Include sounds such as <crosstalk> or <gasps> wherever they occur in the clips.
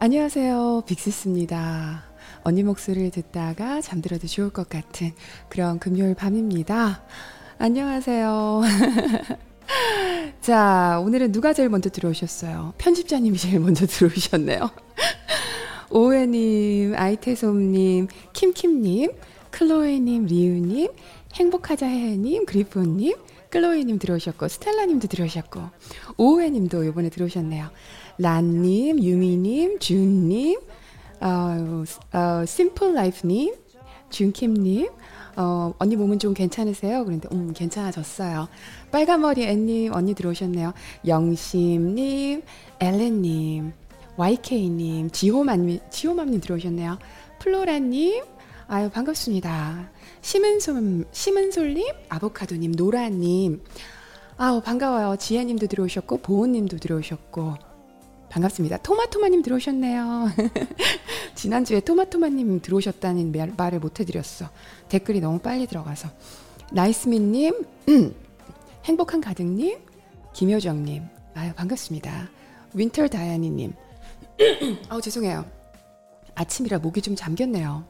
안녕하세요. 빅시스입니다. 언니 목소리를 듣다가 잠들어도 좋을 것 같은 그런 금요일 밤입니다. 안녕하세요. <laughs> 자, 오늘은 누가 제일 먼저 들어오셨어요? 편집자님이 제일 먼저 들어오셨네요. <laughs> 오해님, 아이테솜님, 킴킴님, 클로에님, 리우님, 행복하자해님, 그리폰님, 클로에님 들어오셨고, 스텔라님도 들어오셨고, 오해님도 이번에 들어오셨네요. 란님, 유미님, 준님, 어, 어, 심플라이프님, 준킴님, 어, 언니 몸은 좀 괜찮으세요? 그런데, 음, 괜찮아졌어요. 빨간머리 앤님, 언니 들어오셨네요. 영심님, 엘렌님, YK님, 지호맘님, 지호맘님 들어오셨네요. 플로라님, 아유, 반갑습니다. 심은솔, 심은솔님, 아보카도님, 노라님, 아우, 반가워요. 지혜님도 들어오셨고, 보은님도 들어오셨고, 반갑습니다. 토마토마님 들어오셨네요. <laughs> 지난주에 토마토마님 들어오셨다는 말을 못 해드렸어. 댓글이 너무 빨리 들어가서. 나이스민님, <clears throat> 행복한 가득님, 김효정님, 아유, 반갑습니다. 윈터 다이아니님, <clears throat> 아우, 죄송해요. 아침이라 목이 좀 잠겼네요.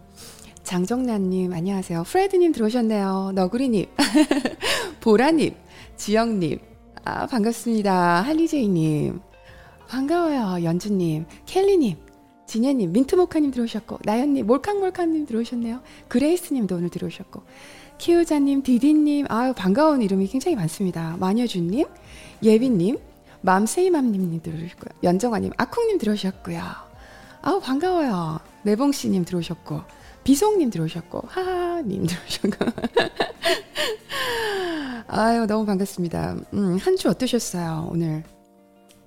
장정란님, 안녕하세요. 프레드님 들어오셨네요. 너구리님, <laughs> 보라님, 지영님, 아, 반갑습니다. 할리제이님, 반가워요. 연주님, 켈리님, 진혜님, 민트모카님 들어오셨고, 나연님, 몰캉몰캉님 들어오셨네요. 그레이스님도 오늘 들어오셨고, 키우자님, 디디님, 아유, 반가운 이름이 굉장히 많습니다. 마녀주님, 예빈님, 맘세이맘님 들어오셨고요. 연정아님, 아쿵님 들어오셨고요. 아우, 반가워요. 내봉씨님 들어오셨고, 비송님 들어오셨고, 하하님 들어오셨고. <laughs> 아유, 너무 반갑습니다. 음, 한 주 어떠셨어요, 오늘?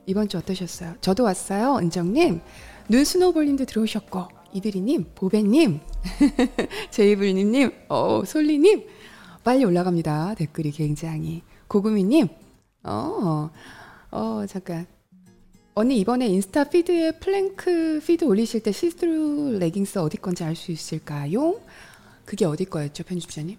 이번 주 어떠셨어요? 저도 왔어요, 은정님. 눈스노볼님도 들어오셨고, 이들이님, 보배님, <laughs> 제이블님님, 어, 솔리님, 빨리 올라갑니다. 댓글이 굉장히. 고구미님, 어, 어, 잠깐. 언니 이번에 인스타 피드에 플랭크 피드 올리실 때 시스루 레깅스 어디 건지 알 수 있을까요? 그게 어디 거였죠, 편집자님?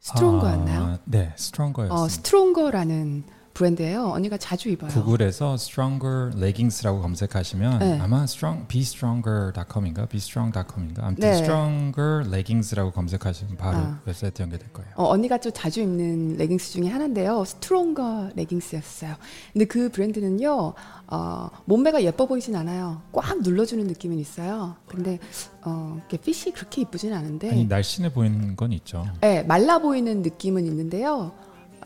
스트롱거였나요? 아, 네, 스트롱거였어요. 어, 스트롱거라는 브랜드예요. 언니가 자주 입어요. 구글에서 stronger leggings라고 검색하시면 네. 아마 strong bestronger.com인가 bestrong.com인가 아무튼 네. stronger leggings라고 검색하시면 바로 아. 웹사이트 연결될 거예요. 어, 언니가 좀 자주 입는 레깅스 중에 하나인데요. 스트롱거 레깅스였어요. 근데 그 브랜드는요, 어, 몸매가 예뻐 보이진 않아요. 꽉 눌러주는 느낌은 있어요. 근데, 어, 핏이 그렇게 이쁘진 않은데, 아니 날씬해 보이는 건 있죠. 네, 말라 보이는 느낌은 있는데요.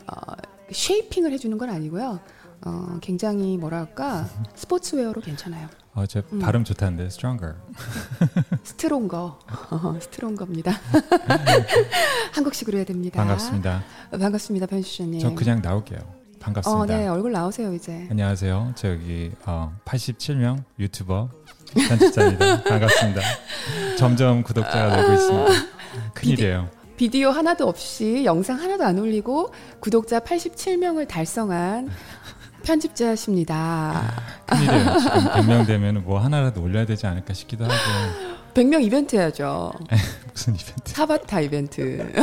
어, shaping을 해주는 건 아니고요. 어, 굉장히 뭐랄까, 스포츠웨어로 괜찮아요. 어, 제 음. 발음 좋다는데 stronger. <laughs> 스트롱거. 어, 스트롱거입니다. <laughs> 한국식으로 해야 됩니다. 반갑습니다. 어, 반갑습니다, 편수님. 저 그냥 나올게요. 반갑습니다. 어, 네, 얼굴 나오세요, 이제. 안녕하세요. 저 여기 어, 87명 유튜버 편집자입니다. 반갑습니다. <laughs> 점점 구독자가 늘고 있습니다. 큰일이에요. 비디오 하나도 없이 영상 하나도 안 올리고 구독자 87명을 달성한 편집자십니다. 큰일이에요. 지금 100명 되면 뭐 하나라도 올려야 되지 않을까 싶기도 하고 100명 이벤트 해야죠. 무슨 이벤트. 타바타 이벤트.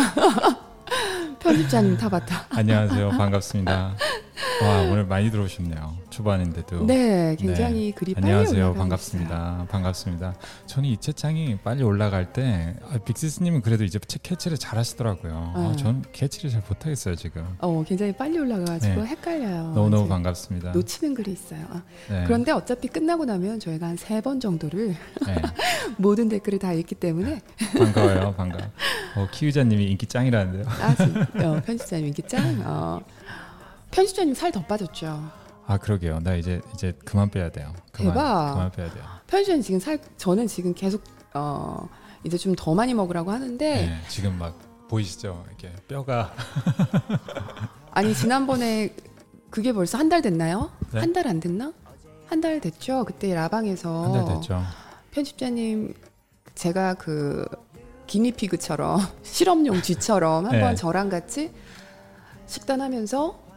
<laughs> 편집자님 타바타. 안녕하세요. 반갑습니다. <laughs> 와 오늘 많이 들어오셨네요. 초반인데도. 네, 굉장히 네. 글이 빨리 안녕하세요. 반갑습니다. 반갑습니다. 저는 이 채창이 빨리 올라갈 때 아, 빅시스님은 그래도 이제 채- 캐치를 잘하시더라고요. 아, 네. 전 캐치를 잘 못하겠어요 지금. 어, 굉장히 빨리 올라가가지고 네. 헷갈려요. 너무 너무 이제 반갑습니다. 놓치는 글이 있어요. 아, 네. 그런데 어차피 끝나고 나면 저희가 한 세 번 정도를 네. <laughs> 모든 댓글을 다 읽기 때문에 반가워요. 반가. 어, 키위자님이 인기 짱이라는데요. 아, 진- 어, 편집자님 인기 짱. 어, 편집자님 살 더 빠졌죠. 아 그러게요. 나 이제 이제 그만 빼야 돼요. 그만, 대박. 그만 빼야 돼요. 편집자님 지금 살 저는 지금 계속 어, 이제 좀 더 많이 먹으라고 하는데 네. 지금 막 보이시죠? 이렇게 뼈가 <laughs> 아니 지난번에 그게 벌써 한 달 됐나요? 네? 한달 안 됐나? 한 달 됐죠. 그때 라방에서 한 달 됐죠. 편집자님 제가 그 기니피그처럼 <laughs> 실험용 쥐처럼 한번 네. 저랑 같이 식단하면서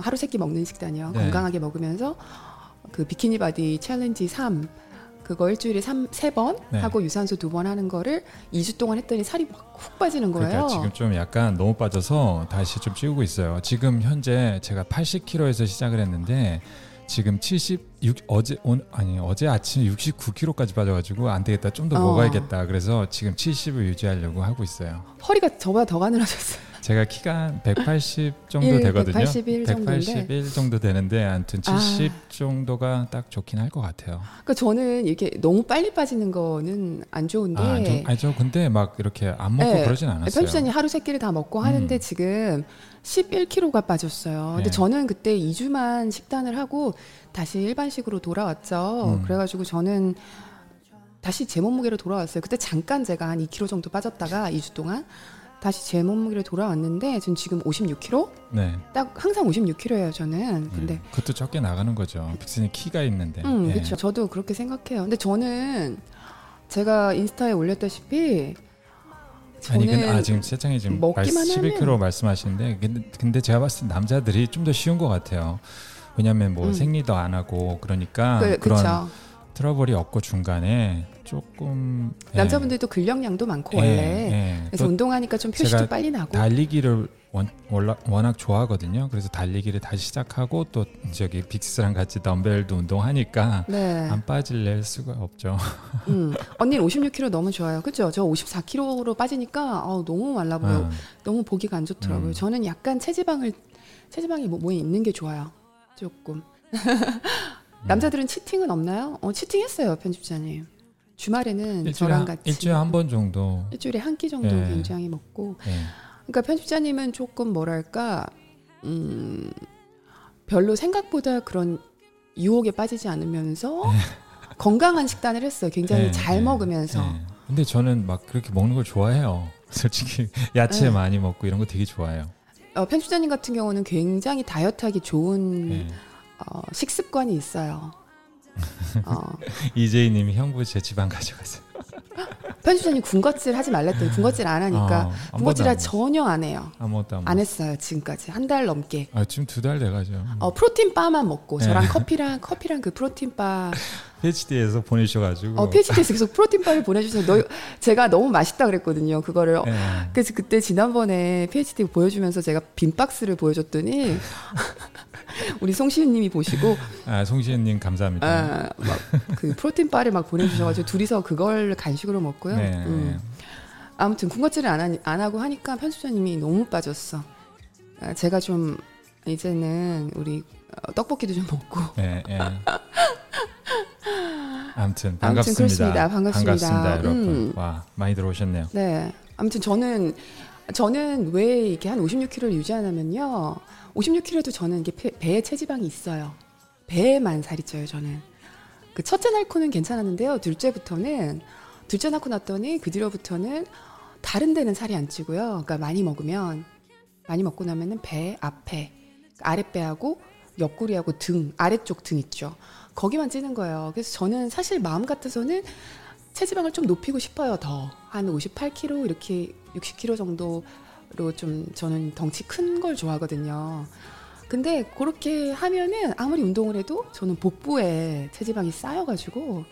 하루 세 끼 먹는 식단이요. 네. 건강하게 먹으면서 그 비키니 바디 챌린지 3 그거 일주일에 3, 3번 네. 하고 유산소 두 번 하는 거를 2주 동안 했더니 살이 막 훅 빠지는 거예요. 그러니까 지금 좀 약간 너무 빠져서 다시 좀 찌우고 있어요. 지금 현재 제가 80kg에서 시작을 했는데 지금 76 어제 온 아니 어제 아침 69kg까지 빠져가지고 안 되겠다 좀더 어. 먹어야겠다. 그래서 지금 70을 유지하려고 하고 있어요. 허리가 저보다 더 가늘어졌어요. 제가 키가 180 정도 일, 되거든요. 181 정도인데. 181 정도 되는데 아무튼 70 정도가 딱 좋긴 할 것 같아요. 그러니까 저는 이렇게 너무 빨리 빠지는 거는 안 좋은데 아, 좀, 아니 저 근데 막 이렇게 안 먹고 네. 그러진 않았어요. 편집자님 하루 세 끼를 다 먹고 하는데 음. 지금 11kg가 빠졌어요. 근데 네. 저는 그때 2주만 식단을 하고 다시 일반식으로 돌아왔죠. 음. 그래가지고 저는 다시 제 몸무게로 돌아왔어요. 그때 잠깐 제가 한 2kg 정도 빠졌다가 2주 동안 다시 제 몸무게로 돌아왔는데 전 지금 56kg? 네. 딱 항상 56kg예요, 저는. 근데 음, 그것도 적게 나가는 거죠. 빅슨이 키가 있는데. 음, 예. 그렇죠. 저도 그렇게 생각해요. 근데 저는 제가 인스타에 올렸다시피 아니 근데 아 지금 세창이 지금 먹기만 말- 11kg 하면- 말씀하시는데 근데, 근데 제가 봤을 때 남자들이 좀 더 쉬운 것 같아요. 왜냐하면 뭐 음. 생리도 안 하고 그러니까 그, 그렇죠. 트러블이 없고 중간에 조금 예. 남자분들도 근력량도 많고 예, 원래 예. 그래서 또 운동하니까 좀 표시도 제가 빨리 나고 달리기를 원, 워낙, 워낙 좋아하거든요. 그래서 달리기를 다시 시작하고 또 저기 빅스랑 같이 덤벨도 운동하니까 네. 안 빠질래 수가 없죠. 음. 언니는 56kg 너무 좋아요. 그죠? 저 54kg로 빠지니까 어, 너무 말라 보여. 음. 너무 보기가 안 좋더라고요. 음. 저는 약간 체지방을 체지방이 뭐, 뭐에 있는 게 좋아요. 조금. <laughs> 남자들은 치팅은 없나요? 어, 치팅했어요, 편집자님. 주말에는 일주일에, 저랑 한- 같이 일주일에 한 번 정도. 일주일에 한 끼 정도 예. 굉장히 먹고 예. 그러니까 편집자님은 조금 뭐랄까 음 별로 생각보다 그런 유혹에 빠지지 않으면서 <laughs> 건강한 식단을 했어요. 굉장히 예, 잘 예, 먹으면서 예. 근데 저는 막 그렇게 먹는 걸 좋아해요. <laughs> 솔직히 야채 네. 많이 먹고 이런 거 되게 좋아해요. 어, 편집자님 같은 경우는 굉장히 다이어트하기 좋은 예. 어, 식습관이 있어요. 어, <laughs> 이재희님이 형부 제 지방 가져가세요. <laughs> 편집자님 군것질 하지 말랬더니 군것질 안 하니까 어, 한 군것질 번도 안 전혀 안 해요. 아무것도 안, 안 먹- 했어요 지금까지 한 달 넘게. 아 지금 두 달 돼가죠. 어, 프로틴 바만 먹고 네. 저랑 <laughs> 커피랑 커피랑 그 프로틴 바 PhD에서 보내셔가지고. 어, PhD에서 계속 프로틴 바를 보내주셔서 너, 제가 너무 맛있다 그랬거든요. 그거를. 예. 그래서 그때 지난번에 PhD 보여주면서 제가 빈 박스를 보여줬더니 <laughs> 우리 송시은님이 보시고 아 송시현님 감사합니다. 아, 막그 프로틴 바를 막 보내주셔가지고 둘이서 그걸 간식으로 먹고요. 네. 음. 아무튼 군것질을 안, 하니, 안 하고 하니까 편집자님이 너무 빠졌어. 아, 제가 좀 이제는 우리 어, 떡볶이도 좀 먹고 예, 예. 아무튼 아무튼 반갑습니다. 그렇습니다. 반갑습니다. 여러분. 음. 와 많이 들어오셨네요. 네. 아무튼 저는 저는 왜 이렇게 한 56kg를 유지하냐면요. 56kg도 저는 이게 폐- 배에 체지방이 있어요. 배에만 살이 쪄요, 저는. 그 첫째 낳고는 괜찮았는데요. 둘째부터는 둘째 낳고 났더니 그 뒤로부터는 다른 데는 살이 안 찌고요. 그러니까 많이 먹으면 많이 먹고 나면은 배 앞에 아랫배하고 옆구리하고 등 아래쪽 등 있죠. 거기만 찌는 거예요. 그래서 저는 사실 마음 같아서는 체지방을 좀 높이고 싶어요. 더 한 58kg 이렇게 60kg 정도로 좀 저는 덩치 큰 걸 좋아하거든요. 근데 그렇게 하면은 아무리 운동을 해도 저는 복부에 체지방이 쌓여가지고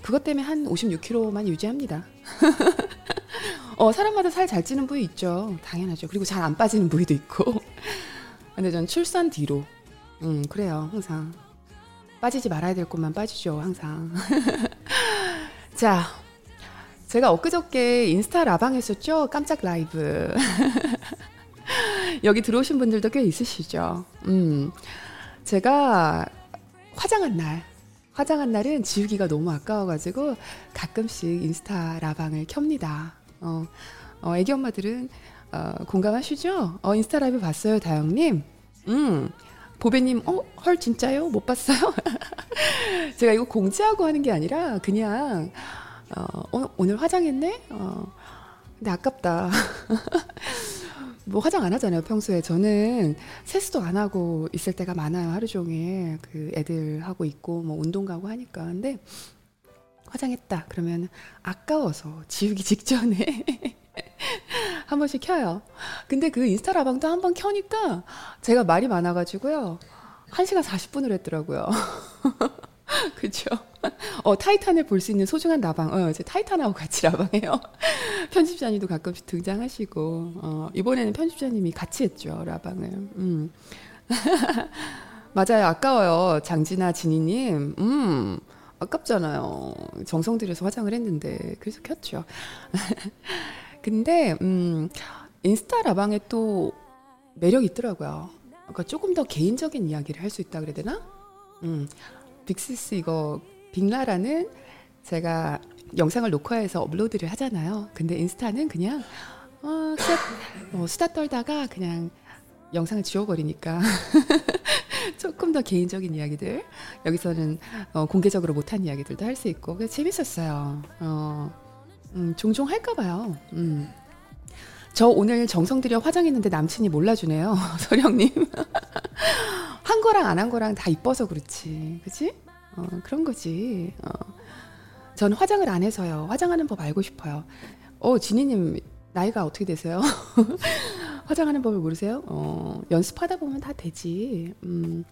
그것 때문에 한 56kg만 유지합니다. <laughs> 어, 사람마다 살 잘 찌는 부위 있죠. 당연하죠. 그리고 잘 안 빠지는 부위도 있고. <laughs> 근데 전 출산 뒤로, 음, 그래요. 항상. 빠지지 말아야 될 곳만 빠지죠. 항상. <laughs> 자, 제가 엊그저께 인스타 라방 했었죠. 깜짝 라이브. <laughs> 여기 들어오신 분들도 꽤 있으시죠. 음, 제가 화장한 날, 화장한 날은 지우기가 너무 아까워가지고 가끔씩 인스타 라방을 켭니다. 어, 어, 애기 엄마들은 어, 공감하시죠? 어, 인스타 라이브 봤어요, 다영님? 음, 보배님, 어, 헐, 진짜요? 못 봤어요? <laughs> 제가 이거 공지하고 하는 게 아니라 그냥, 어, 어, 오늘 화장했네? 어, 근데 아깝다. <laughs> 뭐 화장 안 하잖아요, 평소에. 저는 세수도 안 하고 있을 때가 많아요, 하루 종일. 그 애들 하고 있고, 뭐 운동 가고 하니까. 근데 화장했다. 그러면 아까워서 지우기 <laughs> 직전에 <laughs> 한 번씩 켜요. 근데 그 인스타 라방도 한 번 켜니까 제가 말이 많아가지고요. 1시간 40분을 했더라고요. <laughs> 그죠? 어, 타이탄을 볼 수 있는 소중한 라방. 어, 제 타이탄하고 같이 라방해요. <laughs> 편집자님도 가끔씩 등장하시고, 어, 이번에는 편집자님이 같이 했죠, 라방을. 음. 맞아요. 아까워요. 장진아, 진희님. 음, 아깝잖아요. 정성 들여서 화장을 했는데. 그래서 켰죠. 근데, 음, 인스타 라방에 또 매력이 있더라고요. 그러니까 조금 더 개인적인 이야기를 할 수 있다 그래야 되나? 음, 빅시스 이거 빅라라는 제가 영상을 녹화해서 업로드를 하잖아요. 근데 인스타는 그냥 어, 수다, 어, 수다 떨다가 그냥 영상을 지워버리니까 <laughs> 조금 더 개인적인 이야기들 여기서는 어, 공개적으로 못한 이야기들도 할 수 있고 재밌었어요. 어, 음, 종종 할까 봐요. 음. 저 오늘 정성 들여 화장했는데 남친이 몰라주네요. <laughs> 서령님. <laughs> 한 거랑 안 한 거랑 다 이뻐서 그렇지. 그치? 어, 그런 거지. 어. 전 화장을 안 해서요. 화장하는 법 알고 싶어요. 어, 지니님, 나이가 어떻게 되세요? <laughs> 화장하는 법을 모르세요? 어, 연습하다 보면 다 되지. 음.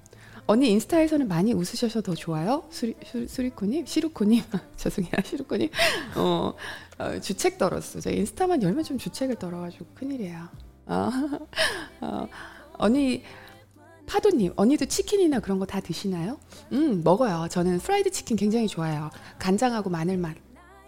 언니 인스타에서는 많이 웃으셔서 더 좋아요? 수리, 수, 수리코님? 시루코님? 죄송해요, 시루코님. 어, 어, 주책 떨었어. 제가 인스타만 열면 좀 주책을 떨어가지고 큰일이에요. 어, <laughs> 어, 언니, 파도님, 언니도 치킨이나 그런 거 다 드시나요? 음, 먹어요. 저는 프라이드 치킨 굉장히 좋아해요. 간장하고 마늘 맛.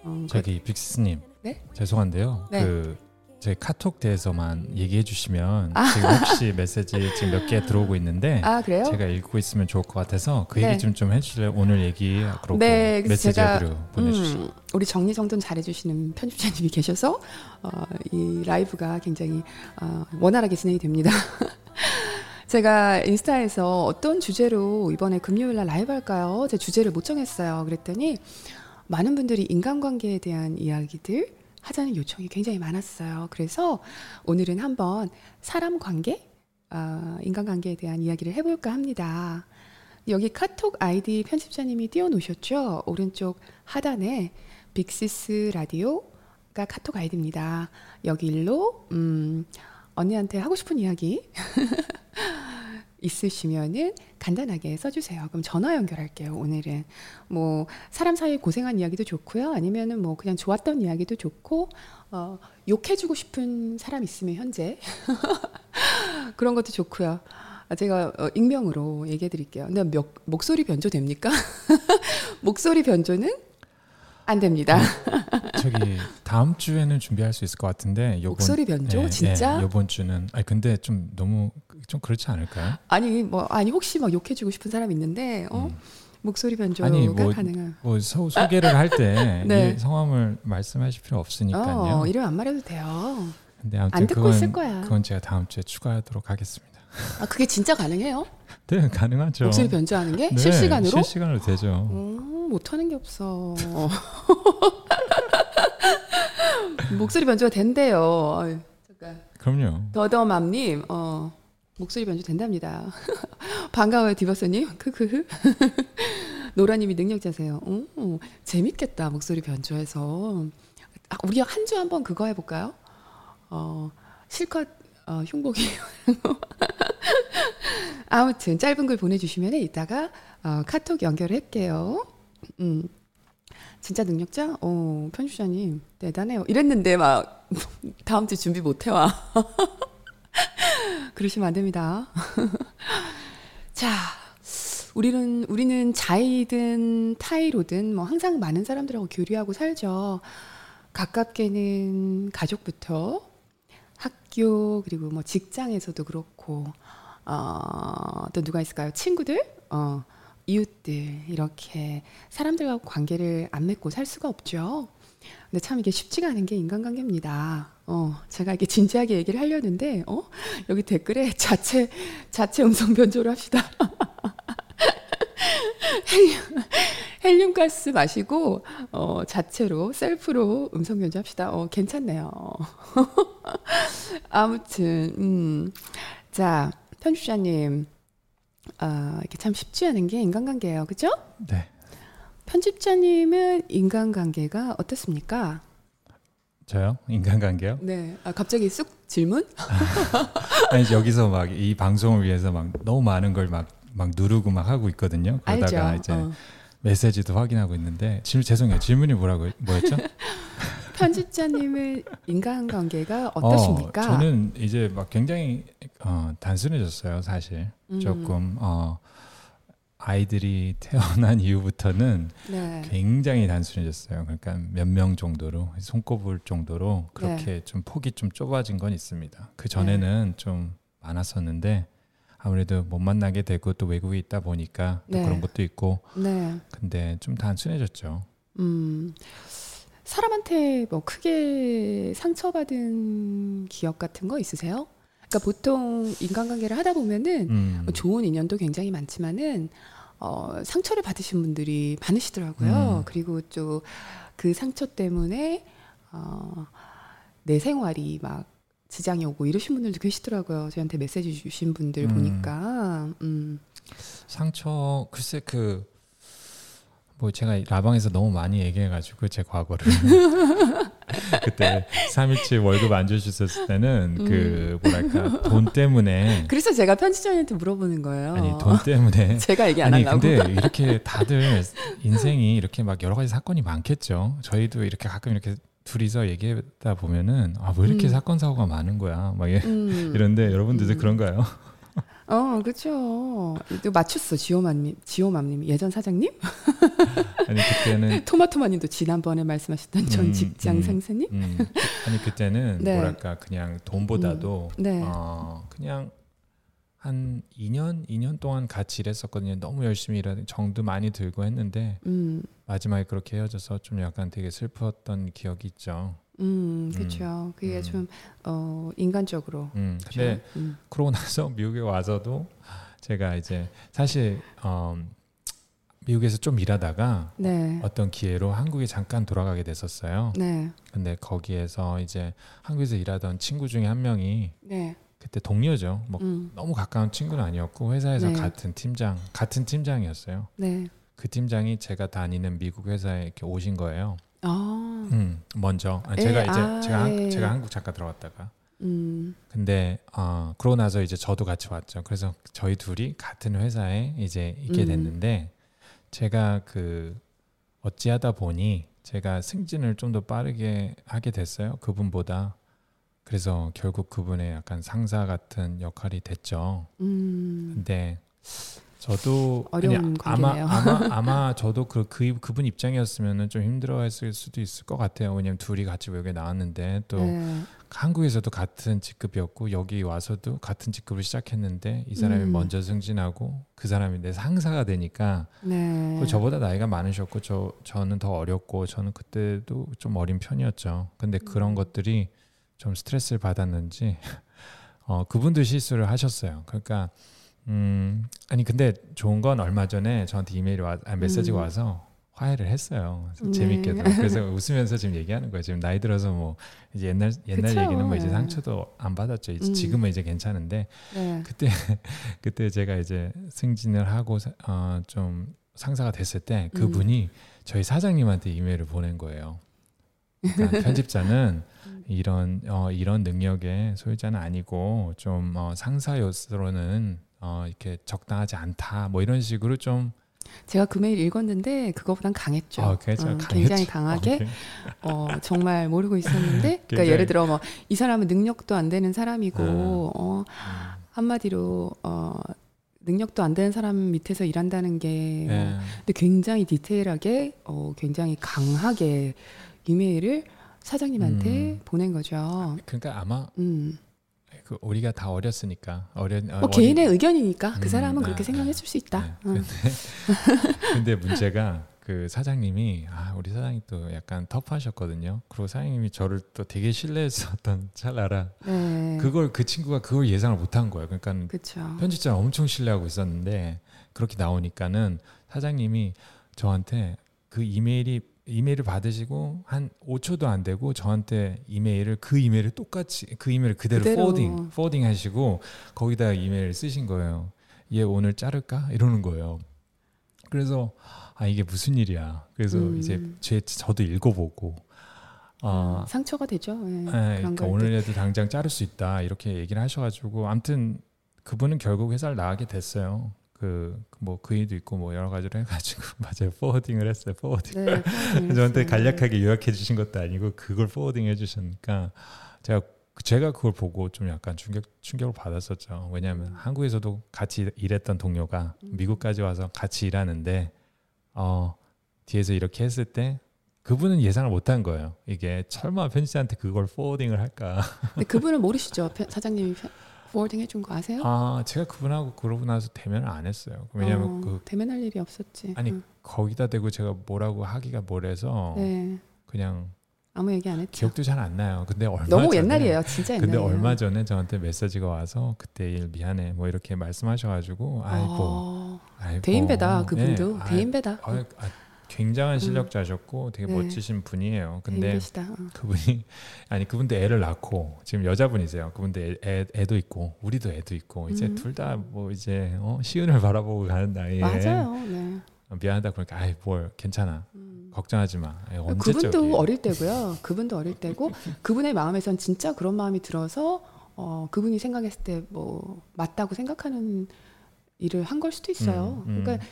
어, 저기 빅스님. 네? 죄송한데요. 네. 그 제 카톡 대해서만 얘기해 주시면 아. 지금 혹시 메시지 지금 몇 개 들어오고 있는데 아, 그래요? 제가 읽고 있으면 좋을 것 같아서 그 네. 얘기 좀 좀 해주실래요? 오늘 얘기 그렇고 네, 메시지 제가, 보내주시죠. 음, 우리 정리정돈 잘해주시는 편집자님이 계셔서 어, 이 라이브가 굉장히 어, 원활하게 진행이 됩니다. <laughs> 제가 인스타에서 어떤 주제로 이번에 금요일 날 라이브 할까요? 제 주제를 못 정했어요. 그랬더니 많은 분들이 인간관계에 대한 이야기들 하자는 요청이 굉장히 많았어요. 그래서 오늘은 한번 사람 관계, 어, 인간관계에 대한 이야기를 해볼까 합니다. 여기 카톡 아이디 편집자님이 띄워놓으셨죠? 오른쪽 하단에 빅시스 라디오가 카톡 아이디입니다. 여기 일로 음, 언니한테 하고 싶은 이야기 있으시면은 간단하게 써주세요. 그럼 전화 연결할게요. 오늘은 뭐 사람 사이에 고생한 이야기도 좋고요. 아니면은 뭐 그냥 좋았던 이야기도 좋고 어, 욕해주고 싶은 사람 있으면 현재 <laughs> 그런 것도 좋고요. 아, 제가 어, 익명으로 얘기해 드릴게요. 근데 몇, 목소리 변조 됩니까? <laughs> 목소리 변조는 안 됩니다. 저기 다음 주에는 준비할 수 있을 것 같은데 요번 목소리 변조? 진짜? 이번 주는 아니 근데 좀 너무 좀 그렇지 않을까요? 아니 뭐 아니 혹시 막 욕해주고 싶은 사람 있는데 어? 음. 목소리 변조가 아니, 뭐, 가능한. 뭐 소, 소개를 할때 <laughs> 네. 성함을 말씀하실 필요 없으니까요. 어, 이름 안 말해도 돼요. 근데 아무튼 안 듣고 그건 있을 거야. 그건 제가 다음 주에 추가하도록 하겠습니다. 아 그게 진짜 가능해요? <laughs> 네, 가능하죠. 목소리 변조하는 게 네, 실시간으로? 실시간으로 되죠. 음, 못하는 게 없어. <laughs> 목소리 변조가 된대요. 아유, 잠깐. 그럼요. 더더맘님, 어, 목소리 변조 된답니다. <laughs> 반가워요, 디버스님. 크크. 노라님이 능력자세요. 오, 재밌겠다, 목소리 변조해서. 아, 우리 한 주 한번 그거 해볼까요? 어, 실컷 어, 흉보기. <laughs> 아무튼 짧은 글 보내주시면 이따가 어, 카톡 연결할게요. 음. 진짜 능력자? 어, 편집자님 대단해요. 이랬는데 막 <laughs> 다음 주 준비 못 해와. <laughs> 그러시면 안 됩니다. 자, 우리는 우리는 자이든 타이로든 뭐 항상 많은 사람들하고 교류하고 살죠. 가깝게는 가족부터 학교 그리고 뭐 직장에서도 그렇고 어, 또 누가 있을까요? 친구들, 어, 이웃들 이렇게 사람들과 관계를 안 맺고 살 수가 없죠. 근데 참 이게 쉽지가 않은 게 인간관계입니다. 어, 제가 이렇게 진지하게 얘기를 하려는데, 어, 여기 댓글에 <laughs> 자체, 자체 음성 변조를 합시다. <laughs> 헬륨, 헬륨 가스 마시고, 어, 자체로, 셀프로 음성 변조합시다. 어, 괜찮네요. <laughs> 아무튼, 음, 자, 편집자님, 아, 이게 참 쉽지 않은 게 인간관계예요. 그죠? 네. 편집자님은 인간관계가 어떻습니까? 저요? 인간관계요? 네. 아, 갑자기 쑥 질문? <laughs> 아니 여기서 막 이 방송을 위해서 막 너무 많은 걸막 막 누르고 막 하고 있거든요. 그러다가 알죠. 이제 어. 메시지도 확인하고 있는데 질 죄송해요. 질문이 뭐라고 뭐였죠? <laughs> 편집자님의 인간관계가 어떠십니까? 어, 저는 이제 막 굉장히 어, 단순해졌어요. 사실 음. 조금 어, 아이들이 <laughs> 태어난 이후부터는 네. 굉장히 단순해졌어요. 그러니까 몇 명 정도로 손꼽을 정도로 그렇게 네. 좀 폭이 좀 좁아진 건 있습니다. 그 전에는 좀 많았었는데 아무래도 못 만나게 되고 또 외국에 있다 보니까 또 네. 그런 것도 있고 네. 근데 좀 단순해졌죠. 음. 사람한테 뭐 크게 상처받은 기억 같은 거 있으세요? 그러니까 보통 인간관계를 하다 보면은 음. 뭐 좋은 인연도 굉장히 많지만은 어, 상처를 받으신 분들이 많으시더라고요. 음. 그리고 또 그 상처 때문에 어, 내 생활이 막 지장이 오고 이러신 분들도 계시더라고요. 저희한테 메시지 주신 분들 음. 보니까. 음. 상처 글쎄 그 뭐 제가 라방에서 너무 많이 얘기해가지고 제 과거를 <laughs> 그때 3일치 월급 안 주셨을 때는 그 뭐랄까 돈 때문에 그래서 제가 편집자님한테 물어보는 거예요. 아니 돈 때문에 <laughs> 제가 얘기 안 아니 하려고. 근데 이렇게 다들 인생이 이렇게 막 여러 가지 사건이 많겠죠. 저희도 이렇게 가끔 이렇게 둘이서 얘기하다 보면은 아 왜 이렇게 음. 사건 사고가 많은 거야 막 이- 음. <laughs> 이런데 여러분들도 음. 그런가요? 어, 그렇죠. 또 맞췄어, 지오맘님, 지오맘님 예전 사장님, <laughs> 아니 그때는 <laughs> 토마토마님도 지난번에 말씀하셨던 전 음, 직장 음. 상사님. 음, 아니 그때는 네. 뭐랄까 그냥 돈보다도 네. 어, 그냥 한 2년 2년 동안 같이 일했었거든요. 너무 열심히 일하는 정도 많이 들고 했는데 음, 마지막에 그렇게 헤어져서 좀 약간 되게 슬펐던 기억이 있죠. 음, 그렇죠. 그게 음. 좀 어, 인간적으로. 음? 근데 음. 그러고 나서 <laughs> 미국에 와서도 제가 이제 사실 어, 미국에서 좀 일하다가 네, 어떤 기회로 한국에 잠깐 돌아가게 됐었어요. 네, 근데 거기에서 이제 한국에서 일하던 친구 중에 한 명이 네. 그때 동료죠. 뭐 음, 너무 가까운 친구는 아니었고 회사에서 네. 같은 팀장 같은 팀장이었어요. 네. 그 팀장이 제가 다니는 미국 회사에 이렇게 오신 거예요. 아, 음, 먼저 아, 예, 제가 이제 아, 제가 한- 예. 제가 한국 잠깐 들어갔다가 음, 근데 어, 그러고 나서 이제 저도 같이 왔죠. 그래서 저희 둘이 같은 회사에 이제 있게 음. 됐는데 제가 그 어찌하다 보니 제가 승진을 좀 더 빠르게 하게 됐어요. 그분보다. 그래서 결국 그분의 약간 상사 같은 역할이 됐죠. 음, 근데 저도 어려운 아니, 아마 관계네요. 아마 <laughs> 아마 저도 그, 그 그분 입장이었으면은 좀 힘들어했을 수도 있을 것 같아요. 왜냐면 둘이 같이 외국에 나왔는데 또 네. 한국에서도 같은 직급이었고 여기 와서도 같은 직급을 시작했는데 이 사람이 음. 먼저 승진하고 그 사람이 내 상사가 되니까 네. 또 저보다 나이가 많으셨고 저 저는 더 어렸고 저는 그때도 좀 어린 편이었죠. 근데 그런 음. 것들이 좀 스트레스를 받았는지 <laughs> 어 그분도 실수를 하셨어요. 그러니까 음 아니 근데 좋은 건 얼마 전에 저한테 이메일이 와 아, 메시지가 음. 와서 화해를 했어요. 네. 재밌게도. 그래서 웃으면서 지금 얘기하는 거예요. 지금 나이 들어서 뭐 이제 옛날 옛날 그쵸. 얘기는 뭐 이제 네. 상처도 안 받았죠. 이제 음. 지금은 이제 괜찮은데 네. 그때 <laughs> 그때 제가 이제 승진을 하고 사- 어, 좀 상사가 됐을 때 음. 그분이 저희 사장님한테 이메일을 보낸 거예요. 그러니까 편집자는 이런 어, 이런 능력의 소유자는 아니고 좀 어, 상사로서는 어, 이렇게 적당하지 않다. 뭐 이런 식으로 좀 제가 그 메일 읽었는데 그거보단 강했죠. 어, 음, 강했죠. 굉장히 강하게 오케이. 어, 정말 모르고 있었는데 <laughs> 그러니까 예를 들어 뭐 이 사람은 능력도 안 되는 사람이고 음. 어, 음, 한마디로 어, 능력도 안 되는 사람 밑에서 일한다는 게 어, 예. 근데 굉장히 디테일하게 어, 굉장히 강하게 이메일을 사장님한테 음. 보낸 거죠. 그러니까 아마 음. 그 우리가 다 어렸으니까 어린 어, 뭐 어린- 개인의 의견이니까 그 음, 사람은 네, 그렇게 네. 생각했을 수 있다. 네. 음. 근데, <laughs> 근데 문제가 그 사장님이 아 우리 사장이 또 약간 터프하셨거든요. 그리고 사장님이 저를 또 되게 신뢰했었던 <laughs> 찰나라 네. 그걸 그 친구가 그걸 예상을 못한 거예요. 그러니까 그렇죠. 편집자 엄청 신뢰하고 있었는데 그렇게 나오니까는 사장님이 저한테 그 이메일이 이메일을 받으시고 한 5초도 안 되고 저한테 이메일을 그 이메일을 똑같이 그 이메일을 그대로, 그대로. forwarding forwarding 하시고 거기다 이메일을 쓰신 거예요. 얘 오늘 자를까 이러는 거예요. 그래서 아 이게 무슨 일이야. 그래서 음. 이제 제 저도 읽어보고 아 상처가 되죠. 예, 네, 그런 그러니까 걸 오늘에도 당장 자를 수 있다 이렇게 얘기를 하셔가지고 아무튼 그분은 결국 회사를 나가게 됐어요. 그 뭐 그이도 있고 뭐 여러 가지로 해가지고 <laughs> 맞아요 forwarding을 했어요 forwarding 네. <laughs> 저한테 간략하게 요약해 주신 것도 아니고 그걸 forwarding 해주시니까 제가 제가 그걸 보고 좀 약간 충격 충격을 받았었죠. 왜냐하면 음. 한국에서도 같이 일했던 동료가 미국까지 와서 같이 일하는데 어 뒤에서 이렇게 했을 때 그분은 예상을 못한 거예요. 이게 설마 편집자한테 그걸 포워딩을 할까? 근데 그분은 모르시죠? 편- 사장님이 편- 포워딩 해준 거 아세요? 아 제가 그분하고 그러고 나서 대면을 안 했어요. 왜냐하면 어, 그 대면할 일이 없었지. 아니, 응. 거기다 대고 제가 뭐라고 하기가 뭐래서 네. 그냥 아무 얘기 안 했죠. 기억도 잘 안 나요. 근데 얼마 너무 전에 옛날이에요, 진짜 옛날이에요. 근데 얼마 전에 저한테 메시지가 와서 그때 일 미안해 뭐 이렇게 말씀하셔가지고 아이고 어, 아이고 대인배다 그분도 예, 대인배다. 아, 아, 아, 굉장한 실력자셨고 되게 네. 멋지신 분이에요. 근데 대인배시다. 어. 그분이 <laughs> 아니 그분도 애를 낳고 지금 여자분이세요. 그분도 애, 애, 애도 있고 우리도 애도 있고 이제 음. 둘다 뭐 이제 어, 시은을 바라보고 가는 나이에 맞아요. 네. 어, 미안하다 그러니까 아이 뭘 괜찮아 음. 걱정하지 마. 예, 그분도 어릴 때고요. 그분도 어릴 때고 <laughs> 그분의 마음에선 진짜 그런 마음이 들어서 어, 그분이 생각했을 때 뭐 맞다고 생각하는 일을 한 걸 수도 있어요. 음, 음. 그러니까 어,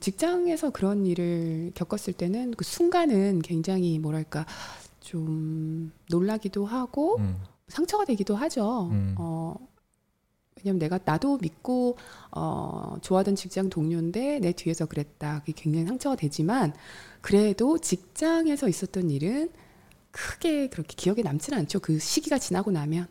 직장에서 그런 일을 겪었을 때는 그 순간은 굉장히 뭐랄까 좀 놀라기도 하고 음, 상처가 되기도 하죠. 음. 어, 왜냐면 내가 나도 믿고 어, 좋아하던 직장 동료인데 내 뒤에서 그랬다. 그게 굉장히 상처가 되지만 그래도 직장에서 있었던 일은 크게 그렇게 기억에 남지는 않죠. 그 시기가 지나고 나면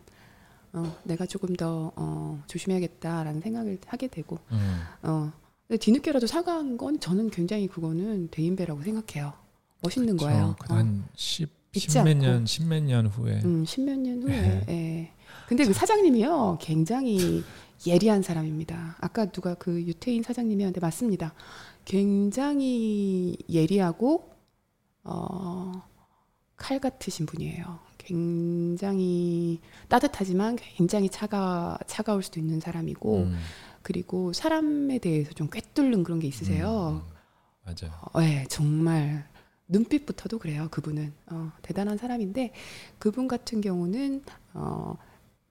어, 내가 조금 더 어, 조심해야겠다라는 생각을 하게 되고 음. 어, 근데 뒤늦게라도 사과한 건 저는 굉장히 그거는 대인배라고 생각해요. 멋있는 그쵸. 거예요. 어. 한 10, 잊지 십몇. 년, 십몇 년 후에 음, 십몇 년 후에. 네. 예. 근데 그 사장님이요, 굉장히 예리한 사람입니다. 아까 누가 그 유태인 사장님이었는데 맞습니다. 굉장히 예리하고 어, 칼 같으신 분이에요. 굉장히 따뜻하지만 굉장히 차가 차가울 수도 있는 사람이고 음, 그리고 사람에 대해서 좀 꿰뚫는 그런 게 있으세요. 음, 맞아요. 어, 네, 정말 눈빛부터도 그래요. 그분은 어, 대단한 사람인데 그분 같은 경우는 어,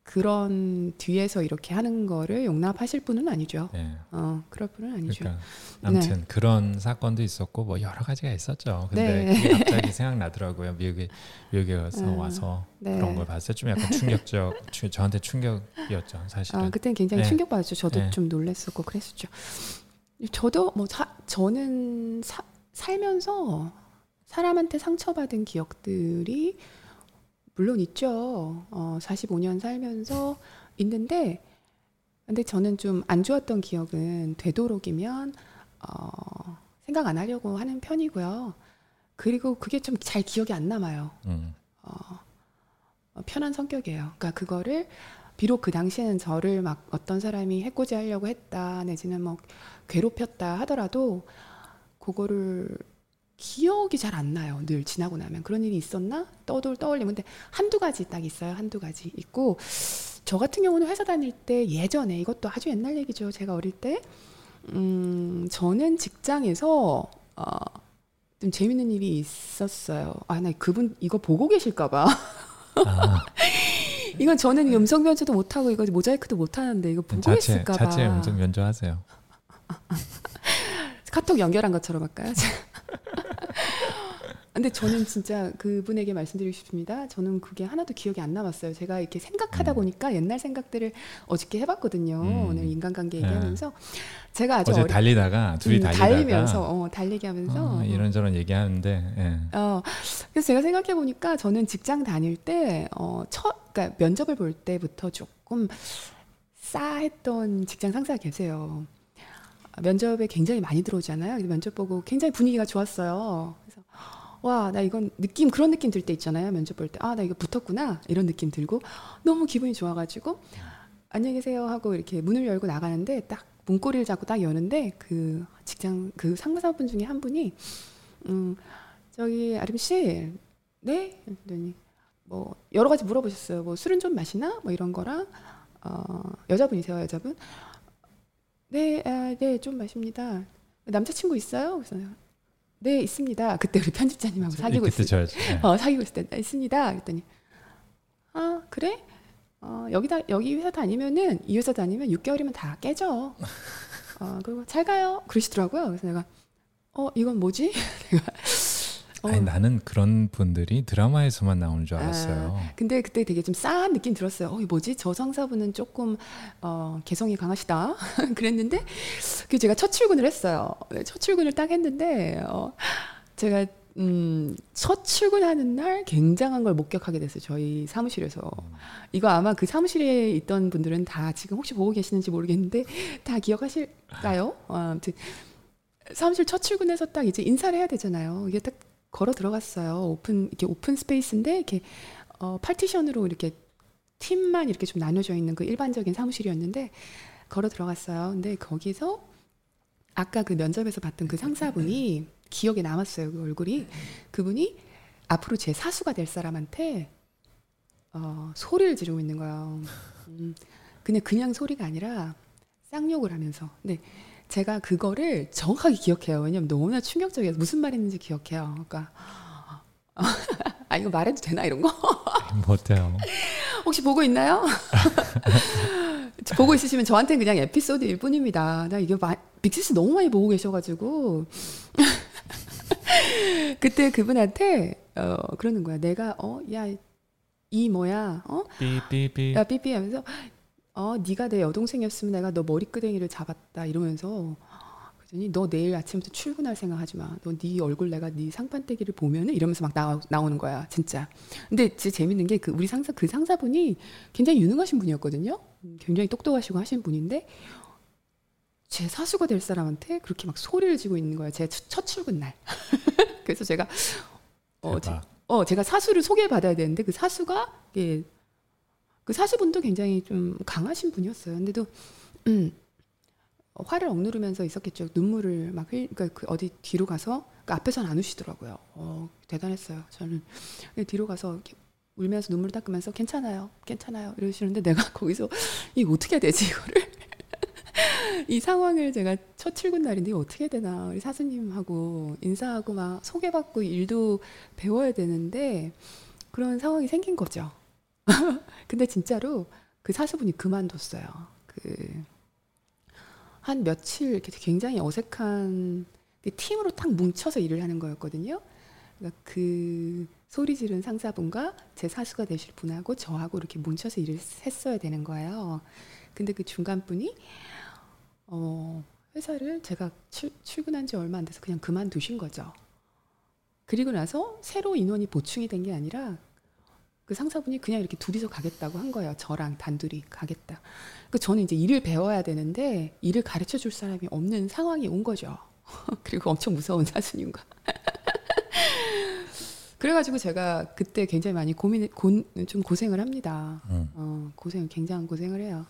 그런 뒤에서 이렇게 하는 거를 용납하실 분은 아니죠. 네. 어, 그럴 분은 아니죠. 그러니까 아무튼 그런 사건도 있었고 뭐 여러 가지가 있었죠. 근데 네. 그게 갑자기 생각나더라고요. 미국에 미국에 와서 음, 와서 네. 그런 걸 봤을 때 좀 약간 충격적, <laughs> 충- 저한테 충격이었죠. 사실은. 아, 그때는 굉장히 네. 충격받았죠. 저도 네. 좀 놀랬었고 그랬었죠. 저도 뭐 사, 저는 사, 살면서 사람한테 상처받은 기억들이 물론 있죠. 어, 45년 살면서 있는데 근데 저는 좀 안 좋았던 기억은 되도록이면 어, 생각 안 하려고 하는 편이고요. 그리고 그게 좀 잘 기억이 안 남아요. 음, 어, 어, 편한 성격이에요. 그러니까 그거를 비록 그 당시에는 저를 막 어떤 사람이 해코지 하려고 했다 내지는 뭐 괴롭혔다 하더라도 그거를 기억이 잘 안 나요. 늘 지나고 나면 그런 일이 있었나 떠돌 떠올리면 근데 한두 가지 딱 있어요. 한두 가지 있고 저 같은 경우는 회사 다닐 때 예전에 이것도 아주 옛날 얘기죠. 제가 어릴 때 음, 저는 직장에서 어, 좀 재밌는 일이 있었어요. 아, 나 그분 이거 보고 계실까봐. 아, <laughs> 이건 저는 음성 변조도 못하고 이거 모자이크도 못하는데 이거 보고 자체 있을까봐. 자체 음성 면조하세요. 카톡 연결한 것처럼 할까요? <laughs> 근데 저는 진짜 그분에게 말씀드리고 싶습니다. 저는 그게 하나도 기억이 안 남았어요. 제가 이렇게 생각하다 음. 보니까 옛날 생각들을 어저께 해봤거든요. 음. 오늘 인간관계 네. 얘기하면서 제가 아주 어제 어리, 달리다가 둘이 음, 달리다가 달리면서 어, 달리기 하면서 어, 이런저런 얘기하는데 예. 어, 그래서 제가 생각해 보니까 저는 직장 다닐 때, 어, 첫, 그러니까 면접을 볼 때부터 조금 싸했던 직장 상사가 계세요. 아, 면접에 굉장히 많이 들어오잖아요. 면접 보고 굉장히 분위기가 좋았어요. 와, 나 이건 느낌, 그런 느낌 들 때 있잖아요. 면접 볼 때. 아, 나 이거 붙었구나. 이런 느낌 들고 너무 기분이 좋아가지고 안녕히 계세요 하고 이렇게 문을 열고 나가는데 딱 문고리를 잡고 딱 여는데 그 직장, 그 상사분 중에 한 분이 음, 저기 아림 씨, 네? 그랬더니 뭐 여러 가지 물어보셨어요. 뭐 술은 좀 마시나? 뭐 이런 거랑 어, 여자분이세요, 여자분. 네, 아, 네, 좀 마십니다. 남자친구 있어요? 그래서 네, 있습니다. 그때 우리 편집자님하고 사귀고 있을 저 예. 어, 사귀고 있을 때 "아, 있습니다. 그랬더니 아 그래? 어, 여기다 여기 회사 다니면은 이 회사 다니면 6개월이면 다 깨져. 어, 그리고 잘 가요. 그러시더라고요. 그래서 내가 어 이건 뭐지? <laughs> 내가 어, 아니 나는 그런 분들이 드라마에서만 나오는 줄 알았어요. 근데 그때 되게 좀 싸한 느낌 들었어요. 어, 이 뭐지? 저 상사분은 조금 어, 개성이 강하시다. <laughs> 그랬는데 그 제가 첫 출근을 했어요. 네, 첫 출근을 딱 했는데 어, 제가 음, 첫 출근하는 날 굉장한 걸 목격하게 됐어요. 저희 사무실에서. 이거 아마 그 사무실에 있던 분들은 다 지금 혹시 보고 계시는지 모르겠는데 다 기억하실까요? 어, 아무튼 사무실 첫 출근해서 딱 이제 인사를 해야 되잖아요. 이게 딱 걸어 들어갔어요. 오픈 이렇게 open space인데 이렇게 어, 파티션으로 이렇게 팀만 이렇게 좀 나눠져 있는 그 일반적인 사무실이었는데 걸어 들어갔어요. 근데 거기서 아까 그 면접에서 봤던 그 상사분이 기억에 남았어요. 그 얼굴이 그분이 앞으로 제 사수가 될 사람한테 어, 소리를 지르고 있는 거예요. 음, 그냥 그냥 소리가 아니라 쌍욕을 하면서. 근데 제가 그거를 정확하게 기억해요. 왜냐면 너무나 충격적이어서 무슨 말했는지 기억해요. 그러니까 <laughs> 아 이거 말해도 되나 이런 거? 못해요. 혹시 보고 있나요? <laughs> 보고 있으시면 저한테는 그냥 에피소드일 뿐입니다. 나 이게 마, 빅시스 너무 많이 보고 계셔가지고 <laughs> 그때 그분한테 어 그러는 거야. 내가 어야 이 뭐야 어? 삐삐삐. 야 삐삐 하면서 어 네가 내 여동생이었으면 내가 너 머리끄댕이를 잡았다 이러면서 그랬더니 너 내일 아침부터 출근할 생각하지 마. 너 네 얼굴 내가 네 상판대기를 보면은 이러면서 막 나와, 나오는 거야 진짜. 근데 진짜 재밌는 게 그 우리 상사 그 상사분이 굉장히 유능하신 분이었거든요. 음, 굉장히 똑똑하시고 하신 분인데 제 사수가 될 사람한테 그렇게 막 소리를 지고 있는 거야. 제첫 출근 날. <laughs> 그래서 제가 어, 제. 어 제가 사수를 소개받아야 되는데 그 사수가 예, 그 사수분도 굉장히 좀 강하신 분이었어요. 근데도 음, 어, 화를 억누르면서 있었겠죠. 눈물을 막 흘, 그러니까 그 어디 뒤로 가서 그 앞에서는 안 우시더라고요. 어, 대단했어요. 저는 뒤로 가서 울면서 눈물 닦으면서 괜찮아요, 괜찮아요 이러시는데 내가 <laughs> 거기서 이거 어떻게 해야 되지 이거를 <laughs> 이 상황을 제가 첫 출근 날인데 어떻게 되나 우리 사수님하고 인사하고 막 소개받고 일도 배워야 되는데 그런 상황이 생긴 거죠. <laughs> 근데 진짜로 그 사수분이 그만뒀어요. 그 한 며칠 이렇게 굉장히 어색한 그 팀으로 딱 뭉쳐서 일을 하는 거였거든요. 그러니까 그 소리 지른 상사분과 제 사수가 되실 분하고 저하고 이렇게 뭉쳐서 일을 했어야 되는 거예요. 근데 그 중간 분이 어, 회사를 제가 출, 출근한 지 얼마 안 돼서 그냥 그만두신 거죠. 그리고 나서 새로 인원이 보충이 된 게 아니라 그 상사분이 그냥 이렇게 둘이서 가겠다고 한 거예요. 저랑 단둘이 가겠다. 그 저는 이제 일을 배워야 되는데 일을 가르쳐 줄 사람이 없는 상황이 온 거죠. <laughs> 그리고 엄청 무서운 <laughs> 사수님과. 그래가지고 제가 그때 굉장히 많이 고민, 고, 좀 고생을 합니다. 음. 어, 고생, 굉장한 고생을 해요.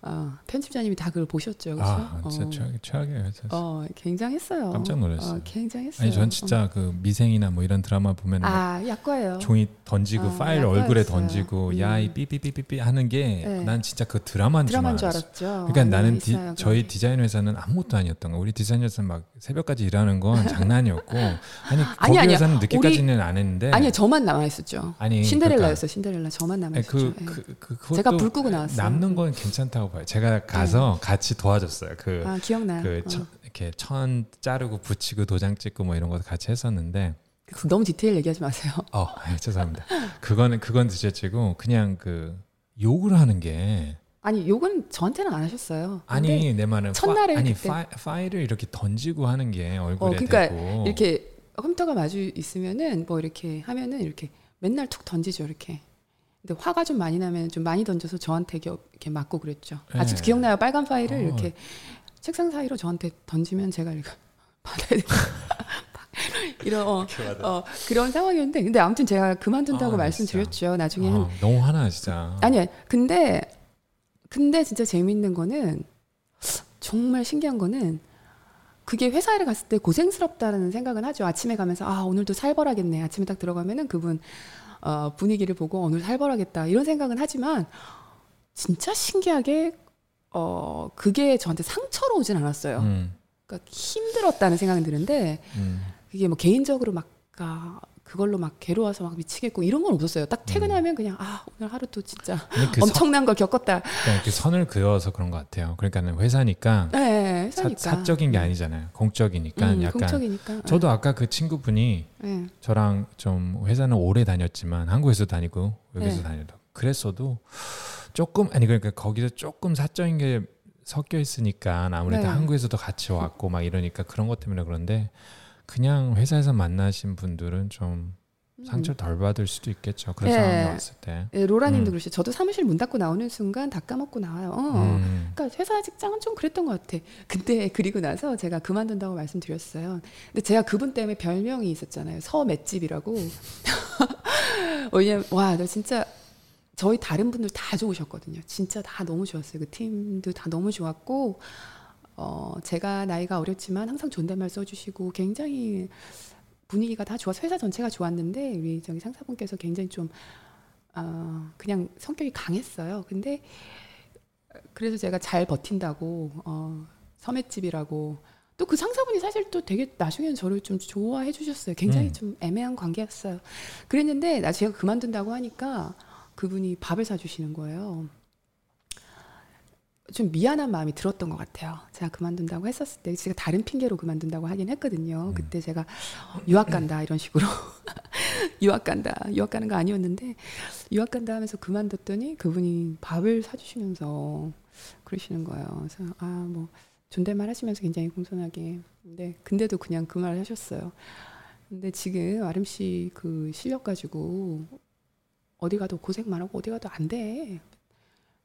어, 편집자님이 다 그걸 보셨죠, 그렇죠? 아 진짜 최악, 최악이에요. 진짜. 어, 굉장했어요. 깜짝 놀랐어요. 어, 굉장했어요. 아니 전 진짜 그 미생이나 뭐 이런 드라마 보면 막 아, 약과예요. 종이 던지고 아, 파일 약과였어요. 얼굴에 던지고 음. 야이 삐삐삐삐삐 하는 게 네. 난 진짜 그 드라마인 줄 드라마인 줄 알았어. 알았죠. 그러니까 나는 네, 디, 저희. 디자인 회사는 아무것도 아니었던 거. 우리 디자인 회사는 막 새벽까지 일하는 건 장난이었고 <laughs> 아니 아니, 거기 아니야. 회사는 늦게까지는 안 했는데 아니요, 저만 남아 있었죠. 아니, 신데렐라였어, 신데렐라. 저만 남아 있었죠. 그, 예. 그, 그, 그것도 제가 불 끄고 나왔어요. 남는 건 괜찮다고 봐요. 제가 가서 같이 도와줬어요. 그, 아, 기억나요. 그 어. 천, 이렇게 천 자르고 붙이고 도장 찍고 뭐 이런 거 같이 했었는데 그 너무 디테일 얘기하지 마세요. <laughs> 어 아, 죄송합니다. 그거는 그건 둘째치고 그냥 그 욕을 하는 게 아니, 욕은 저한테는 안 하셨어요. 아니 내 말은 첫날에 파, 아니 그때- 파, 파일 을 이렇게 던지고 하는 게 얼굴에 어, 그러니까 대고 이렇게 컴퓨터가 마주 있으면은 뭐 이렇게 하면은 이렇게 맨날 툭 던지죠, 이렇게. 근데 화가 좀 많이 나면 좀 많이 던져서 저한테 이렇게, 맞고 그랬죠. 아직도 네. 기억나요? 빨간 파일을 어. 이렇게 책상 사이로 저한테 던지면 제가 이렇게 <laughs> 받아야 돼. <laughs> 이런 어, 어, 그런 상황이었는데 근데 아무튼 제가 그만둔다고 아, 말씀드렸죠. 나중에는 아, 너무 화나 진짜. 아니야. 근데 근데 진짜 재밌는 거는 정말 신기한 거는 그게 회사에 갔을 때 고생스럽다는 생각은 하죠. 아침에 가면서 아 오늘도 살벌하겠네. 아침에 딱 들어가면은 그분 어, 분위기를 보고 오늘 살벌하겠다 이런 생각은 하지만 진짜 신기하게 어 그게 저한테 상처로 오진 않았어요. 음, 그러니까 힘들었다는 생각은 드는데 음. 그게 뭐 개인적으로 막 아, 그걸로 막 괴로워서 막 미치겠고 이런 건 없었어요. 딱 퇴근하면 그냥 아 오늘 하루 또 진짜 그 엄청난 걸 겪었다. 선, 그러니까 그 선을 그어서 그런 것 같아요. 그러니까는 회사니까 네, 사, 회사니까. 사 적인 게 아니잖아요. 공적이니까 음, 약간 공적이니까. 저도 아까 그 친구분이 네. 저랑 좀 회사는 오래 다녔지만 한국에서 다니고 외국에서 네. 다녀도 그랬어도 조금 아니 그러니까 거기서 조금 사적인 게 섞여 있으니까 아무래도 네. 한국에서도 같이 왔고 막 이러니까 그런 것 때문에 그런데 그냥 회사에서 만나신 분들은 좀 상처 덜 받을 수도 있겠죠. 그런 음. 네. 상황이 왔을 때. 네, 로라님도 음. 그러시죠. 저도 사무실 문 닫고 나오는 순간 다 까먹고 나와요. 어. 음. 그러니까 회사 직장은 좀 그랬던 것 같아. 근데 <laughs> 그리고 나서 제가 그만둔다고 말씀드렸어요. 근데 제가 그분 때문에 별명이 있었잖아요. 서 맷집이라고. <laughs> 왜냐면 와, 너 진짜 저희 다른 분들 다 좋으셨거든요. 진짜 다 너무 좋았어요. 그 팀도 다 너무 좋았고 어, 제가 나이가 어렸지만 항상 존댓말 써주시고 굉장히 분위기가 다 좋아서 회사 전체가 좋았는데 우리 저기 상사분께서 굉장히 좀 어, 그냥 성격이 강했어요. 근데 그래서 제가 잘 버틴다고 어, 섬맷집이라고 또 그 상사분이 사실 또 되게 나중에는 저를 좀 좋아해 주셨어요. 굉장히 음. 좀 애매한 관계였어요. 그랬는데 나 제가 그만둔다고 하니까 그분이 밥을 사주시는 거예요. 좀 미안한 마음이 들었던 것 같아요. 제가 그만둔다고 했었을 때 제가 다른 핑계로 그만둔다고 하긴 했거든요. 음. 그때 제가 유학 간다 이런 식으로 <laughs> 유학 간다 유학 가는 거 아니었는데 유학 간다 하면서 그만뒀더니 그분이 밥을 사주시면서 그러시는 거예요. 그래서 아 뭐 존댓말 하시면서 굉장히 공손하게 근데 근데도 그냥 그 말을 하셨어요. 근데 지금 아름 씨 그 실력 가지고 어디 가도 고생만 하고 어디 가도 안 돼.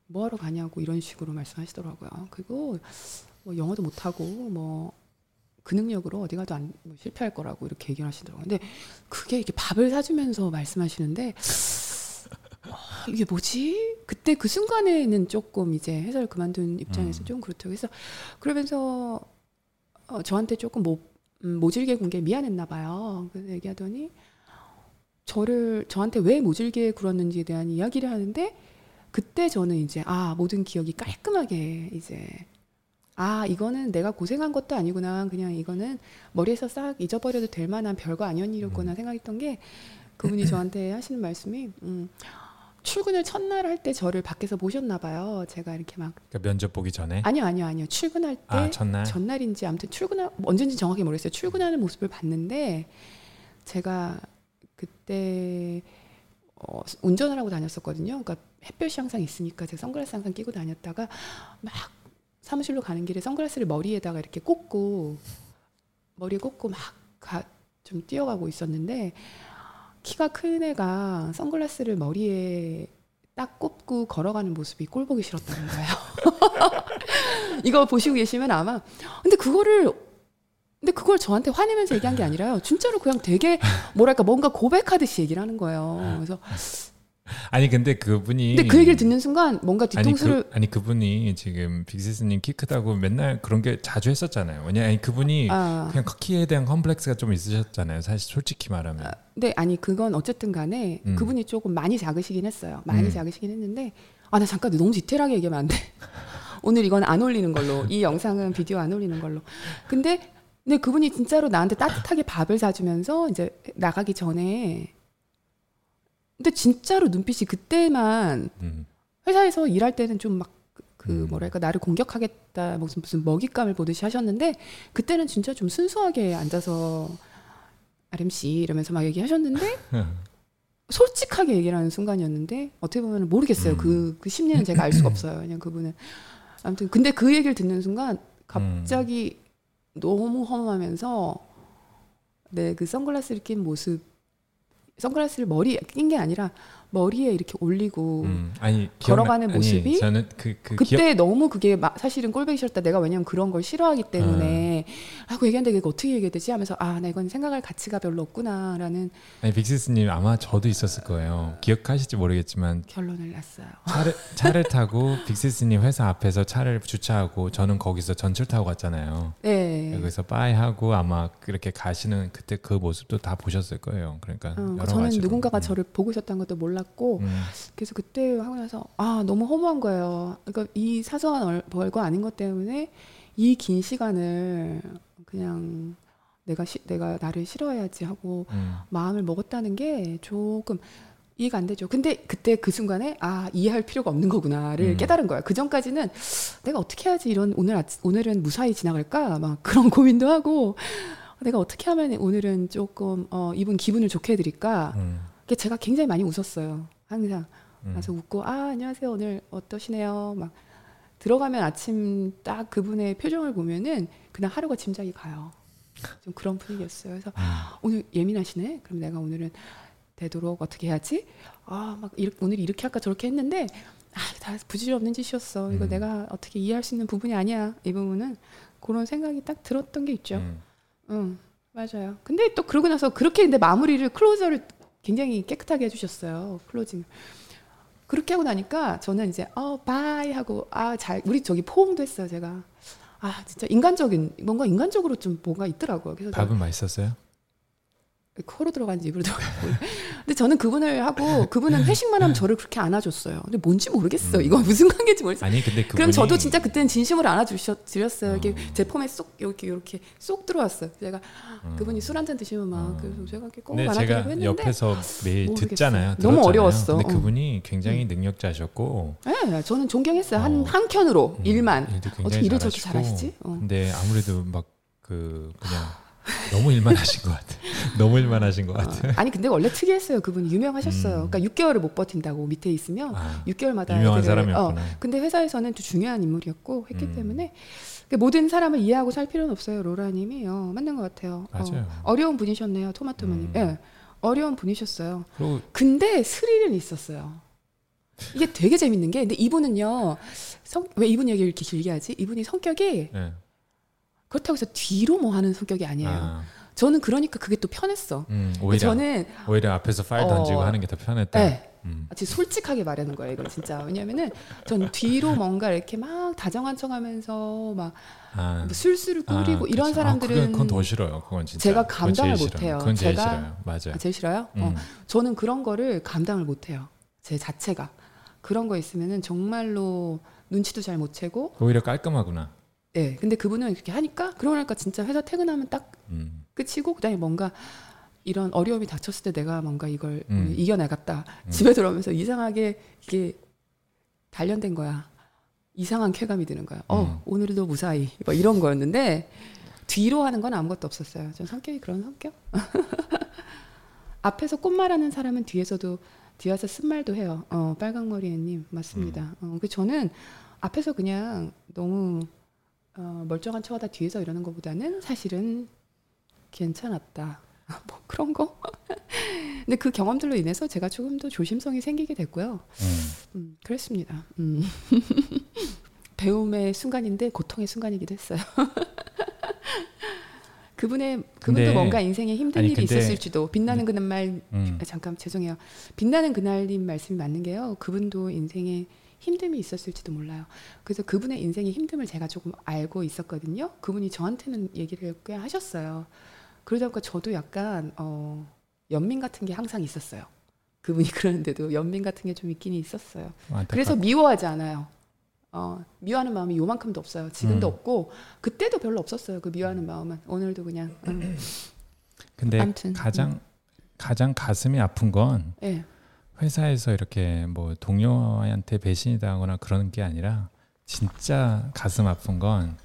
뭐 하러 가냐고 이런 식으로 말씀하시더라고요. 그리고 뭐 영어도 못 하고 뭐 그 능력으로 어디 가도 안, 뭐 실패할 거라고 이렇게 얘기를 하시더라고요. 근데 그게 이렇게 밥을 사주면서 말씀하시는데 아, 이게 뭐지? 그때 그 순간에는 조금 이제 회사를 그만둔 입장에서 음. 좀 그렇다고 해서 그러면서 어, 저한테 조금 모, 음, 모질게 군게 미안했나 봐요. 그래서 얘기하더니 저를 저한테 왜 모질게 굴었는지에 대한 이야기를 하는데 그때 저는 이제 아 모든 기억이 깔끔하게 이제 아 이거는 내가 고생한 것도 아니구나 그냥 이거는 머리에서 싹 잊어버려도 될 만한 별거 아니었구나 음. 생각했던 게 그분이 저한테 하시는 말씀이 음, 출근을 첫날 할 때 저를 밖에서 모셨나 봐요 제가 이렇게 막 그러니까 면접 보기 전에 아니요 아니요 아니요 출근할 때아 첫날 전날인지 아무튼 출근하 언제인지 정확히 모르겠어요. 출근하는 모습을 봤는데 제가 그때 어, 운전을 하고 다녔었거든요. 그러니까 햇볕이 항상 있으니까 제가 선글라스 항상 끼고 다녔다가 막 사무실로 가는 길에 선글라스를 머리에다가 이렇게 꽂고 머리에 꽂고 막 좀 뛰어가고 있었는데 키가 큰 애가 선글라스를 머리에 딱 꽂고 걸어가는 모습이 꼴 보기 싫었다는 거예요. <laughs> 이거 보시고 계시면 아마 근데 그거를 근데 그걸 저한테 화내면서 얘기한 게 아니라요. 진짜로 그냥 되게 뭐랄까 뭔가 고백하듯이 얘기를 하는 거예요. 그래서 아니 근데 그분이 근데 그 얘기를 듣는 순간 뭔가 아니 뒤통수를 그, 아니 그분이 지금 빅시스님 키 크다고 맨날 그런 게 자주 했었잖아요. 왜냐 아니 그분이 아, 그냥 키에 대한 컴플렉스가 좀 있으셨잖아요. 사실 솔직히 말하면. 네 아니 그건 어쨌든 간에 음. 그분이 조금 많이 작으시긴 했어요. 많이 음. 작으시긴 했는데 아 나 잠깐 너무 디테일하게 얘기하면 안 돼. <laughs> 오늘 이건 안 올리는 걸로 이 영상은 비디오 안 올리는 걸로. 근데 근데 그분이 진짜로 나한테 따뜻하게 밥을 사주면서 이제 나가기 전에 근데 진짜로 눈빛이 그때만 음. 회사에서 일할 때는 좀 막그 음. 뭐랄까 나를 공격하겠다 무슨 무슨 먹잇감을 보듯이 하셨는데 그때는 진짜 좀 순수하게 앉아서 씨 이러면서 막 얘기하셨는데 <laughs> 솔직하게 얘기를 하는 순간이었는데 어떻게 보면 모르겠어요 음. 그, 그 심리는 제가 알 수가 없어요 그냥 그분은 아무튼 근데 그 얘기를 듣는 순간 갑자기 너무 허무하면서 내그 선글라스를 낀 모습 선글라스를 머리에 낀 게 아니라 머리에 이렇게 올리고 음. 아니 걸어가는 기억나- 모습이 아니, 저는 그, 그 그때 기억 너무 그게 마- 사실은 꼴보기 싫었다. 내가 왜냐면 그런 걸 싫어하기 때문에 하고 얘기하는데 이거 어떻게 얘기해야 되지 하면서 아 나 이건 생각할 가치가 별로 없구나라는 아니 빅시스님 아마 저도 있었을 거예요. 기억하실지 모르겠지만 결론을 났어요. 차를 <laughs> 차를 타고 빅시스님 회사 앞에서 차를 주차하고 저는 거기서 전철 타고 갔잖아요. 네. 여기서 빠이 하고 아마 그렇게 가시는 그때 그 모습도 다 보셨을 거예요. 그러니까 어, 저는 가지로. 누군가가 음. 저를 보고 있었다는 것도 몰랐고 음. 그래서 그때 하고 나서 아 너무 허무한 거예요. 그러니까 이 사소한 얼- 별거 아닌 것 때문에 이 긴 시간을 그냥 내가 시, 내가 나를 싫어해야지 하고 음. 마음을 먹었다는 게 조금 이해가 안 되죠. 근데 그때 그 순간에 아 이해할 필요가 없는 거구나를 음. 깨달은 거야. 그 전까지는 내가 어떻게 해야지 이런 오늘 아침, 오늘은 무사히 지나갈까 막 그런 <laughs> 고민도 하고 내가 어떻게 하면 오늘은 조금 어, 이분 기분을 좋게 해드릴까. 음. 그게 제가 굉장히 많이 웃었어요. 항상 음. 그래서 웃고 아 안녕하세요 오늘 어떠시네요 막 들어가면 아침 딱 그분의 표정을 보면은 그냥 하루가 짐작이 가요. 좀 그런 분위기였어요. 그래서 음. 오늘 예민하시네. 그럼 내가 오늘은 되도록 어떻게 해야지? 아, 막 이렇게, 오늘 이렇게 할까 저렇게 했는데 아, 다 부질없는 짓이었어. 이거 음. 내가 어떻게 이해할 수 있는 부분이 아니야. 이 부분은 그런 생각이 딱 들었던 게 있죠. 음. 응, 맞아요. 근데 또 그러고 나서 그렇게 근데 마무리를 클로저를 굉장히 깨끗하게 해주셨어요. closing. 그렇게 하고 나니까 저는 이제 어 bye 하고 아 잘 우리 저기 포옹도 했어요 제가 아 진짜 인간적인 뭔가 인간적으로 좀 뭐가 있더라고요. 그래서 밥은 맛있었어요? 코로 들어간지 입으로 들어간지 근데 저는 그분을 하고 그분은 회식만 하면 저를 그렇게 안아줬어요. 근데 뭔지 모르겠어. 음. 이거 무슨 관계인지 모르겠어. 아니 근데 그분이 그럼 저도 진짜 그때는 진심으로 안아주셨어요. 이렇게 어. 제 품에 쏙 이렇게 이렇게 쏙 들어왔어요. 제가 음. 그분이 술 한 잔 드시면 막 어. 그래서 제가 이렇게 꼭 근데 안아드리고 했는데 옆에서 매일 모르겠어요. 듣잖아요. 너무 들었잖아요. 어려웠어. 근데 어. 그분이 굉장히 능력자셨고 네, 저는 존경했어요. 한 어. 한켠으로 음, 일만 어떻게 일을 저렇게. 잘하시지? 어. 근데 아무래도 막 그 그냥 너무 일만 하신 것 같아. 너무 일만 하신 것 같아. 어. 아니 근데 원래 특이했어요. 그분이 유명하셨어요. 음. 그러니까 6개월을 못 버틴다고 밑에 있으면 아, 6개월마다 유명한 애들을- 사람이었구나. 어, 근데 회사에서는 또 중요한 인물이었고 했기 음. 때문에 그 모든 사람을 이해하고 살 필요는 없어요. 로라님이 어, 맞는 것 같아요. 맞아요. 어, 려운 분이셨네요. 토마토마님. 음. 예, 어려운 분이셨어요. 그리고 근데 스릴은 있었어요. 이게 되게 재밌는 게, 근데 이분은요, 성, 왜 이분 얘기를 이렇게 길게 하지? 이분이 성격이 예. 그렇다고 해서 뒤로 뭐 하는 성격이 아니에요. 아, 저는 그러니까 그게 또 편했어. 음, 오히려 저는 오히려 앞에서 파일 어, 던지고 하는 게 더 편했다. 네, 음. 진짜 솔직하게 말하는 거예요, 이거 진짜. 왜냐면은 전 뒤로 뭔가 이렇게 막 다정한 척하면서 막 아, 술술을 뿌리고 아, 이런 그쵸. 사람들은 아, 그건, 그건 더 싫어요. 그건 진짜. 제가 감당을 싫어요. 못해요. 그건 제일 제가- 싫어요. 맞아요. 아, 제일 싫어요. 음. 어, 저는 그런 거를 감당을 못 해요. 제 자체가 그런 거 있으면은 정말로 눈치도 잘 못 채고, 오히려 깔끔하구나. 예. 근데 그분은 이렇게 하니까 그러고 나니까 진짜 회사 퇴근하면 딱 음. 끝이고 그다음에 뭔가 이런 어려움이 닥쳤을 때 내가 뭔가 이걸 음. 오늘 이겨내갔다. 음. 집에 들어오면서 이상하게 이게 단련된 거야. 이상한 쾌감이 드는 거야. 어, 음. 오늘도 무사히 뭐 이런 거였는데 뒤로 하는 건 아무것도 없었어요. 전 성격이 그런 성격. <laughs> 앞에서 꽃말하는 사람은 뒤에서도 뒤에서 쓴말도 해요. 어, 빨강머리 애님 맞습니다. 음. 어, 그 저는 앞에서 그냥 너무 어, 멀쩡한 척하다 뒤에서 이러는 것보다는 사실은 괜찮았다. <laughs> 뭐 그런 거. <laughs> 근데 그 경험들로 인해서 제가 조금 더 조심성이 생기게 됐고요. 음. 음, 그랬습니다. 음. <laughs> 배움의 순간인데 고통의 순간이기도 했어요. 그분의 그분도 근데- 뭔가 인생에 힘든 아니, 일이 근데- 있었을지도 빛나는 그날 음. 아, 잠깐 죄송해요. 빛나는 그날님 말씀이 맞는 게요. 그분도 인생에 힘듦이 있었을지도 몰라요. 그래서 그분의 인생의 힘듦을 제가 조금 알고 있었거든요. 그분이 저한테는 얘기를 꽤 하셨어요. 그러다 보니까 저도 약간 어, 연민 같은 게 항상 있었어요. 그분이 <laughs> 그러는데도 연민 같은 게 좀 있긴 있었어요. 안타깝- 그래서 미워하지 않아요. 어, 미워하는 마음이 요만큼도 없어요. 지금도 음. 없고 그때도 별로 없었어요. 그 미워하는 마음은 오늘도 그냥 음, 근데 아무튼, 가장 가장 가슴이 아픈 건 예. 회사에서 이렇게 뭐 동료한테 배신이 당하거나 그런 게 아니라 진짜 가슴 아픈 건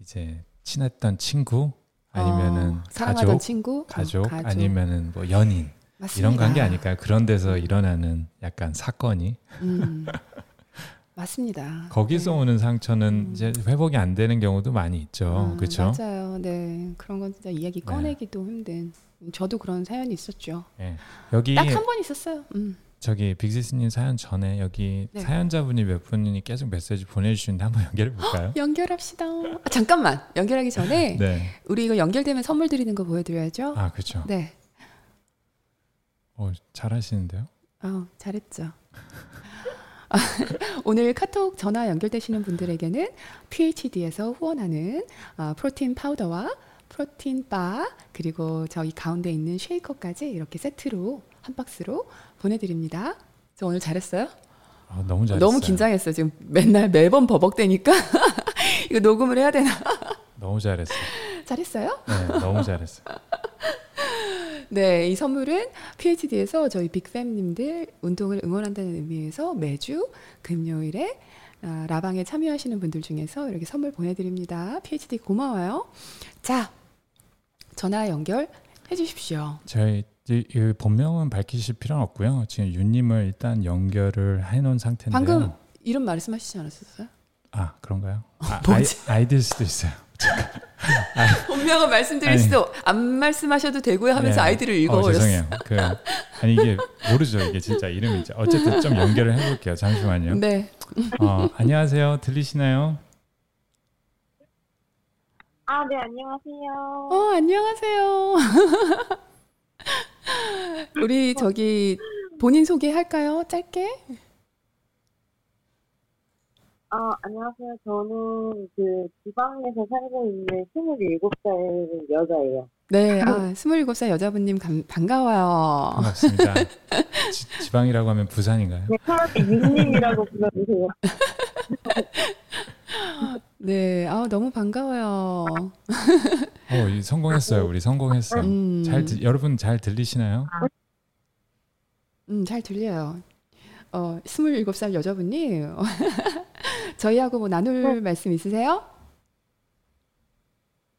이제 친했던 친구 아니면은 어, 가족 친구, 어, 가족, 아니면은 뭐 연인 이런 관계 아닐까요? 그런 데서 일어나는 약간 사건이 음, <laughs> 맞습니다. 거기서 네. 오는 상처는 음. 이제 회복이 안 되는 경우도 많이 있죠. 음, 그렇죠? 맞아요. 네, 그런 건 진짜 이야기 네. 꺼내기도 힘든. 저도 그런 사연이 있었죠. 예. 여기 딱 한 번 있었어요. 음. 저기 빅시스님 사연 전에 여기 네. 사연자분이 몇 분이 계속 메시지 보내주시는데 한번 <laughs> 연결해 볼까요? 연결합시다. 아, 잠깐만 연결하기 전에 <laughs> 네. 우리 이거 연결되면 선물 드리는 거 보여드려야죠. 아 그렇죠. 네, 어, 잘하시는데요? 아 잘했죠. 아, <laughs> 오늘 카톡 전화 연결되시는 분들에게는 PHD에서 후원하는 아, 프로틴 파우더와 프로틴 바 그리고 저희 가운데 있는 쉐이커까지 이렇게 세트로 한 박스로 보내드립니다. 저 오늘 잘했어요? 아, 너무 잘했어요. 너무 긴장했어요. 지금 맨날 매번 버벅대니까 <laughs> 이거 녹음을 해야 되나? 너무 잘했어요. 잘했어요? 네, 너무 잘했어요. <laughs> 네, 이 선물은 PhD에서 저희 빅팸님들 운동을 응원한다는 의미에서 매주 금요일에 아, 라방에 참여하시는 분들 중에서 이렇게 선물 보내드립니다. PhD 고마워요. 자, 전화 연결 해 주십시오. 저희 이, 이 본명은 밝히실 필요는 없고요. 지금 윤님을 일단 연결을 해놓은 상태인데요. 방금 이런 말씀하시지 않았었어요? 아 그런가요? 아, 뭐지? 아이, 아이들 수도 있어요. <laughs> 본명은 말씀드릴 아니. 수도 안 말씀하셔도 되고요 하면서 네. 아이들을 어, 읽어버렸어요. 죄송해요. 그 아니 이게 모르죠. 이게 진짜 이름이 이제 어쨌든 좀 연결을 해볼게요. 잠시만요. 네. 어, 안녕하세요. 들리시나요? 아, 네, 안녕하세요. 어, 안녕하세요. <laughs> 우리 저기 본인 소개할까요? 짧게? 아, 안녕하세요. 저는 그 지방에서 살고 있는 27살 여자예요. 네, 아, 27살 여자분님 감- 반가워요. 반갑습니다. <laughs> 지, 지방이라고 하면 부산인가요? 네, 차라리 윤님이라고 불러주세요. <laughs> 네, 아, 너무 반가워요. 어, 이 성공했어요. 우리 성공했어요. 음, 잘 들- 여러분 잘 들리시나요? 음, 잘 들려요. 어, 27살 여자분님, <laughs> 저희하고 뭐 나눌 말씀 있으세요?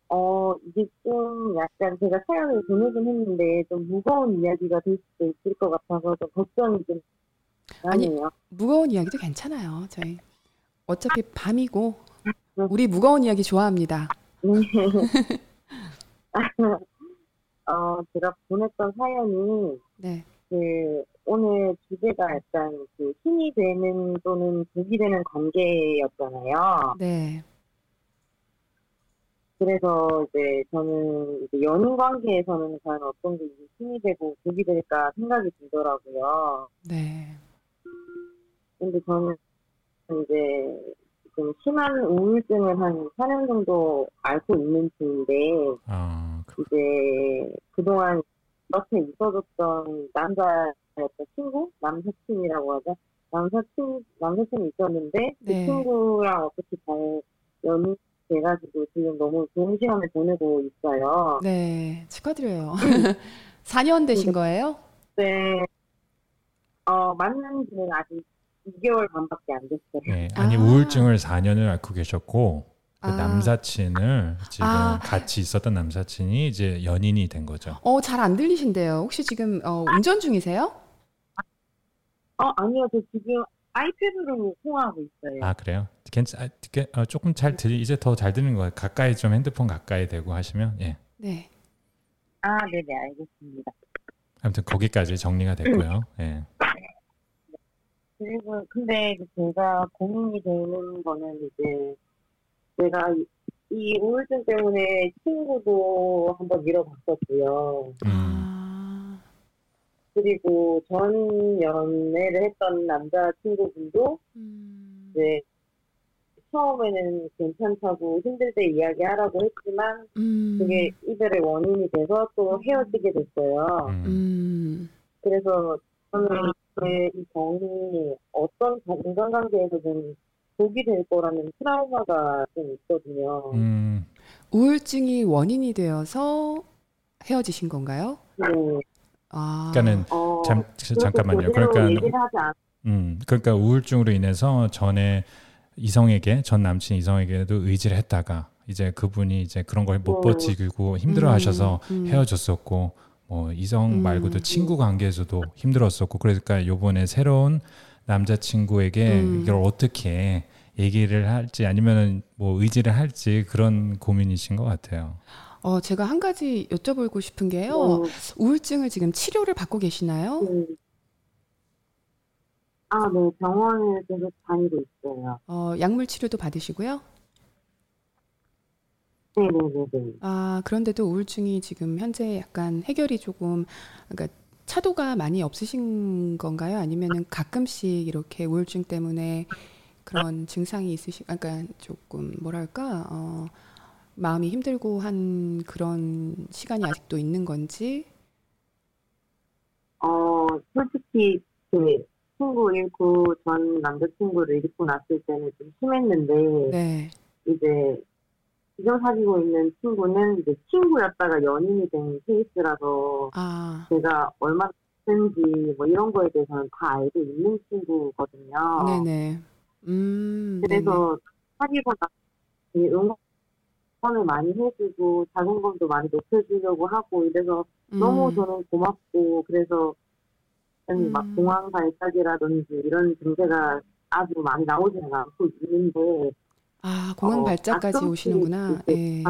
어, 이게 좀 약간 제가 사연을 보내긴 했는데 좀 무거운 이야기가 될 수도 있을 것 같아서 좀 걱정이 좀 아니, 많네요. 무거운 이야기도 괜찮아요, 저희. 어차피 밤이고, 우리 무거운 이야기 좋아합니다. 네. <laughs> 어, 제가 보냈던 사연이 네, 그 오늘 주제가 약간 그 힘이 되는 또는 독이 되는 관계였잖아요. 네, 그래서 이제 저는 이제 연인 관계에서는 과연 어떤 게 힘이 되고 독이 될까 생각이 들더라고요. 네. 근데 저는 이제 좀 심한 우울증을 한 4년 정도 앓고 있는 중인데 아, 그- 이제 그동안 옆에 있어줬던 남자였던 친구? 남사친이라고 하죠. 남사친, 남사친이 있었는데 그 네. 친구랑 어떻게 잘 연이 돼가지고 지금 너무 좋은 시간을 보내고 있어요. 네, 축하드려요. <laughs> 4년 되신 거예요? 네. 어, 만난 지는 아직 2개월 반밖에 안 됐어요. 네. 아니 아. 우울증을 4년을 앓고 계셨고 그 아. 남사친을 지금 아. 같이 있었던 남사친이 이제 연인이 된 거죠. 어, 잘 안 들리신데요. 혹시 지금 어, 운전 중이세요? 어, 아니요. 저 지금 아이패드로 통화하고 있어요. 아 그래요? 괜찮? 아, 어, 조금 잘 들리 이제 더 잘 들리는 거예요. 가까이 좀 핸드폰 가까이 대고 하시면 예. 네. 아, 네네, 알겠습니다. 아무튼 거기까지 정리가 됐고요. 예. 그리고, 근데 제가 고민이 되는 거는 이제, 내가 이, 이 우울증 때문에 친구도 한번 잃어봤었고요. 음, 아, 그리고 전 연애를 했던 남자친구분도 음, 이제, 처음에는 괜찮다고 힘들 때 이야기하라고 했지만, 음, 그게 이별의 원인이 돼서 또 헤어지게 됐어요. 음. 음, 그래서 저는 제이 병이 어떤 인간관계에서 좀 독이 될 거라는 트라우마가 좀 있거든요. 음, 우울증이 원인이 되어서 헤어지신 건가요? 네. 아, 그러니까는 어, 잠, 그렇게 잠깐만요. 그러니까. 음, 그러니까 우울증으로 인해서 전에 이성에게 전 남친 이성에게도 의지를 했다가 이제 그분이 이제 그런 걸못 음. 버티고 힘들어하셔서 음, 음. 헤어졌었고 뭐 이성 음. 말고도 친구 관계에서도 힘들었었고 그러니까 요번에 새로운 남자친구에게 음. 이걸 어떻게 얘기를 할지 아니면은 뭐 의지를 할지 그런 고민이신 것 같아요. 어, 제가 한 가지 여쭤보고 싶은 게요. 음, 우울증을 지금 치료를 받고 계시나요? 음. 아, 네, 병원을 계속 다니고 있어요. 어, 약물 치료도 받으시고요. 네네네네. 아, 그런데도 우울증이 지금 현재 약간 해결이 조금, 그러니까 차도가 많이 없으신 건가요? 아니면은 가끔씩 이렇게 우울증 때문에 그런 증상이 있으신, 그러니까 조금 뭐랄까, 어, 마음이 힘들고 한 그런 시간이 아직도 있는 건지? 어, 솔직히 그 친구 잃고 전 남자친구를 잃고 났을 때는 좀 심했는데 네, 이제 지금 사귀고 있는 친구는 이제 친구였다가 연인이 된 케이스라서 아, 제가 얼마나 좋은지 뭐 이런 거에 대해서는 다 알고 있는 친구거든요. 네네. 음. 그래서 사귀고 나서 응원을 많이 해주고 자존감도 많이 높여주려고 하고 이래서 너무 음, 저는 고맙고 그래서 아니 막 음. 공황 발작이라든지 이런 증세가 아주 많이 나오지는 않고 있는데 아, 공황 어, 가끔씩 오시는구나. 이제 예.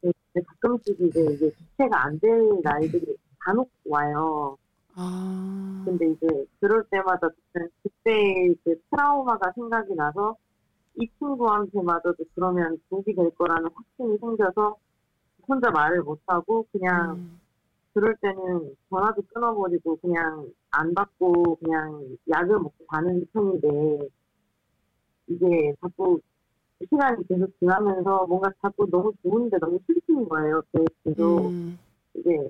근데 가끔씩 이제 이게 주체가 안 될 날들이 간혹 와요. 아, 근데 이제 그럴 때마다 그때 그 트라우마가 생각이 나서 이 친구한테마저도 그러면 독이 될 거라는 확신이 생겨서 혼자 말을 못하고 그냥 음, 그럴 때는 전화도 끊어버리고 그냥 안 받고 그냥 약을 먹고 가는 편인데 이게 자꾸 시간이 계속 지나면서 뭔가 자꾸 너무 좋은데 너무 슬픈 거예요. 계속 음, 이게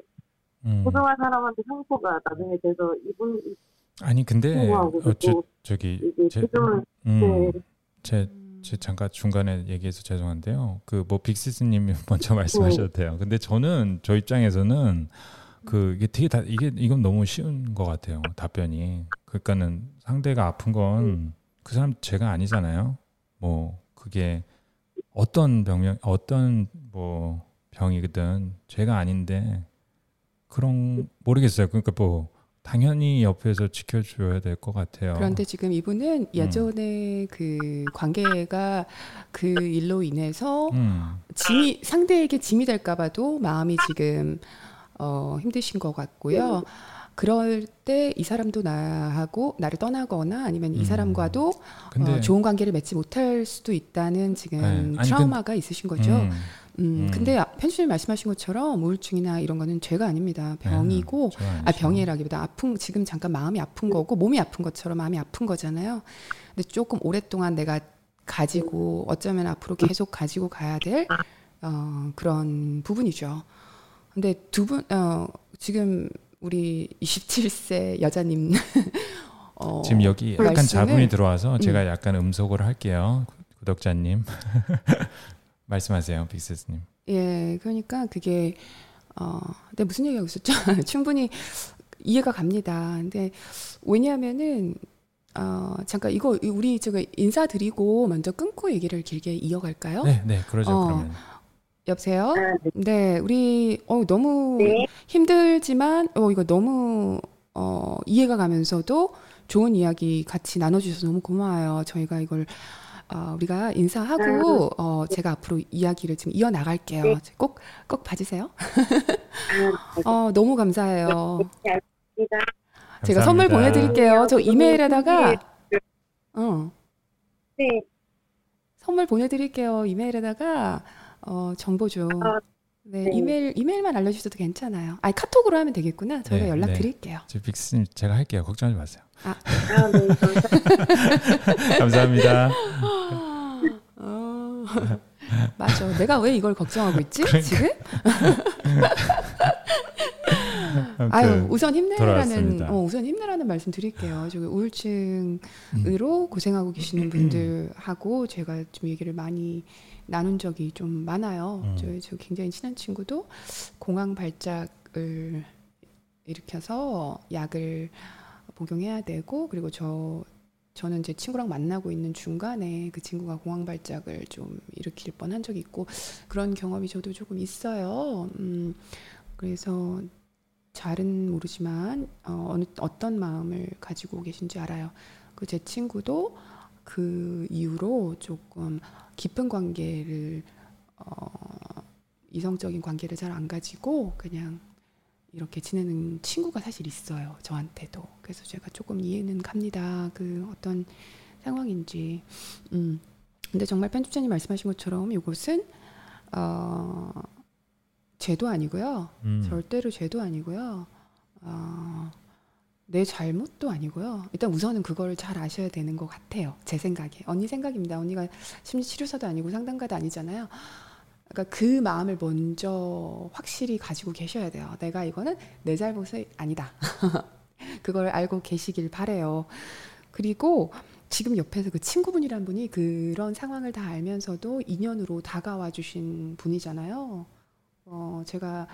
음. 소중한 사람한테 상처가 나중에 돼서 이분 이 아니 근데 어, 저, 또 저기 제, 음, 네. 제, 제 잠깐 중간에 얘기해서 죄송한데요. 그 뭐 빅시스님이 <laughs> 먼저 말씀하셔도 돼요. 근데 저는 저 입장에서는 그 이게 되게 다 이게 이건 너무 쉬운 것 같아요. 답변이. 그러니까는 상대가 아픈 건 그 사람 죄가 아니잖아요. 뭐 그게 어떤 병명 어떤 뭐 병이든 죄가 아닌데 그런 모르겠어요. 그러니까 뭐 당연히 옆에서 지켜줘야 될 것 같아요. 그런데 지금 이분은 예전에 그 관계가 그 일로 인해서 음, 짐이 상대에게 짐이 될까봐도 마음이 지금 어, 힘드신 것 같고요. 그럴 때 이 사람도 나하고 나를 떠나거나 아니면 이 음. 사람과도 어, 좋은 관계를 맺지 못할 수도 있다는 지금 네. 아니, 트라우마가 있으신 거죠. 음, 음, 음. 근데 아- 편수님 말씀하신 것처럼 우울증이나 이런 거는 죄가 아닙니다. 병이고 네, 아. 병이라기보다 아픈 지금 잠깐 마음이 아픈 거고 몸이 아픈 것처럼 마음이 아픈 거잖아요. 근데 조금 오랫동안 내가 가지고 어쩌면 앞으로 계속 가지고 가야 될 어, 그런 부분이죠. 근데 두 분 어, 지금 우리 27세 여자님 <laughs> 어, 지금 여기 약간 말씀을- 자분이 들어와서 음. 제가 약간 음소거를 할게요. 구독자님 <laughs> 말씀하세요, 빅스님. 예, 그러니까 그게 어, 근데 무슨 얘기하고 있었죠? <laughs> 충분히 이해가 갑니다. 근데 왜냐하면은 어, 잠깐 이거 우리 저거 인사드리고 먼저 끊고 얘기를 길게 이어갈까요? 네, 네, 그러죠. 어. 그러면 여보세요? 아, 네. 네, 우리 어, 너무 네. 힘들지만 어, 이거 너무 어, 이해가 가면서도 좋은 이야기 같이 나눠 주셔서 너무 고마워요. 저희가 이걸 어, 우리가 인사하고 어, 제가 앞으로 이야기를 지금 이어 나갈게요. 네. 꼭 꼭 봐주세요. 아, <laughs> 어, 너무 감사해요. 네, 알겠습니다. 제가 선물 감사합니다. 보내드릴게요. 저 네, 이메일에다가 어, 네. 선물 보내드릴게요. 이메일에다가 어, 정보 좀. 아, 네, 네. 이메일 이메일만 알려주셔도 괜찮아요. 아니 카톡으로 하면 되겠구나. 저희가 네, 연락 네. 드릴게요. 저 빅스님 제가 할게요. 걱정하지 마세요. 아, 네. <laughs> 감사합니다. 어, 맞아. 내가 왜 이걸 걱정하고 있지? 그러니까. 지금? <laughs> 아유, 우선 힘내라는. 어, 우선 힘내라는 말씀 드릴게요. 저기 우울증으로 고생하고 계시는 분들하고 제가 좀 얘기를 많이 나눈 적이 좀 많아요. 음. 저희 저 굉장히 친한 친구도 공황 발작을 일으켜서 약을 복용해야 되고 그리고 저 저는 제 친구랑 만나고 있는 중간에 그 친구가 공황 발작을 좀 일으킬 뻔한 적이 있고 그런 경험이 저도 조금 있어요. 음, 그래서 잘은 모르지만 어, 어느 어떤 마음을 가지고 계신지 알아요. 그 제 친구도 그 이후로 조금 깊은 관계를 어, 이성적인 관계를 잘 안 가지고 그냥 이렇게 지내는 친구가 사실 있어요. 저한테도. 그래서 제가 조금 이해는 갑니다. 그 어떤 상황인지. 음. 근데 정말 편집자님 말씀하신 것처럼 이것은 어, 죄도 아니고요. 음. 절대로 죄도 아니고요. 어, 내 잘못도 아니고요. 일단 우선은 그걸 잘 아셔야 되는 것 같아요. 제 생각에. 언니 생각입니다. 언니가 심리치료사도 아니고 상담가도 아니잖아요. 그러니까 그 마음을 먼저 확실히 가지고 계셔야 돼요. 내가 이거는 내 잘못이 아니다. <laughs> 그걸 알고 계시길 바래요. 그리고 지금 옆에서 그 친구분이란 분이 그런 상황을 다 알면서도 인연으로 다가와 주신 분이잖아요. 어, 제가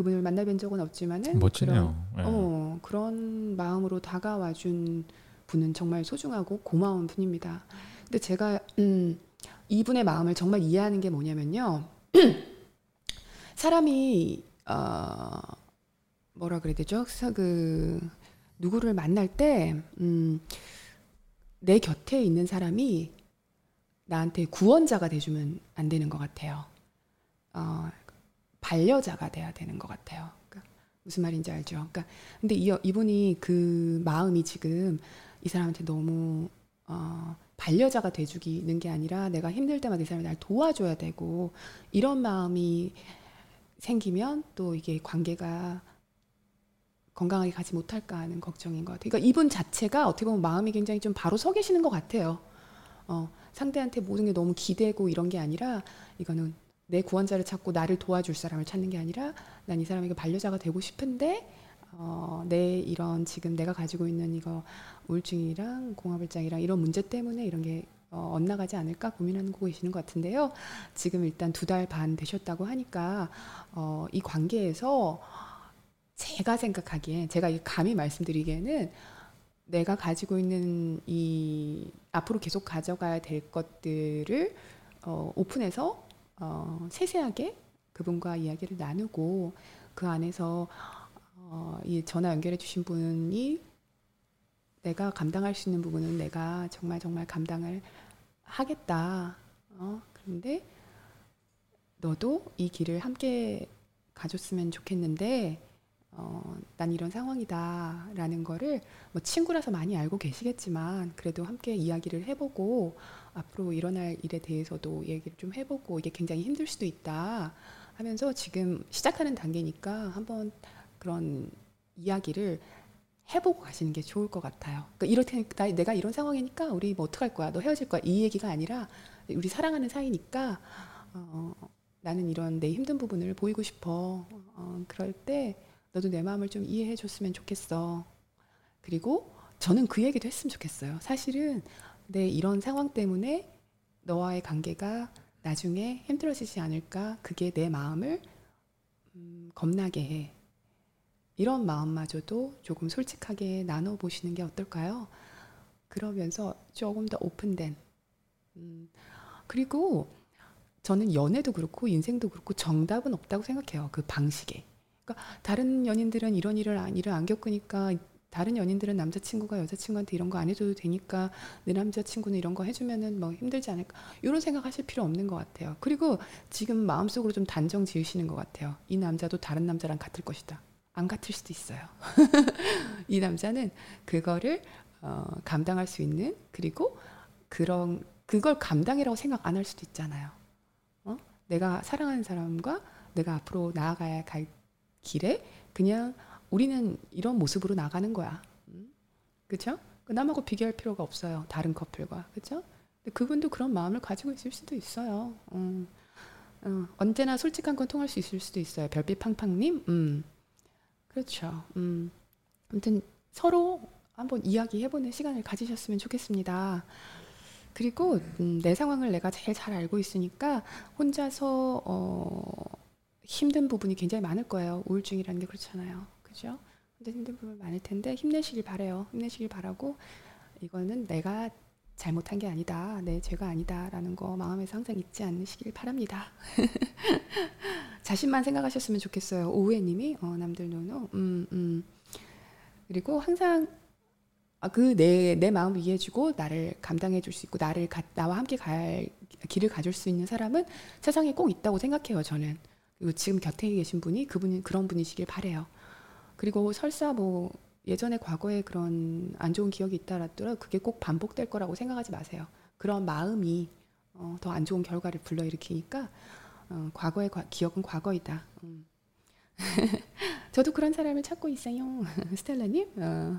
그분을 만나뵌 적은 없지만은 멋지네요. 그런, 예. 어, 그런 마음으로 다가와 준 분은 정말 소중하고 고마운 분입니다. 근데 제가 음, 이분의 마음을 정말 이해하는 게 뭐냐면요. <clears throat> 사람이 어, 뭐라 그래야 되죠? 사- 그 누구를 만날 때 음, 내 곁에 있는 사람이 나한테 구원자가 돼주면 안 되는 것 같아요. 어, 반려자가 돼야 되는 것 같아요. 그러니까 무슨 말인지 알죠? 그러니까 근데 이, 이분이 그 마음이 지금 이 사람한테 너무 어, 반려자가 돼주기는 게 아니라 내가 힘들 때마다 이 사람이 날 도와줘야 되고 이런 마음이 생기면 또 이게 관계가 건강하게 가지 못할까 하는 걱정인 것 같아요. 그러니까 이분 자체가 어떻게 보면 마음이 굉장히 좀 바로 서 계시는 것 같아요. 어, 상대한테 모든 게 너무 기대고 이런 게 아니라 이거는 내 구원자를 찾고 나를 도와줄 사람을 찾는 게 아니라 난 이 사람에게 반려자가 되고 싶은데 어, 내 이런 지금 내가 가지고 있는 이거 우울증이랑 공황불장이랑 이런 문제 때문에 이런 게 어, 엇나가지 않을까 고민하고 계시는 것 같은데요. 지금 일단 두 달 반 되셨다고 하니까 어, 이 관계에서 제가 생각하기엔 제가 이 감히 말씀드리기에는 내가 가지고 있는 이 앞으로 계속 가져가야 될 것들을 어, 오픈해서 어, 세세하게 그분과 이야기를 나누고 그 안에서 어, 이 전화 연결해 주신 분이 내가 감당할 수 있는 부분은 내가 정말 정말 감당을 하겠다. 어, 그런데 너도 이 길을 함께 가줬으면 좋겠는데 어, 난 이런 상황이다라는 거를 뭐 친구라서 많이 알고 계시겠지만 그래도 함께 이야기를 해보고 앞으로 일어날 일에 대해서도 얘기를 좀 해보고 이게 굉장히 힘들 수도 있다 하면서 지금 시작하는 단계니까 한번 그런 이야기를 해보고 가시는 게 좋을 것 같아요. 그러니까 나, 내가 이런 상황이니까 우리 뭐 어떡할 거야? 너 헤어질 거야? 이 얘기가 아니라 우리 사랑하는 사이니까 어, 나는 이런 내 힘든 부분을 보이고 싶어. 어, 그럴 때 너도 내 마음을 좀 이해해 줬으면 좋겠어. 그리고 저는 그 얘기도 했으면 좋겠어요. 사실은 내 이런 상황 때문에 너와의 관계가 나중에 힘들어지지 않을까? 그게 내 마음을 음, 겁나게 해. 이런 마음마저도 조금 솔직하게 나눠 보시는 게 어떨까요? 그러면서 조금 더 오픈된. 음, 그리고 저는 연애도 그렇고 인생도 그렇고 정답은 없다고 생각해요. 그 방식에. 그러니까 다른 연인들은 이런 일을 안, 일을 안 겪으니까 다른 연인들은 남자친구가 여자친구한테 이런 거 안 해줘도 되니까 내 남자친구는 이런 거 해주면은 뭐 힘들지 않을까 이런 생각하실 필요 없는 것 같아요. 그리고 지금 마음속으로 좀 단정 지으시는 것 같아요. 이 남자도 다른 남자랑 같을 것이다. 안 같을 수도 있어요. <laughs> 이 남자는 그거를 어, 감당할 수 있는 그리고 그런 그걸 감당이라고 생각 안 할 수도 있잖아요. 어? 내가 사랑하는 사람과 내가 앞으로 나아가야 갈 길에 그냥 우리는 이런 모습으로 나가는 거야. 음? 그렇죠? 남하고 비교할 필요가 없어요. 다른 커플과. 그렇죠? 근데 그분도 그런 마음을 가지고 있을 수도 있어요. 음. 어, 언제나 솔직한 건 통할 수 있을 수도 있어요. 별빛 팡팡님. 음. 그렇죠. 음. 아무튼 서로 한번 이야기해보는 시간을 가지셨으면 좋겠습니다. 그리고 음, 내 상황을 내가 제일 잘 알고 있으니까 혼자서 어, 힘든 부분이 굉장히 많을 거예요. 우울증이라는 게 그렇잖아요. 그죠? 근데 힘든 많을 텐데 힘내시길 바래요. 힘내시길 바라고 이거는 내가 잘못한 게 아니다. 내 죄가 아니다라는 거 마음에서 항상 잊지 않으시길 바랍니다. <laughs> 자신만 생각하셨으면 좋겠어요. 오우애님이 어, 남들 노노. 음, 음. 그리고 항상 아, 그내 내 마음을 이해해주고 나를 감당해 줄 수 있고 나를 가, 나와 함께 갈 길을 가줄 수 있는 사람은 세상에 꼭 있다고 생각해요. 저는 지금 곁에 계신 분이 그분이 그런 분이시길 바래요. 그리고 설사 뭐 예전에 과거에 그런 안 좋은 기억이 있다라더라도 그게 꼭 반복될 거라고 생각하지 마세요. 그런 마음이 어, 더 안 좋은 결과를 불러일으키니까 어, 과거의 과, 기억은 과거이다. 음. <laughs> 저도 그런 사람을 찾고 있어요. <laughs> 스텔라님. 어.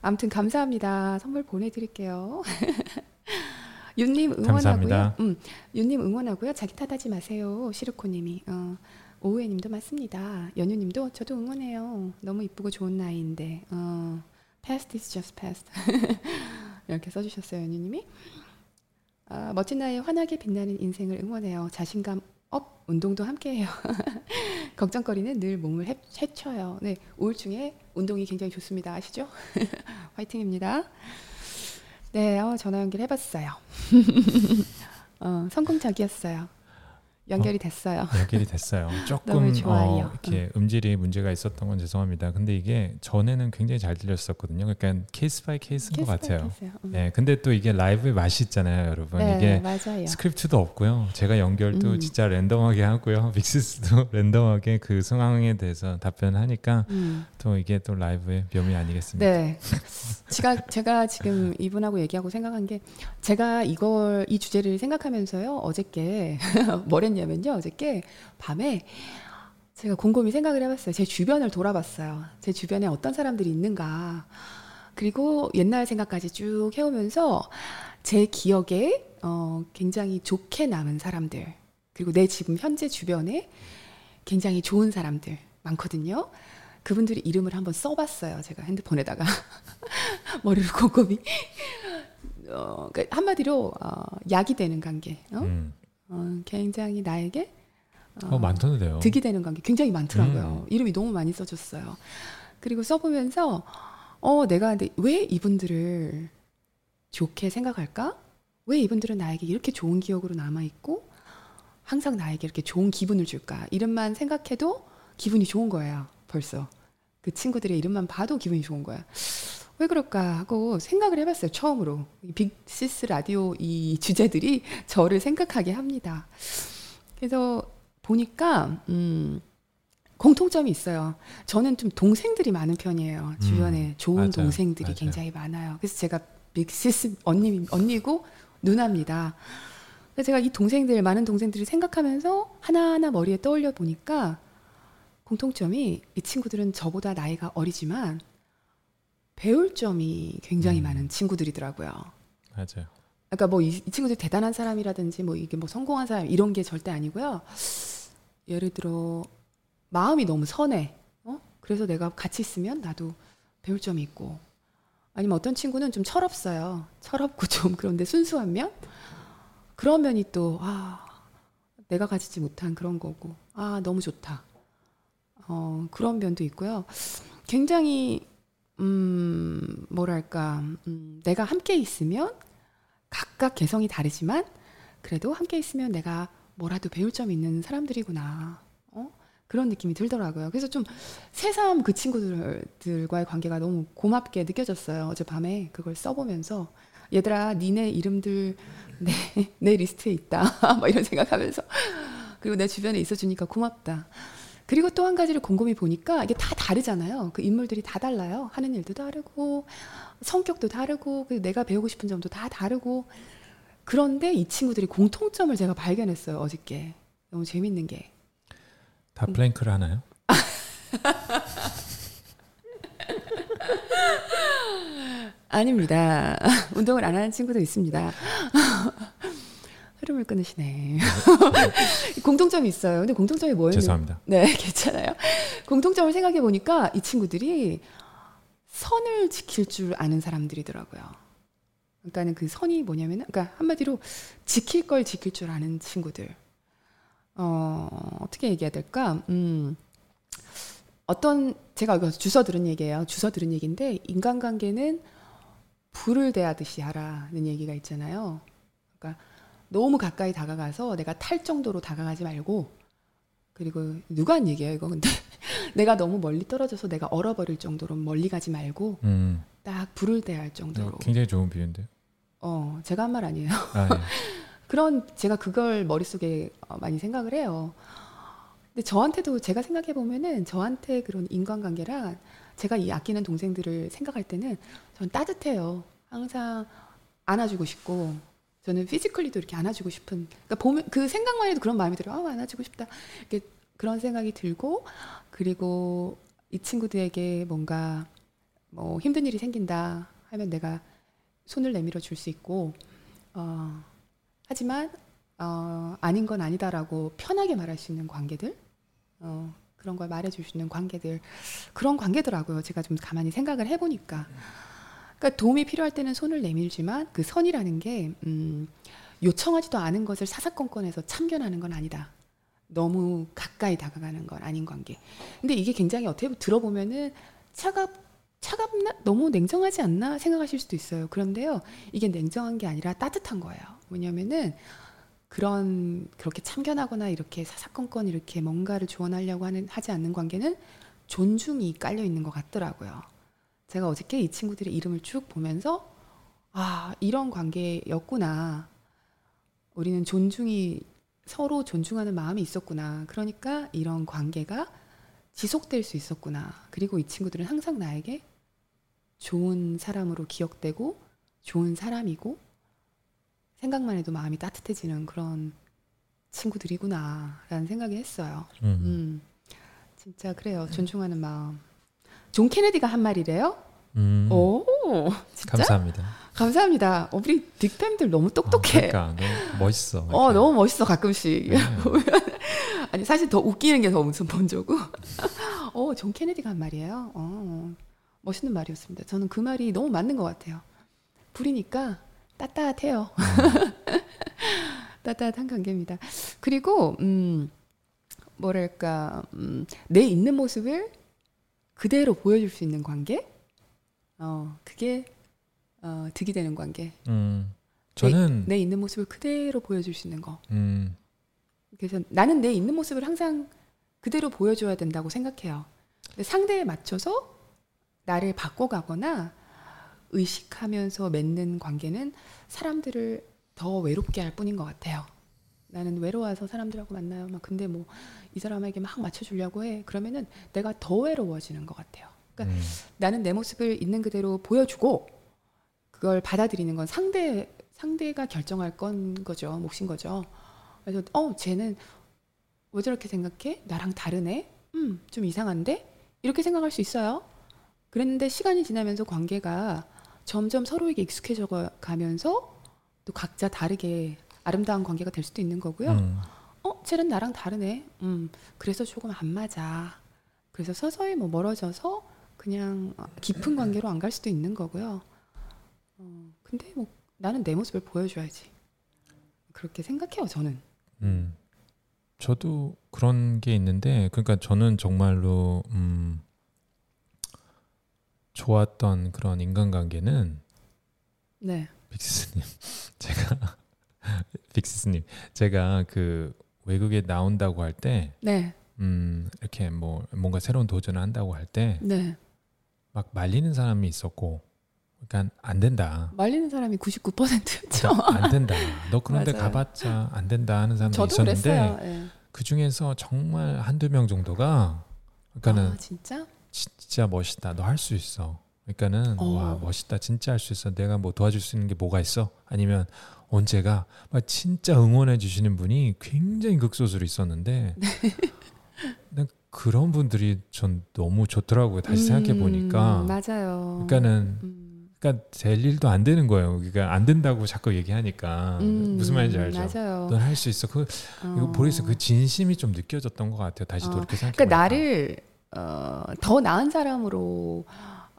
아무튼 감사합니다. 선물 보내드릴게요. <laughs> 윤님 응원하고요. 감사합니다. 음, 윤님 응원하고요. 자기 탓하지 마세요. 시르코님이. 어, 오우애님도 맞습니다. 연유님도 저도 응원해요. 너무 이쁘고 좋은 나이인데. 어, past is just past. <laughs> 이렇게 써주셨어요, 연유님이. 아, 멋진 나이에 환하게 빛나는 인생을 응원해요. 자신감 업, 운동도 함께해요. <laughs> 걱정거리는 늘 몸을 해, 해쳐요. 네, 우울증에 운동이 굉장히 좋습니다. 아시죠? <laughs> 화이팅입니다. 네, 어, 전화 연결 해봤어요. 어, 성공적이었어요. 연결이 됐어요. 연결이 됐어요. <laughs> 조금. 어, 이렇게 음질이 문제가 있었던 건 죄송합니다. 근데 이게 전에는 굉장히 잘 들렸었거든요. 그러니까 case by case인 것 case by 같아요. case요. 음. 네, 근데 또 이게 라이브의 맛이 있잖아요, 여러분. 네, 이게 맞아요. 스크립트도 없고요. 제가 연결도 음. 진짜 랜덤하게 하고요. <laughs> 믹스도 랜덤하게 그 상황에 대해서 답변하니까 음. 또 이게 또 라이브의 묘미 아니겠습니까? 네. 제가 제가 지금 이분하고 얘기하고 생각한 게 제가 이걸 이 주제를 생각하면서요 어저께 <laughs> 뭘 했냐 면요 어저께 밤에 제가 곰곰이 생각을 해봤어요 제 주변을 돌아봤어요 제 주변에 어떤 사람들이 있는가 그리고 옛날 생각까지 쭉 해오면서 제 기억에 어, 굉장히 좋게 남은 사람들 그리고 내 지금 현재 주변에 굉장히 좋은 사람들 많거든요. 그분들의 이름을 한번 써봤어요. 제가 핸드폰에다가 <laughs> 머리를 곰곰이 어, 그러니까 한마디로 어, 약이 되는 관계. 어? 음. 어, 굉장히 나에게 어, 많던데요. 득이 되는 관계 굉장히 많더라고요. 음. 이름이 너무 많이 써졌어요. 그리고 써보면서 어 내가 근데 왜 이분들을 좋게 생각할까? 왜 이분들은 나에게 이렇게 좋은 기억으로 남아 있고 항상 나에게 이렇게 좋은 기분을 줄까? 이름만 생각해도 기분이 좋은 거예요. 벌써 그 친구들의 이름만 봐도 기분이 좋은 거야. 왜 그럴까 하고 생각을 해봤어요. 처음으로 이 빅시스 라디오 이 주제들이 저를 생각하게 합니다. 그래서 보니까 음, 공통점이 있어요. 저는 좀 동생들이 많은 편이에요. 주변에 음, 좋은 맞아요. 동생들이 맞아요. 굉장히 많아요. 그래서 제가 빅시스 언니 언니고 누나입니다. 그래서 제가 이 동생들 많은 동생들을 생각하면서 하나하나 머리에 떠올려 보니까 공통점이 이 친구들은 저보다 나이가 어리지만 배울 점이 굉장히 음. 많은 친구들이더라고요. 맞아요. 그러니까 뭐 이 친구들 대단한 사람이라든지 뭐 이게 뭐 성공한 사람 이런 게 절대 아니고요. 예를 들어 마음이 너무 선해. 어? 그래서 내가 같이 있으면 나도 배울 점이 있고. 아니면 어떤 친구는 좀 철없어요. 철없고 <laughs> 좀 그런데 순수한 면? 그런 면이 또 아, 내가 가지지 못한 그런 거고. 아, 너무 좋다. 어, 그런 면도 있고요. 굉장히 음, 뭐랄까? 음, 내가 함께 있으면 각각 개성이 다르지만 그래도 함께 있으면 내가 뭐라도 배울 점이 있는 사람들이구나. 어? 그런 느낌이 들더라고요. 그래서 좀 새삼 그 친구들과의 관계가 너무 고맙게 느껴졌어요. 어젯밤에 그걸 써보면서 얘들아 니네 이름들 내, 내 리스트에 있다. <laughs> 막 이런 생각하면서 그리고 내 주변에 있어주니까 고맙다. 그리고 또 한 가지를 곰곰이 보니까 이게 다 다르잖아요. 그 인물들이 다 달라요. 하는 일도 다르고 성격도 다르고 그리고 내가 배우고 싶은 점도 다 다르고 그런데 이 친구들이 공통점을 제가 발견했어요 어저께 너무 재밌는 게다 음. 플랭크를 하나요? <laughs> 아닙니다 <laughs> 운동을 안 하는 친구도 있습니다 <laughs> 흐름을 끊으시네 <laughs> 공통점이 있어요 근데 공통점이 뭐였는지 죄송합니다. 네, <laughs> 괜찮아요. 공통점을 생각해 보니까 이 친구들이 선을 지킬 줄 아는 사람들이더라고요. 그러니까는 그 선이 뭐냐면은, 그러니까 한마디로 지킬 걸 지킬 줄 아는 친구들. 어, 어떻게 얘기해야 될까? 음, 어떤, 제가 주워 들은 얘기예요. 주워 들은 얘기인데, 인간관계는 불을 대하듯이 하라는 얘기가 있잖아요. 그러니까 너무 가까이 다가가서 내가 탈 정도로 다가가지 말고, 그리고 누가 한 얘기예요 이거? 근데 <laughs> 내가 너무 멀리 떨어져서 내가 얼어버릴 정도로 멀리 가지 말고 음, 딱 불을 대할 정도로. 굉장히 좋은 비유인데요. 어 제가 한 말 아니에요. <laughs> 아, 예. <laughs> 그런 제가 그걸 머릿속에 어, 많이 생각을 해요. 근데 저한테도 제가 생각해 보면은 저한테 그런 인간관계란 제가 이 아끼는 동생들을 생각할 때는 전 따뜻해요. 항상 안아주고 싶고 저는 피지컬리도 이렇게 안아주고 싶은 그러니까 보면 그 생각만 해도 그런 마음이 들어요. 아, 안아주고 싶다. 이렇게 그런 생각이 들고 그리고 이 친구들에게 뭔가 뭐 힘든 일이 생긴다 하면 내가 손을 내밀어 줄 수 있고 어, 하지만 어, 아닌 건 아니다라고 편하게 말할 수 있는 관계들 어, 그런 걸 말해줄 수 있는 관계들 그런 관계더라고요. 제가 좀 가만히 생각을 해보니까 그러니까 도움이 필요할 때는 손을 내밀지만 그 선이라는 게 음, 요청하지도 않은 것을 사사건건해서 참견하는 건 아니다. 너무 가까이 다가가는 건 아닌 관계. 근데 이게 굉장히 어떻게 보면 들어보면은 차갑 차갑나 너무 냉정하지 않나 생각하실 수도 있어요. 그런데요, 이게 냉정한 게 아니라 따뜻한 거예요. 왜냐면은 그런 그렇게 참견하거나 이렇게 사사건건 이렇게 뭔가를 조언하려고 하는 하지 않는 관계는 존중이 깔려 있는 것 같더라고요. 제가 어저께 이 친구들의 이름을 쭉 보면서 아 이런 관계였구나. 우리는 존중이 서로 존중하는 마음이 있었구나. 그러니까 이런 관계가 지속될 수 있었구나. 그리고 이 친구들은 항상 나에게 좋은 사람으로 기억되고 좋은 사람이고 생각만 해도 마음이 따뜻해지는 그런 친구들이구나라는 생각이 했어요. 음. 음, 진짜 그래요. 존중하는 마음. 존 케네디가 한 말이래요. 음. 오, 진짜 감사합니다. 감사합니다. 어, 우리 딕팬들 너무 어, 똑똑해. 그러니까 너무 멋있어. 어, 이렇게. 너무 멋있어 가끔씩. 네. <laughs> 아니 사실 더 웃기는 게 더 무슨 먼저고. <laughs> 어, 존 케네디가 한 말이에요. 어, 멋있는 말이었습니다. 저는 그 말이 너무 맞는 것 같아요. 불이니까 따뜻해요. <laughs> 따뜻한 관계입니다. 그리고 음, 뭐랄까 음, 내 있는 모습을 그대로 보여줄 수 있는 관계. 어, 그게 어, 득이 되는 관계. 음. 저는 내 있는 모습을 그대로 보여줄 수 있는 거. 음. 그래서 나는 내 있는 모습을 항상 그대로 보여줘야 된다고 생각해요. 상대에 맞춰서 나를 바꿔가거나 의식하면서 맺는 관계는 사람들을 더 외롭게 할 뿐인 것 같아요. 나는 외로워서 사람들하고 만나요. 막 근데 뭐 이 사람에게 막 맞춰주려고 해. 그러면은 내가 더 외로워지는 것 같아요. 그러니까 음. 나는 내 모습을 있는 그대로 보여주고 그걸 받아들이는 건 상대 상대가 결정할 건 거죠 몫인 거죠. 그래서 어 쟤는 왜 저렇게 생각해? 나랑 다르네. 음 좀 이상한데 이렇게 생각할 수 있어요. 그랬는데 시간이 지나면서 관계가 점점 서로에게 익숙해져 가면서 또 각자 다르게 아름다운 관계가 될 수도 있는 거고요. 음. 어, 쟤는 나랑 다르네. 음, 그래서 조금 안 맞아. 그래서 서서히 뭐 멀어져서 그냥 깊은 관계로 안 갈 수도 있는 거고요. 어, 근데 뭐 나는 내 모습을 보여줘야지. 그렇게 생각해요, 저는. 음. 저도 그런 게 있는데 그러니까 저는 정말로 음 좋았던 그런 인간관계는 네. 빅스님 <laughs> 제가 <laughs> 빅스님 제가 그 외국에 나온다고 할 때 네. 음, 이렇게 뭐 뭔가 새로운 도전을 한다고 할때막 네. 말리는 사람이 있었고 그러니까 안 된다. 말리는 사람이 99%였죠. 그러니까 안 된다. 너 그런데. 가봤자 안 된다 하는 사람도 저도 있었는데. 예. 그 중에서 정말 한두 명 정도가 그러니까는 아, 진짜? 진짜 멋있다. 너 할 수 있어. 그러니까는 어. 와 멋있다. 진짜 할 수 있어. 내가 뭐 도와줄 수 있는 게 뭐가 있어? 아니면 언제가 막 진짜 응원해 주시는 분이 굉장히 극소수로 있었는데 <laughs> 네. 난 그런 분들이 전 너무 좋더라고요. 다시 생각해 보니까 음, 맞아요. 그러니까는 음, 그러니까 될 일도 안 되는 거예요. 그러니까 안 된다고 자꾸 얘기하니까 음, 무슨 말인지 알죠? 맞아요. 넌 할 수 있어. 그 이거 어. 보리에서 그 진심이 좀 느껴졌던 것 같아요. 다시 어, 돌이켜 생각해 그러니까. 나를 어, 더 나은 사람으로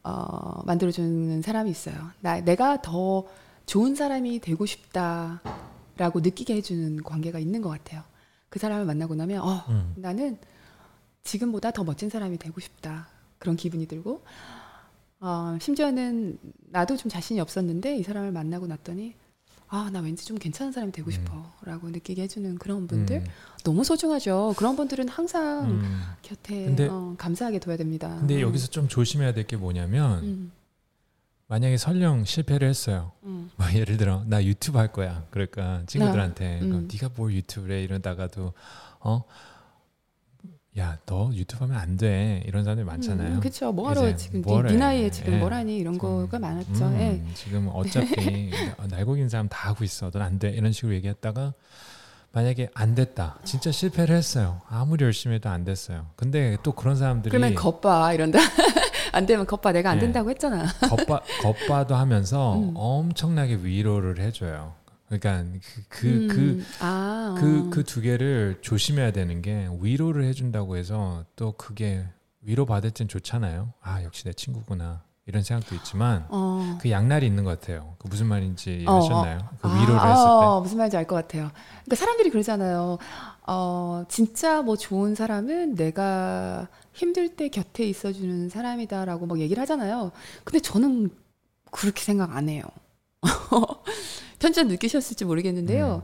어, 만들어주는 사람이 있어요. 나 내가 더 좋은 사람이 되고 싶다라고 느끼게 해주는 관계가 있는 것 같아요. 그 사람을 만나고 나면 어, 음. 나는 지금보다 더 멋진 사람이 되고 싶다 그런 기분이 들고 어, 심지어는 나도 좀 자신이 없었는데 이 사람을 만나고 났더니 아 나 왠지 좀 괜찮은 사람이 되고 음. 싶어 라고 느끼게 해주는 그런 분들 음. 너무 소중하죠. 그런 분들은 항상 음. 곁에 근데- 어, 감사하게 둬야 됩니다. 근데 음. 여기서 좀 조심해야 될 게 뭐냐면 음, 만약에 설령 실패를 했어요. 음, 뭐 예를 들어 나 유튜브 할 거야. 그러니까 친구들한테 음. 그럼 네가 뭘 유튜브를 해 이러다가도 어. 야, 너 유튜브 하면 안 돼. 이런 사람들이 많잖아요. 음, 그렇죠. 뭐 하러 이제 지금. 네, 네 나이에 지금 예. 뭐라니 이런 거가 많았죠. 음, 예. 지금 어차피 <laughs> 날고긴 사람 다 하고 있어. 넌 안 돼. 이런 식으로 얘기했다가 만약에 안 됐다. 진짜 실패를 했어요. 아무리 열심히 해도 안 됐어요. 근데 또 그런 사람들이 그러면 겉봐 이런다. 안 되면 겉봐 내가 안 예. 된다고 했잖아. 겉바, 겉바도 하면서 <laughs> 음. 엄청나게 위로를 해줘요. 그러니까 그그 음, 아, 그 어. 그두 개를 조심해야 되는 게 위로를 해준다고 해서 또 그게 위로 받을 땐 좋잖아요. 아 역시 내 친구구나. 이런 생각도 있지만 어. 그 양날이 있는 것 같아요. 그 무슨 말인지 어, 아셨나요? 그 아, 위로를 아, 했을 때. 무슨 말인지 알 것 같아요. 그러니까 사람들이 그러잖아요. 어, 진짜 뭐 좋은 사람은 내가 힘들 때 곁에 있어주는 사람이다라고 막 얘기를 하잖아요. 근데 저는 그렇게 생각 안 해요. <laughs> 편전 느끼셨을지 모르겠는데요.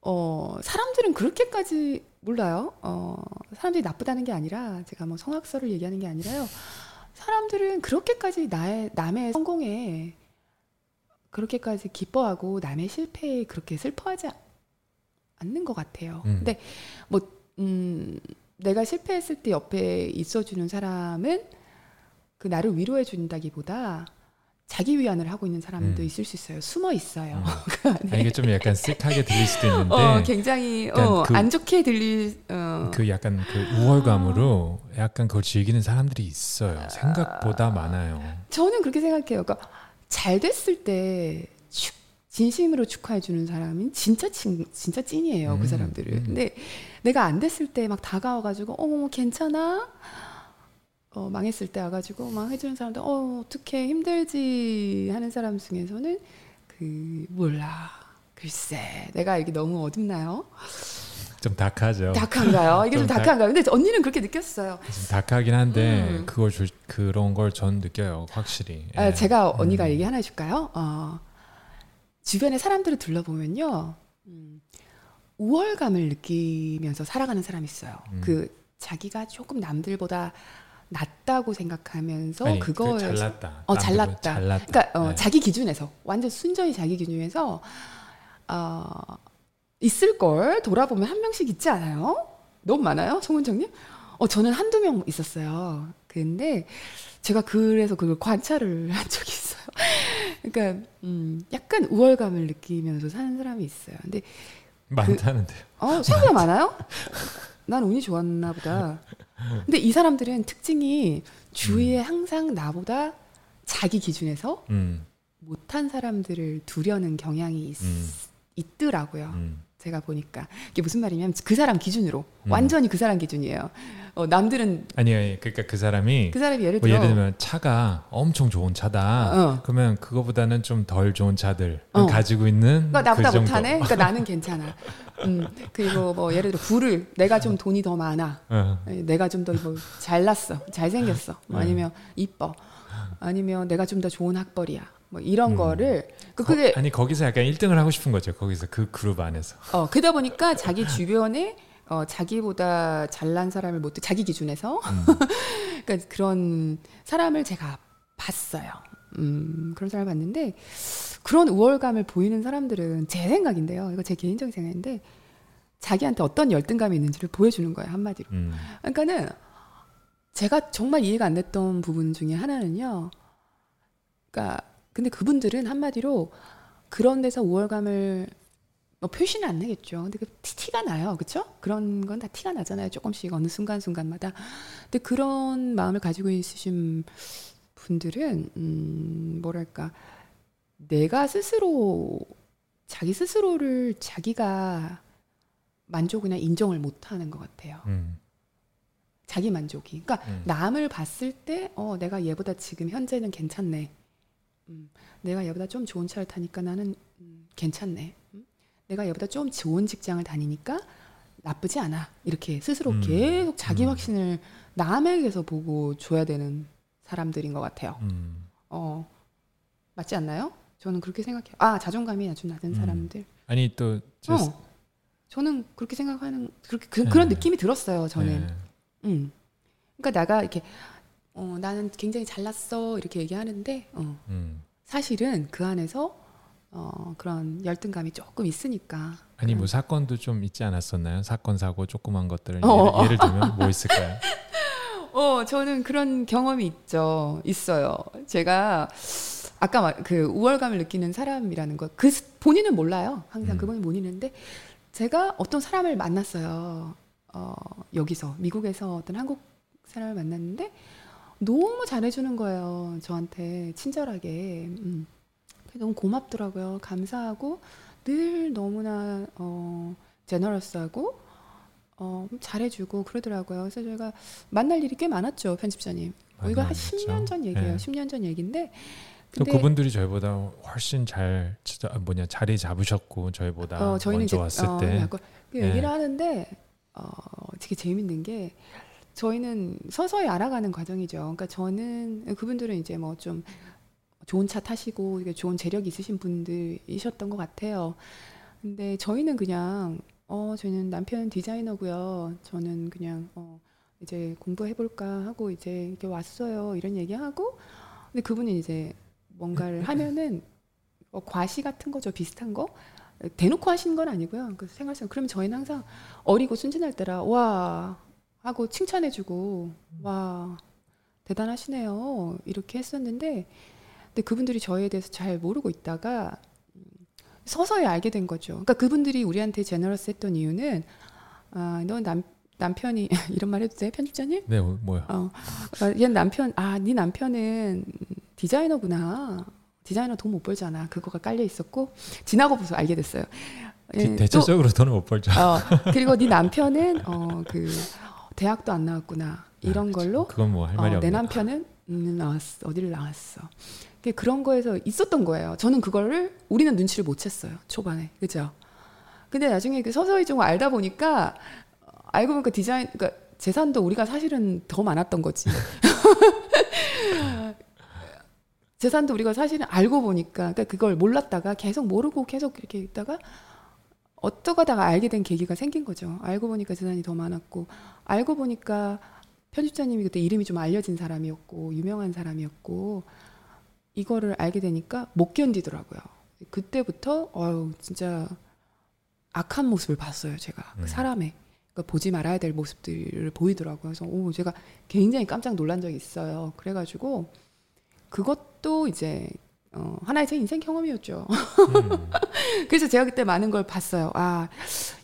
어, 사람들은 그렇게까지 몰라요. 어, 사람들이 나쁘다는 게 아니라 제가 뭐 성악설을 얘기하는 게 아니라요. 사람들은 그렇게까지 나의 남의 성공에 그렇게까지 기뻐하고 남의 실패에 그렇게 슬퍼하지 않는 것 같아요. 음. 근데 뭐 음, 내가 실패했을 때 옆에 있어주는 사람은 그 나를 위로해 준다기보다 자기 위안을 하고 있는 사람도 음. 있을 수 있어요. 숨어 있어요. 음. <laughs> 그 안에. 아니, 이게 좀 약간 쓱하게 들릴 수도 <laughs> 있는데 어, 굉장히 어, 그- 안 좋게 들릴 어, 그 약간 그 우월감으로 약간 그걸 즐기는 사람들이 있어요. 생각보다 많아요. 저는 그렇게 생각해요. 그러니까 잘 됐을 때 축- 진심으로 축하해 주는 사람은 진짜 친, 진짜 찐이에요. 음, 그 사람들은. 음. 근데 내가 안 됐을 때 막 다가와 가지고 어머 괜찮아? 어, 망했을 때 와가지고 막 해주는 사람들 어 어떻게 힘들지 하는 사람 중에서는 그 몰라 글쎄 내가 이게 너무 어둡나요? 좀 다크하죠. 다크한가요? 이게 좀 좀 다- 다크한가요? 근데 언니는 그렇게 느꼈어요. 좀 다크하긴 한데 음. 그걸 줄 그런 걸 전 느껴요. 확실히. 아, 예. 제가 언니가 음. 얘기 하나 해줄까요? 어, 주변에 사람들을 둘러보면요, 음, 우월감을 느끼면서 살아가는 사람이 있어요. 음. 그 자기가 조금 남들보다 낫다고 생각하면서 아니, 그거에 그 잘났다. 어, 잘났다. 잘났다. 그러니까 어, 네. 자기 기준에서 완전 순전히 자기 기준에서 어, 있을 걸 돌아보면 한 명씩 있지 않아요? 너무 많아요, 송은정님? 어 저는 한두 명 있었어요. 근데 제가 그래서 그걸 관찰을 <laughs> 한 적이 있어요. 그러니까 음, 약간 우월감을 느끼면서 사는 사람이 있어요. 근데 많다는데요. 어, 생각보다 많아요? 난 운이 좋았나 보다. 근데 이 사람들은 특징이 주위에 항상 나보다 자기 기준에서 음, 못한 사람들을 두려는 경향이 있, 음. 있더라고요. 음. 제가 보니까 이게 무슨 말이냐면 그 사람 기준으로 음. 완전히 그 사람 기준이에요. 어, 남들은 아니, 아니, 그러니까 그 사람이 그 사람이 예를 뭐 들어 예를 들면 차가 엄청 좋은 차다. 어. 그러면 그거보다는 좀 덜 좋은 차들 어. 가지고 있는 그러니까 나보다 그. 못하네. 그러니까 나는 괜찮아. <laughs> 음, 그리고 뭐 예를 들어 부를 내가 좀 돈이 더 많아. 어. 내가 좀 더 뭐 잘났어, 잘생겼어, 뭐 네. 아니면 이뻐, 아니면 내가 좀 더 좋은 학벌이야. 뭐 이런 음. 거를 그 거- 그게 아니 거기서 약간 1등을 하고 싶은 거죠. 거기서 그 그룹 안에서. 어 그러다 보니까 자기 주변에 어 자기보다 잘난 사람을 못 자기 기준에서 음. <laughs> 그러니까 그런 사람을 제가 봤어요. 음 그런 사람을 봤는데 그런 우월감을 보이는 사람들은 제 생각인데요. 이거 제 개인적인 생각인데 자기한테 어떤 열등감이 있는지를 보여주는 거예요 한마디로. 음. 그러니까는 제가 정말 이해가 안 됐던 부분 중에 하나는요. 그러니까 근데 그분들은 한마디로 그런 데서 우월감을 뭐 표시는 안 내겠죠. 근데 그 티- 티가 나요. 그렇죠? 그런 건 다 티가 나잖아요. 조금씩 어느 순간 순간마다. 근데 그런 마음을 가지고 있으신 분들은 음 뭐랄까 내가 스스로 자기 스스로를 자기가 만족이나 인정을 못 하는 것 같아요. 음. 자기 만족이. 그러니까 음. 남을 봤을 때, 어, 내가 얘보다 지금 현재는 괜찮네. 음, 내가 얘보다 좀 좋은 차를 타니까 나는 음, 괜찮네. 음, 내가 얘보다 좀 좋은 직장을 다니니까 나쁘지 않아. 이렇게 스스로 음. 계속 자기 음. 확신을 남에게서 보고 줘야 되는 사람들인 것 같아요. 음. 어, 맞지 않나요? 저는 그렇게 생각해요. 아, 자존감이 아주 낮은 음. 사람들. 아니 또 저- 어, 저는 그렇게 생각하는 그렇게 그, 런 네. 느낌이 들었어요. 저는. 네. 음. 그러니까 내가 이렇게 어, 나는 굉장히 잘났어 이렇게 얘기하는데 어, 음. 사실은 그 안에서 어, 그런 열등감이 조금 있으니까. 아니 뭐 그런- 사건도 좀 있지 않았었나요? 사건 사고 조그만 것들을 어, 어, 예를, 예를 들면 뭐 있을까요? <laughs> 어, 저는 그런 경험이 있죠. 있어요. 제가 아까 말, 그 우월감을 느끼는 사람이라는 것, 그 스- 본인은 몰라요. 항상 음. 그분이 모르는데 제가 어떤 사람을 만났어요. 어, 여기서 미국에서 어떤 한국 사람을 만났는데 너무 잘해주는 거예요. 저한테 친절하게. 음. 너무 고맙더라고요. 감사하고 늘 너무나 어, 제너러스하고 어, 잘해주고 그러더라고요. 그래서 제가 만날 일이 꽤 많았죠, 편집자님. 어, 이거 한 많이 10년 전. 얘기예요. 네. 10년 전 얘기인데 또 그분들이 저희보다 훨씬 잘 진짜 뭐냐 자리 잡으셨고 저희보다 어, 저희는 먼저 이제 왔을 어, 때그 네. 얘기를 하는데 어, 되게 재밌는 게 저희는 서서히 알아가는 과정이죠. 그러니까 저는 그분들은 이제 뭐 좀 좋은 차 타시고 좋은 재력이 있으신 분들이셨던 것 같아요. 근데 저희는 그냥 어 저희는 남편 디자이너고요. 저는 그냥 어 이제 공부해 볼까 하고 이제 이렇게 왔어요. 이런 얘기하고 근데 그분은 이제 뭔가를 하면은 어, 과시 같은 거죠. 비슷한 거. 대놓고 하시는 건 아니고요. 그 생활상 그럼 저희는 항상 어리고 순진할 때라 와 하고 칭찬해주고 와 대단하시네요 이렇게 했었는데 근데 그분들이 저희에 대해서 잘 모르고 있다가 음, 서서히 알게 된 거죠. 그러니까 그분들이 우리한테 제너러스했던 이유는 아넌 남편이 <laughs> 이런 말 해도 돼 편집자님? 네 뭐- 뭐요? 어, 아, 얘 남편, 아, 네 남편은 디자이너구나. 디자이너 돈 못 벌잖아. 그거가 깔려 있었고 지나고 보서 알게 됐어요. 예, 대- 또, 대체적으로 돈을 못 벌죠. 어, 그리고 네 남편은 어, 그 대학도 안 나왔구나. 이런 아. 걸로 그건 뭐할 어, 말이 내 없네. 남편은 음, 나왔어. 어디를 나왔어. 그 그런 거에서 있었던 거예요. 저는 그거를 우리는 눈치를 못 챘어요. 초반에. 그죠? 근데 나중에 그 서서히 좀 알다 보니까 어, 알고 보니까 디자인 그러니까 재산도 우리가 사실은 더 많았던 거지. <laughs> 재산도 우리가 사실은 알고 보니까 그러니까 그걸 몰랐다가 계속 모르고 계속 이렇게 있다가 어떠가다가 알게 된 계기가 생긴 거죠. 알고 보니까 재산이 더 많았고 알고 보니까 편집자님이 그때 이름이 좀 알려진 사람이었고 유명한 사람이었고 이거를 알게 되니까 못 견디더라고요. 그때부터 어유 진짜 악한 모습을 봤어요. 제가 음. 그 사람의 그러니까 보지 말아야 될 모습들을 보이더라고요. 그래서 오 제가 굉장히 깜짝 놀란 적이 있어요. 그래가지고 그것도 이제 어, 하나의 제 인생 경험이었죠. 음. <laughs> 그래서 제가 그때 많은 걸 봤어요. 아,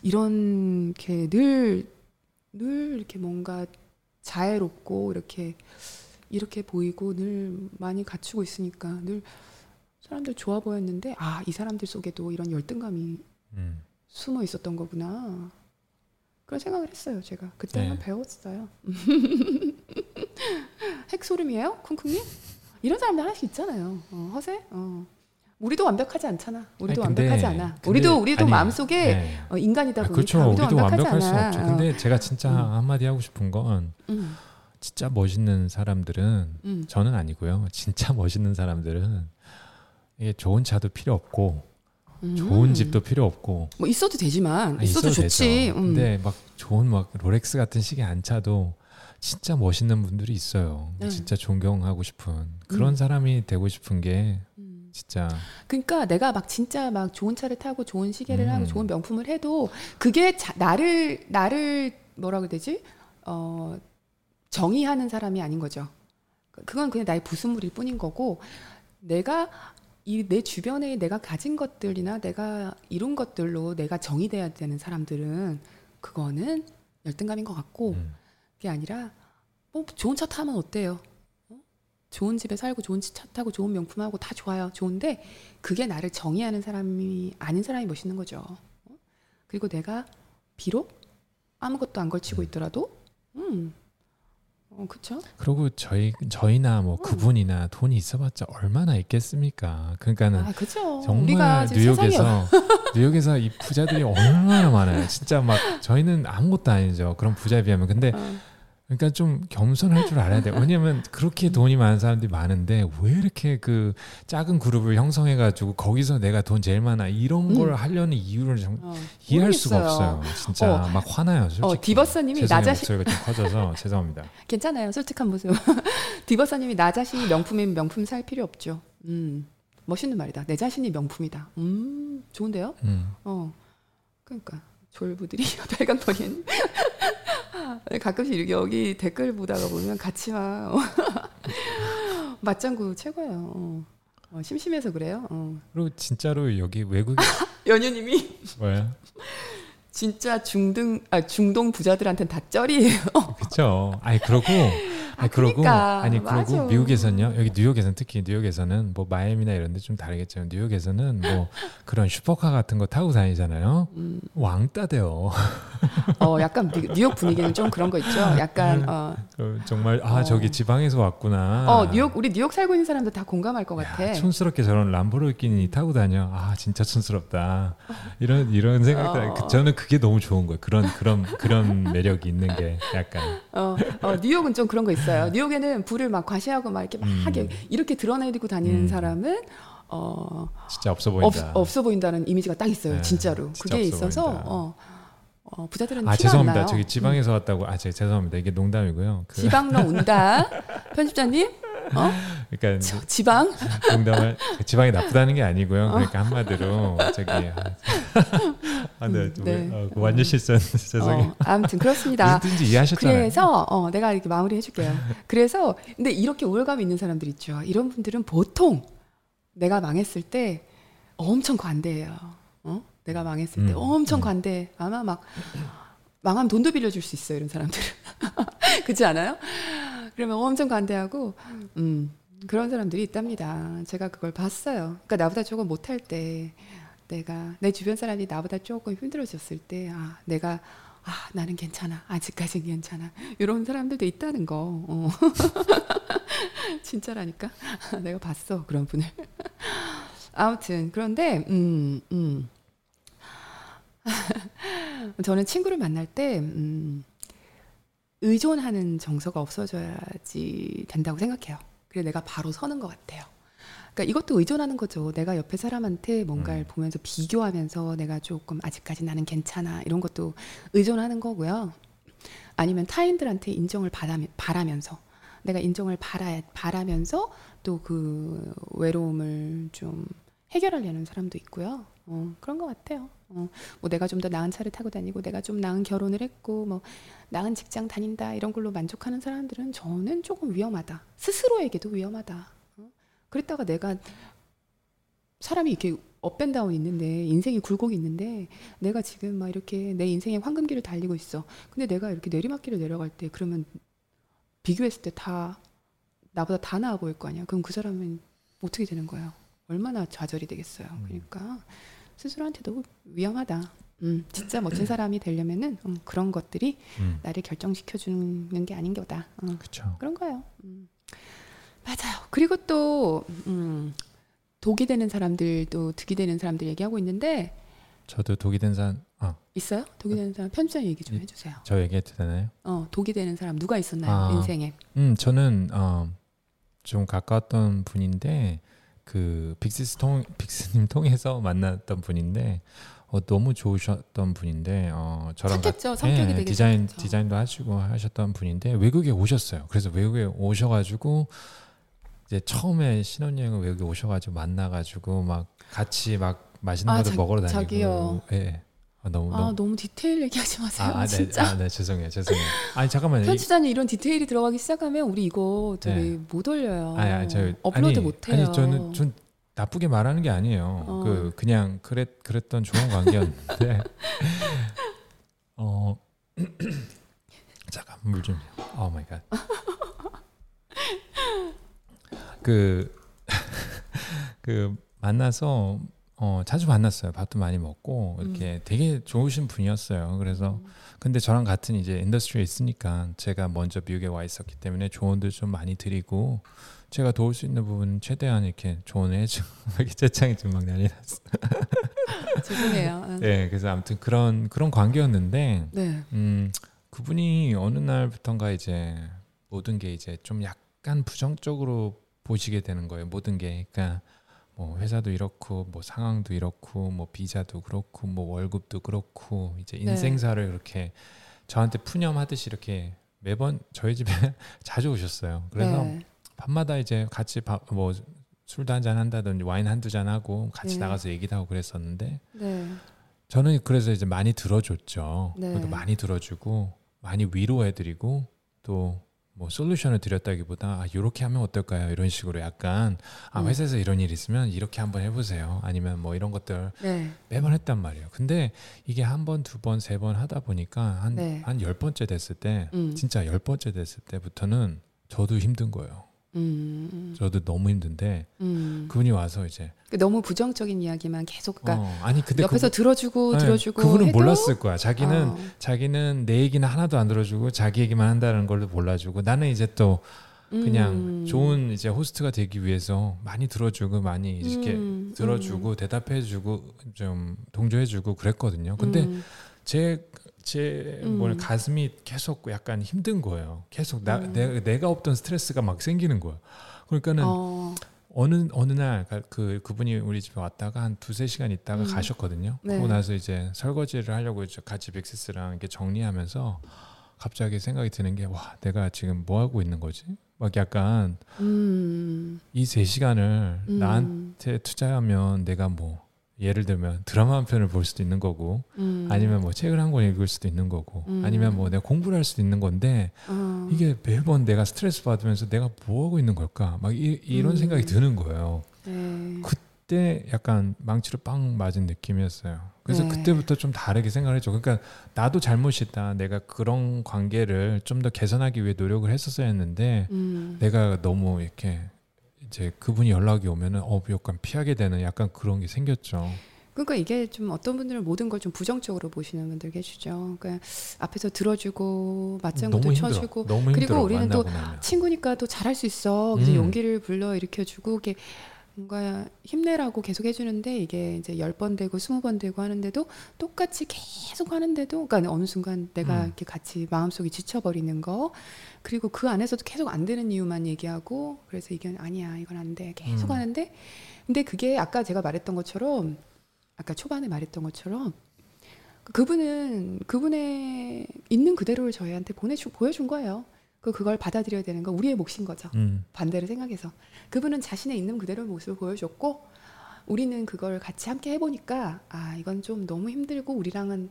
이런 게 늘, 늘 이렇게 뭔가 자애롭고 이렇게, 이렇게 보이고 늘 많이 갖추고 있으니까 늘 사람들 좋아 보였는데, 아, 이 사람들 속에도 이런 열등감이 음. 숨어 있었던 거구나. 그런 생각을 했어요, 제가. 그때 네. 한 배웠어요. <laughs> 핵소름이에요? 쿵쿵님? 이런 사람들 하나씩 있잖아요. 어, 허세? 어. 우리도 완벽하지 않잖아. 우리도 아니, 근데- 완벽하지 않아. 우리도 우리도 아니, 마음속에 네. 어, 인간이다 아, 보니까 그렇죠. 우리도, 우리도 완벽하지 않아. 없죠. 근데 제가 진짜 음. 한마디 하고 싶은 건 음, 진짜 멋있는 사람들은 음. 저는 아니고요. 진짜 <laughs> 멋있는 사람들은 이게 좋은 차도 필요 없고 음. 좋은 집도 필요 없고 뭐 있어도 되지만 아, 있어도, 있어도 좋지. 되죠. 음. 근데 막 좋은 막 롤렉스 같은 시계 안 차도 진짜 멋있는 분들이 있어요. 네. 진짜 존경하고 싶은 그런 음. 사람이 되고 싶은 게 음. 진짜 그러니까 내가 막 진짜 막 좋은 차를 타고 좋은 시계를 음. 하고 좋은 명품을 해도 그게 자, 나를 나를 뭐라 그래야 되지? 어 정의하는 사람이 아닌 거죠. 그- 그건 그냥 나의 부수물일 뿐인 거고 내가 이 내 주변에 내가 가진 것들이나 내가 이룬 것들로 내가 정의돼야 되는 사람들은 그거는 열등감인 것 같고 음. 그게 아니라 뭐 좋은 차 타면 어때요? 어? 좋은 집에 살고 좋은 차 타고 좋은 명품하고 다 좋아요. 좋은데 그게 나를 정의하는 사람이 아닌 사람이 멋있는 거죠. 어? 그리고 내가 비록 아무것도 안 걸치고 있더라도 음. 어, 그쵸? 그리고 저희 저희나 뭐 그분이나 돈이 있어봤자 얼마나 있겠습니까? 그러니까는 아, 그죠. 정말 뉴욕에서 <laughs> 뉴욕에서 이 부자들이 얼마나 많아요. 진짜 막 저희는 아무것도 아니죠. 그런 부자에 비하면. 근데 어, 그러니까 좀 겸손할 줄 알아야 돼요. 왜냐면 그렇게 돈이 많은 사람들이 많은데 왜 이렇게 그 작은 그룹을 형성해 가지고 거기서 내가 돈 제일 많아 이런 음. 걸 하려는 이유를 정, 어, 이해할 수가 모르겠어요. 없어요. 진짜 어, 막 화나요. 솔직히. 어, 디버스님이 나. 자신 목소리가 좀 커져서 <laughs> 죄송합니다. 괜찮아요. 솔직한 모습. <laughs> 디버사님이 나 자신이 명품이면 명품 살 필요 없죠. 음, 멋있는 말이다. 내 자신이 명품이다. 음, 좋은데요? 음. 어, 그러니까 졸부들이 <laughs> 빨간머리엔 가끔씩 이렇게 여기 댓글 보다가 보면 같이 막 어. <laughs> 맞장구 최고예요. 어. 어, 심심해서 그래요. 어. 그리고 진짜로 여기 외국 <laughs> 연유님이 뭐야? 진짜 중등 아 중동 부자들한테는 다 쩔이에요. <laughs> 그렇죠. 아니 그러고 아니 그러고 그러니까, 아니 그러고 맞아. 미국에서는요 여기 뉴욕에서는 특히 뉴욕에서는 뭐 마이애미나 이런 데 좀 다르겠지만 뉴욕에서는 뭐 <laughs> 그런 슈퍼카 같은 거 타고 다니잖아요 음, 왕따 돼요 어, 약간 미- 뉴욕 분위기는 좀 그런 거 있죠. 약간 어, 어, 정말 아 어. 저기 지방에서 왔구나 어 뉴욕 우리 뉴욕 살고 있는 사람들 다 공감할 것 같아. 야, 촌스럽게 저런 람보르기니 타고 다녀 아 진짜 촌스럽다 이런 이런 생각들 어. 그- 저는 그게 너무 좋은 거예요 그런 그런 그런 매력이 있는 게 약간 어, 어, 뉴욕은 좀 그런 거 있어요. 뉴욕에는 불을 막 과시하고 막 이렇게 막 음. 이렇게 드러내고 다니는 음. 사람은 어, 진짜 없어 없, 보인다 없 어 보인다는 이미지가 딱 있어요. 네, 진짜로. 진짜 그게 있어서 보인다. 어, 어, 부자들은 아 죄송합니다. 저기 지방에서 왔다고 아 제, 죄송합니다 이게 농담이고요 그, 지방로 온다. <laughs> 편집자님, 어? 그러니까 저, 지방? 농담을 지방이 나쁘다는 게 아니고요. 어. 그러니까 한마디로 저기 아, 아, 네, 음, 네. 어, 그 완전 실수했는데 죄송해요. 어, 아무튼 그렇습니다. 무슨든지 이해하셨잖아요. 그래서 어, 내가 이렇게 마무리 해줄게요. 그래서 근데 이렇게 우월감 있는 사람들 있죠. 이런 분들은 보통 내가 망했을 때 엄청 관대해요. 어? 내가 망했을 때 음, 엄청 음. 관대. 아마 막 망하면 돈도 빌려줄 수 있어요. 이런 사람들은 <laughs> 그렇지 않아요? 그러면 엄청 관대하고 음, 그런 사람들이 있답니다. 제가 그걸 봤어요. 그러니까 나보다 조금 못할 때 내가 내 주변 사람이 나보다 조금 힘들어졌을 때 아, 내가 아, 나는 괜찮아. 아직까진 괜찮아. 이런 사람들도 있다는 거. 어. <laughs> 진짜라니까. <laughs> 내가 봤어. 그런 분을. <laughs> 아무튼 그런데 음, 음. 저는 친구를 만날 때 음, 의존하는 정서가 없어져야지 된다고 생각해요. 그래 내가 바로 서는 것 같아요. 그러니까 이것도 의존하는 거죠. 내가 옆에 사람한테 뭔가를 음. 보면서 비교하면서 내가 조금 아직까지 나는 괜찮아 이런 것도 의존하는 거고요. 아니면 타인들한테 인정을 받아, 바라면서 내가 인정을 바라, 바라면서 또 그 외로움을 좀 해결하려는 사람도 있고요. 어, 그런 것 같아요. 어, 뭐 내가 좀 더 나은 차를 타고 다니고 내가 좀 나은 결혼을 했고 뭐 나은 직장 다닌다 이런 걸로 만족하는 사람들은 저는 조금 위험하다. 스스로에게도 위험하다. 어? 그랬다가 내가 사람이 이렇게 업앤다운 있는데 인생이 굴곡이 있는데 내가 지금 막 이렇게 내 인생의 황금길을 달리고 있어. 근데 내가 이렇게 내리막길을 내려갈 때 그러면 비교했을 때 다 나보다 다 나아 보일 거 아니야. 그럼 그 사람은 어떻게 되는 거예요? 얼마나 좌절이 되겠어요. 음. 그러니까 스스로한테도 위험하다. 음, 진짜 멋진 사람이 되려면은 음, 그런 것들이 음, 나를 결정시켜 주는 게 아닌 거다. 음, 그렇죠. 그런 거예요. 음. 맞아요. 그리고 또 음, 독이 되는 사람들도 득이 되는 사람들 얘기하고 있는데 저도 독이 된 사람, 아, 있어요? 독이 되는 사람 편집장 얘기 좀 이- 해주세요. 저 얘기해도 되나요? 어, 독이 되는 사람 누가 있었나요? 아. 인생에. 음, 저는 어, 좀 가까웠던 분인데 그 빅시스 통 빅스님 통해서 <laughs> 만났던 분인데 어, 너무 좋으셨던 분인데 어, 저랑 같- 착했죠. 성격이 예, 되게 디자인 착했죠. 디자인도 하시고 하셨던 분인데 외국에 오셨어요. 그래서 외국에 오셔가지고 이제 처음에 신혼여행을 외국에 오셔가지고 만나가지고 막 같이 막 맛있는 아, 것도 자- 먹으러 다니고 자기요. 예. 아, 너무 아 너무 너무 디테일 얘기하지 마세요. 아, 아, 네, 진짜. 아, 네, 죄송해요, 죄송해요. 아니 잠깐만요. 이- 편집자님 이런 디테일이 들어가기 시작하면 우리 이거 저기 네. 못 올려요. 아니, 아니, 저, 업로드 아니, 못 해요. 아니 저는 좀 나쁘게 말하는 게 아니에요. 어. 그 그냥 그랬 그랬던 좋은 관계였는데 <laughs> 어 <clears throat> 잠깐 물 좀. Oh my God. 그, <laughs> 그 만나서 어, 자주 만났어요. 밥도 많이 먹고 이렇게 되게 좋으신 분이었어요. 그래서 음. 근데 저랑 같은 이제 인더스트리에 있으니까 제가 먼저 미국에 와 있었기 때문에 조언도 좀 많이 드리고 제가 도울 수 있는 부분 최대한 이렇게 해주고 <laughs> 이렇게 채창이 좀막 난리 났어. <laughs> 죄송해요. 응. 네, 그래서 아무튼 그런 그런 관계였는데 네. 음 그분이 어느 날부턴가 이제 모든 게 이제 좀 약간 부정적으로 보시게 되는 거예요. 모든 게 그러니까 뭐 회사도 이렇고 뭐 상황도 이렇고 뭐 비자도 그렇고 뭐 월급도 그렇고 이제 네. 인생사를 이렇게 저한테 푸념하듯이 이렇게 매번 저희 집에 <laughs> 자주 오셨어요. 그래서 네. 밤마다 이제 같이 밥, 뭐 술도 한 잔 한다든지 와인 한두 잔 하고 같이 네. 나가서 얘기도 하고 그랬었는데 네. 저는 그래서 이제 많이 들어줬죠. 네. 많이 들어주고 많이 위로해드리고 또 뭐 솔루션을 드렸다기보다 아, 이렇게 하면 어떨까요? 이런 식으로 약간 아 음. 회사에서 이런 일 있으면 이렇게 한번 해보세요. 아니면 뭐 이런 것들 네. 매번 했단 말이에요. 근데 이게 한 번, 두 번, 세 번 하다 보니까 한 네. 한열 번째 됐을 때 음. 진짜 열 번째 됐을 때부터는 저도 힘든 거예요. 음, 저도 너무 힘든데 음. 그분이 와서 이제 그 너무 부정적인 이야기만 계속 그러니까 어, 아니 근데 옆에서 그분- 들어주고 네, 들어주고 그분은 해도 몰랐을 거야. 자기는 어, 자기는 내 얘기는 하나도 안 들어주고 자기 얘기만 한다는 걸 몰라주고 나는 이제 또 그냥 음. 좋은 이제 호스트가 되기 위해서 많이 들어주고 많이 이렇게 음, 들어주고 대답해주고 좀 동조해주고 그랬거든요. 근데 음, 제제뭘 음. 가슴이 계속 약간 힘든 거예요. 계속 나 음. 내, 내가 없던 스트레스가 막 생기는 거야. 그러니까는 어, 어느 어느 날 그 그분이 우리 집에 왔다가 한 두세 시간 있다가 음. 가셨거든요. 네. 그러고 나서 이제 설거지를 하려고 이제 같이 빅시스랑 이렇게 정리하면서 갑자기 생각이 드는 게 와 내가 지금 뭐 하고 있는 거지? 막 약간 음, 이세 시간을 음, 나한테 투자하면 내가 뭐 예를 들면 드라마 한 편을 볼 수도 있는 거고 음, 아니면 뭐 책을 한 권 읽을 수도 있는 거고 음. 아니면 뭐 내가 공부를 할 수도 있는 건데 어, 이게 매번 내가 스트레스 받으면서 내가 뭐 하고 있는 걸까 막 이, 이런 음. 생각이 드는 거예요. 네. 그때 약간 망치로 빵 맞은 느낌이었어요. 그래서 네. 그때부터 좀 다르게 생각을 했죠. 그러니까 나도 잘못이다. 내가 그런 관계를 좀 더 개선하기 위해 노력을 했었어야 했는데 음, 내가 너무 이렇게 이제 그분이 연락이 오면은 어 약간 피하게 되는 약간 그런 게 생겼죠. 그러니까 이게 좀 어떤 분들은 모든 걸 좀 부정적으로 보시는 분들 계시죠. 그러니까 앞에서 들어주고 맞장구도. 쳐주고 그리고. 우리는 만나고 나면. 친구니까 또 잘할 수 있어. 음. 용기를 불러 일으켜주고 이게 뭔가 힘내라고 계속 해주는데 이게 이제 열 번 되고 스무 번 되고 하는데도 똑같이 계속 하는데도 그러니까 어느 순간 내가 음. 이렇게 같이 마음속이 지쳐버리는 거 그리고 그 안에서도 계속 안 되는 이유만 얘기하고 그래서 이건 아니야 이건 안 돼 계속 음. 하는데 근데 그게 아까 제가 말했던 것처럼 아까 초반에 말했던 것처럼 그분은 그분의 있는 그대로를 저희한테 보내주 보여준 거예요. 그 그걸 받아들여야 되는 건 우리의 몫인 거죠. 음. 반대로 생각해서 그분은 자신의 있는 그대로의 모습을 보여줬고 우리는 그걸 같이 함께 해보니까 아 이건 좀 너무 힘들고 우리랑은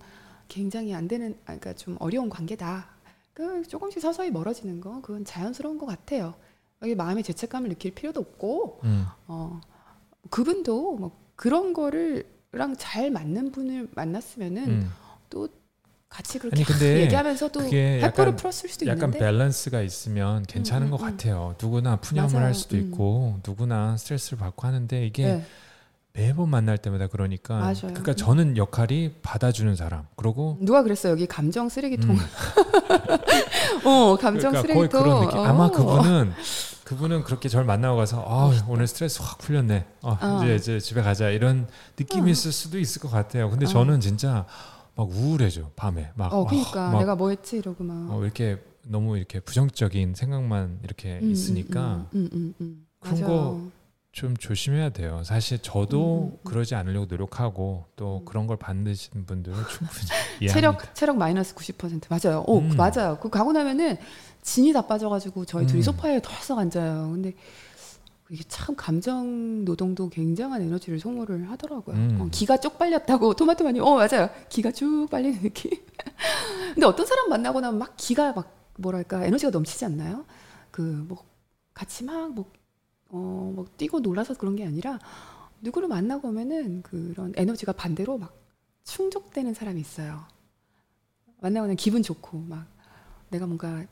굉장히 안 되는 아, 그러니까 좀 어려운 관계다. 그 조금씩 서서히 멀어지는 거 그건 자연스러운 것 같아요. 여기 마음의 죄책감을 느낄 필요도 없고 음. 어 그분도 뭐 그런 거를랑 잘 맞는 분을 만났으면은 음. 또 같이 그렇게 아니, 근데 얘기하면서 또 그게 해포를 약간- 풀었을 수도 약간 있는데 밸런스가 있으면 괜찮은 음, 것 음, 음. 같아요. 누구나 푸념을 맞아요. 할 수도 음. 있고 누구나 스트레스를 받고 하는데 이게 네, 매번 만날 때마다 그러니까 맞아요. 그러니까 음. 저는 역할이 받아주는 사람 그리고 누가 그랬어 여기 감정 쓰레기통 음, <laughs> 어 감정 그러니까 쓰레기통 그런 느낌. 아마 어. 그분은 그분은 그렇게 절 만나고 가서 아 오늘 스트레스 확 풀렸네. 어, 어. 이제 이제 집에 가자 이런 느낌이 어. 있을 수도 있을 것 같아요. 근데 어. 저는 진짜 막 우울해져 밤에 막. 어 아, 그러니까 막, 내가 뭐 했지 이러고 막 어, 이렇게 너무 이렇게 부정적인 생각만 이렇게 음, 있으니까 음, 음, 음, 음. 그런. 거 좀 조심해야 돼요. 사실 저도 음, 음, 음. 그러지 않으려고 노력하고 또 음. 그런 걸 받으시는 분들은 충분히 <laughs> 이해합니다. 체력 체력 마이너스 90% 맞아요. 오 음. 맞아요. 그 가고 나면은 진이 다 빠져가지고 저희 둘이 음. 소파에 덜썩 앉아요. 근데 이게 참 감정 노동도 굉장한 에너지를 소모를 하더라고요. 음. 어, 기가 쪽 빨렸다고 <laughs> 토마토마님 어 맞아요. 기가 쭉 빨리는 느낌. <laughs> 근데 어떤 사람 만나고 나면 막 기가 막 뭐랄까 에너지가 넘치지 않나요? 그 뭐 같이 막뭐어뭐 뛰고 놀라서 그런 게 아니라 누구를 만나고 오면은 그런 에너지가 반대로 막 충족되는 사람이 있어요. 만나고 나면 기분 좋고 막 내가 뭔가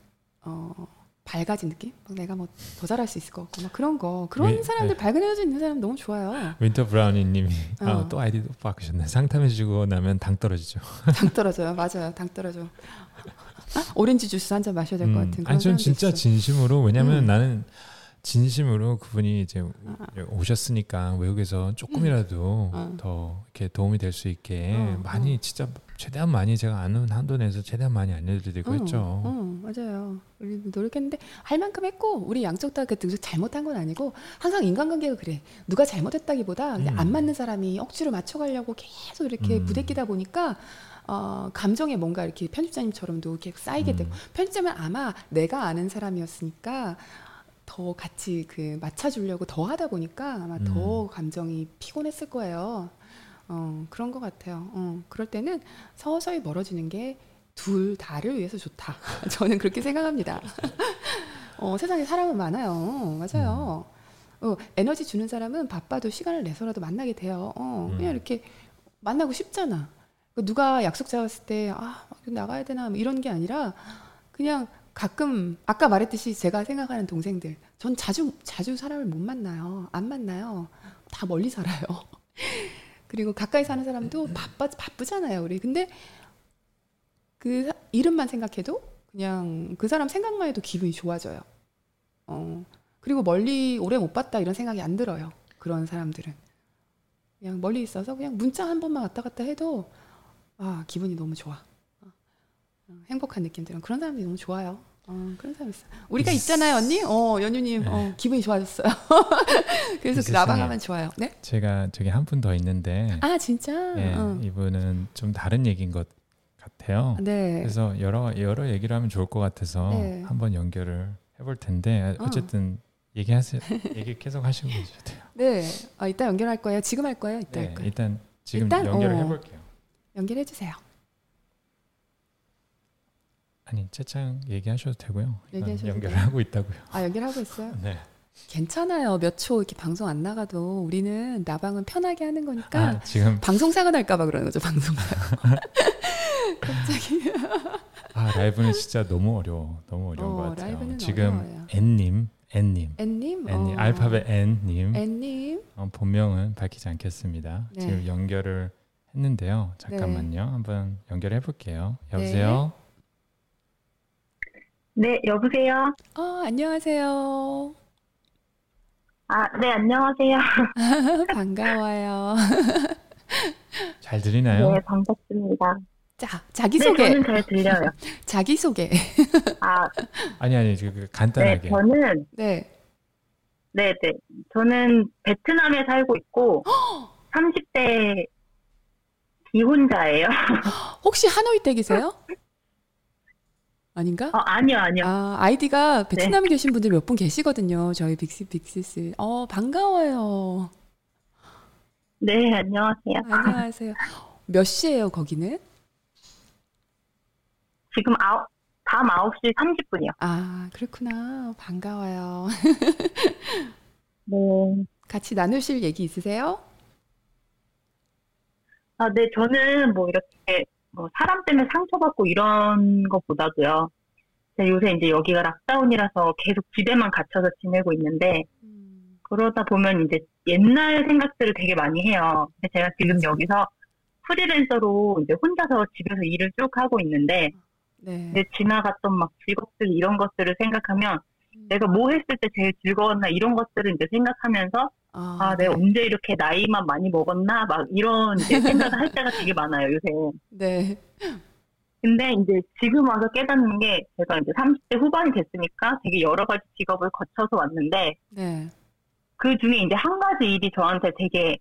어 밝아진 느낌? 막 내가 뭐 더 잘할 수 있을 것 같고 막 그런 거 그런 왜- 사람들 네. 밝은 에너지 있는 사람 너무 좋아요. 윈터 브라우니님이 어. 아, 또 아이디 또 바꾸셨네. 상담해주고 나면 당 떨어지죠. <laughs> 당 떨어져요. 맞아요. 당 떨어져. 오렌지 주스 한 잔 마셔야 될것 음, 같은 아니 전 진짜 있어요. 진심으로 왜냐면 음. 나는 진심으로 그분이 이제 아. 오셨으니까 외국에서 조금이라도 어. 더 이렇게 도움이 될 수 있게 어, 많이 어. 진짜 최대한 많이 제가 아는 한도 내에서 최대한 많이 알려드리고 어, 했죠. 어, 맞아요. 우리 노력했는데 할 만큼 했고 우리 양쪽 다그 잘못한 건 아니고 항상 인간관계가 그래. 누가 잘못했다기보다 음. 안 맞는 사람이 억지로 맞춰가려고 계속 이렇게 음. 부대끼다 보니까 어, 감정에 뭔가 이렇게 편집자님처럼도 이렇게 쌓이게 되고 음. 편집자는 아마 내가 아는 사람이었으니까 더 같이 그 맞춰주려고 더 하다 보니까 아마 음. 더 감정이 피곤했을 거예요. 어, 그런 것 같아요. 어, 그럴 때는 서서히 멀어지는 게 둘 다를 위해서 좋다. <laughs> 저는 그렇게 생각합니다. <laughs> 어, 세상에 사람은 많아요. 맞아요. 어, 에너지 주는 사람은 바빠도 시간을 내서라도 만나게 돼요. 어, 그냥 음. 이렇게 만나고 싶잖아. 그 누가 약속 잡았을 때, 아, 막 나가야 되나, 뭐 이런 게 아니라 그냥 가끔 아까 말했듯이 제가 생각하는 동생들 전 자주 자주 사람을 못 만나요. 안 만나요. 다 멀리 살아요. 그리고 가까이 사는 사람도 바빠 바쁘잖아요, 우리. 근데 그 사- 이름만 생각해도 그냥 그 사람 생각만 해도 기분이 좋아져요. 어. 그리고 멀리 오래 못 봤다 이런 생각이 안 들어요. 그런 사람들은 그냥 멀리 있어서 그냥 문자 한 번만 왔다 갔다 해도 아 기분이 너무 좋아. 어, 행복한 느낌 들은 그런 사람들이 너무 좋아요. 어, 그런 사람 있어. 우리가 있잖아요, 언니. 어, 연유님, 어, 기분이 좋아졌어요. <laughs> 그래서 그. 나방하면 좋아요. 네? 제가 저기 한 분 더 있는데 아 진짜? 예, 어. 이분은 좀 다른 얘기인 것 같아요. 네. 그래서 여러 여러 얘기를 하면 좋을 것 같아서 네. 한번 연결을 해볼 텐데 어. 어쨌든 얘기하세요. 얘기 계속 하시고 계셔도 돼요. <laughs> 네. 아, 이따 연결할 거예요. 지금 할 거예요. 이따 네, 할 거예요. 일단 지금 일단, 연결을 어. 해볼게요. 연결해 주세요. 아니 채창 얘기하셔도 되고요. 얘기하셔도 연결을 돼요. 하고 있다고요. 아, 연결하고 있어요? 네. 괜찮아요. 몇 초 이렇게 방송 안 나가도 우리는 나방은 편하게 하는 거니까 아 지금 방송사가 날까봐 그러는 거죠. 방송사. <laughs> 갑자기. 아 라이브는 진짜 너무 어려워. 너무 어려운 어, 것 같아요. 지금. N님, N님, 앤님. N님 어. 알파벳 N님 앤님. 어, 본명은 밝히지 않겠습니다. 네. 지금 연결을 했는데요. 잠깐만요. 한번 연결해 볼게요. 여보세요. 네, 여보세요? 어, 안녕하세요. 아, 네, 안녕하세요. <laughs> 반가워요. <laughs> 잘 들리나요? 네, 반갑습니다. 자, 네, 자기소개. 저는 잘 들려요. <laughs> 자기소개. 아, 아니 아니 그, 그 네, 간단하게. 저는, 네. 네, 네. 저는 베트남에 살고 있고, <gasps> 30대 기혼자예요. <gasps> 혹시 하노이 댁이세요? 아닌가? 어, 아니요, 아니요. 아, 아이디가 베트남에 계신 분들 몇 분 계시거든요. 저희 빅시 빅시스. 어, 반가워요. 네, 안녕하세요. 안녕하세요. 몇 시예요, 거기는? 지금 아홉, 밤 9시 30분이요. 아, 그렇구나. 반가워요. 네. 같이 나누실 얘기 있으세요? 아, 네, 저는 뭐 이렇게, 뭐 사람 때문에 상처받고 이런 것보다도요. 제가 요새 이제 여기가 락다운이라서 계속 집에만 갇혀서 지내고 있는데, 그러다 보면 이제 옛날 생각들을 되게 많이 해요. 제가 지금 여기서 프리랜서로 이제 혼자서 집에서 일을 쭉 하고 있는데, 네. 이제 지나갔던 막 직업들 이런 것들을 생각하면 내가 뭐 했을 때 제일 즐거웠나 이런 것들을 이제 생각하면서 아, 아, 내가 언제 이렇게 나이만 많이 먹었나 막 이런 <laughs> 생각을 할 때가 되게 많아요, 요새. 네. 근데 이제 지금 와서 깨닫는 게 제가 이제 30대 후반이 됐으니까 되게 여러 가지 직업을 거쳐서 왔는데 네. 그 중에 이제 한 가지 일이 저한테 되게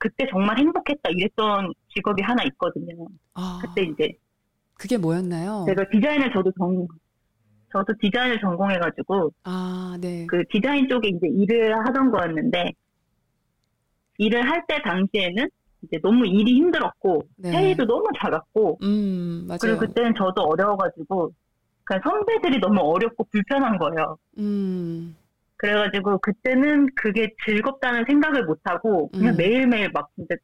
그때 정말 행복했다 이랬던 직업이 하나 있거든요. 아, 그때 이제 그게 뭐였나요? 제가 디자인을 저도 전 저도 디자인을 전공해가지고 아, 네. 그 디자인 쪽에 이제 일을 하던 거였는데 일을 할 때 당시에는 이제 너무 일이 힘들었고 네. 페이도 너무 작았고 음, 맞아요. 그리고 그때는 저도 어려워가지고 그냥 선배들이 너무 어렵고 불편한 거예요. 음, 그래가지고 그때는 그게 즐겁다는 생각을 못 하고 그냥 음. 매일매일 막 진짜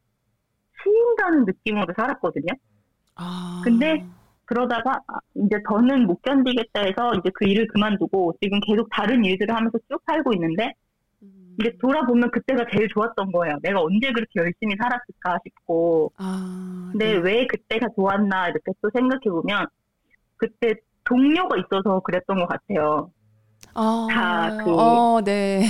치인다는 느낌으로 살았거든요. 아. 근데 그러다가 아, 이제 더는 못 견디겠다 해서 이제 그 일을 그만두고 지금 계속 다른 일들을 하면서 쭉 살고 있는데 음. 이제 돌아보면 그때가 제일 좋았던 거예요. 내가 언제 그렇게 열심히 살았을까 싶고 아, 근데 네. 왜 그때가 좋았나 이렇게 또 생각해 보면 그때 동료가 있어서 그랬던 것 같아요. 아, 다 그- 어, 네.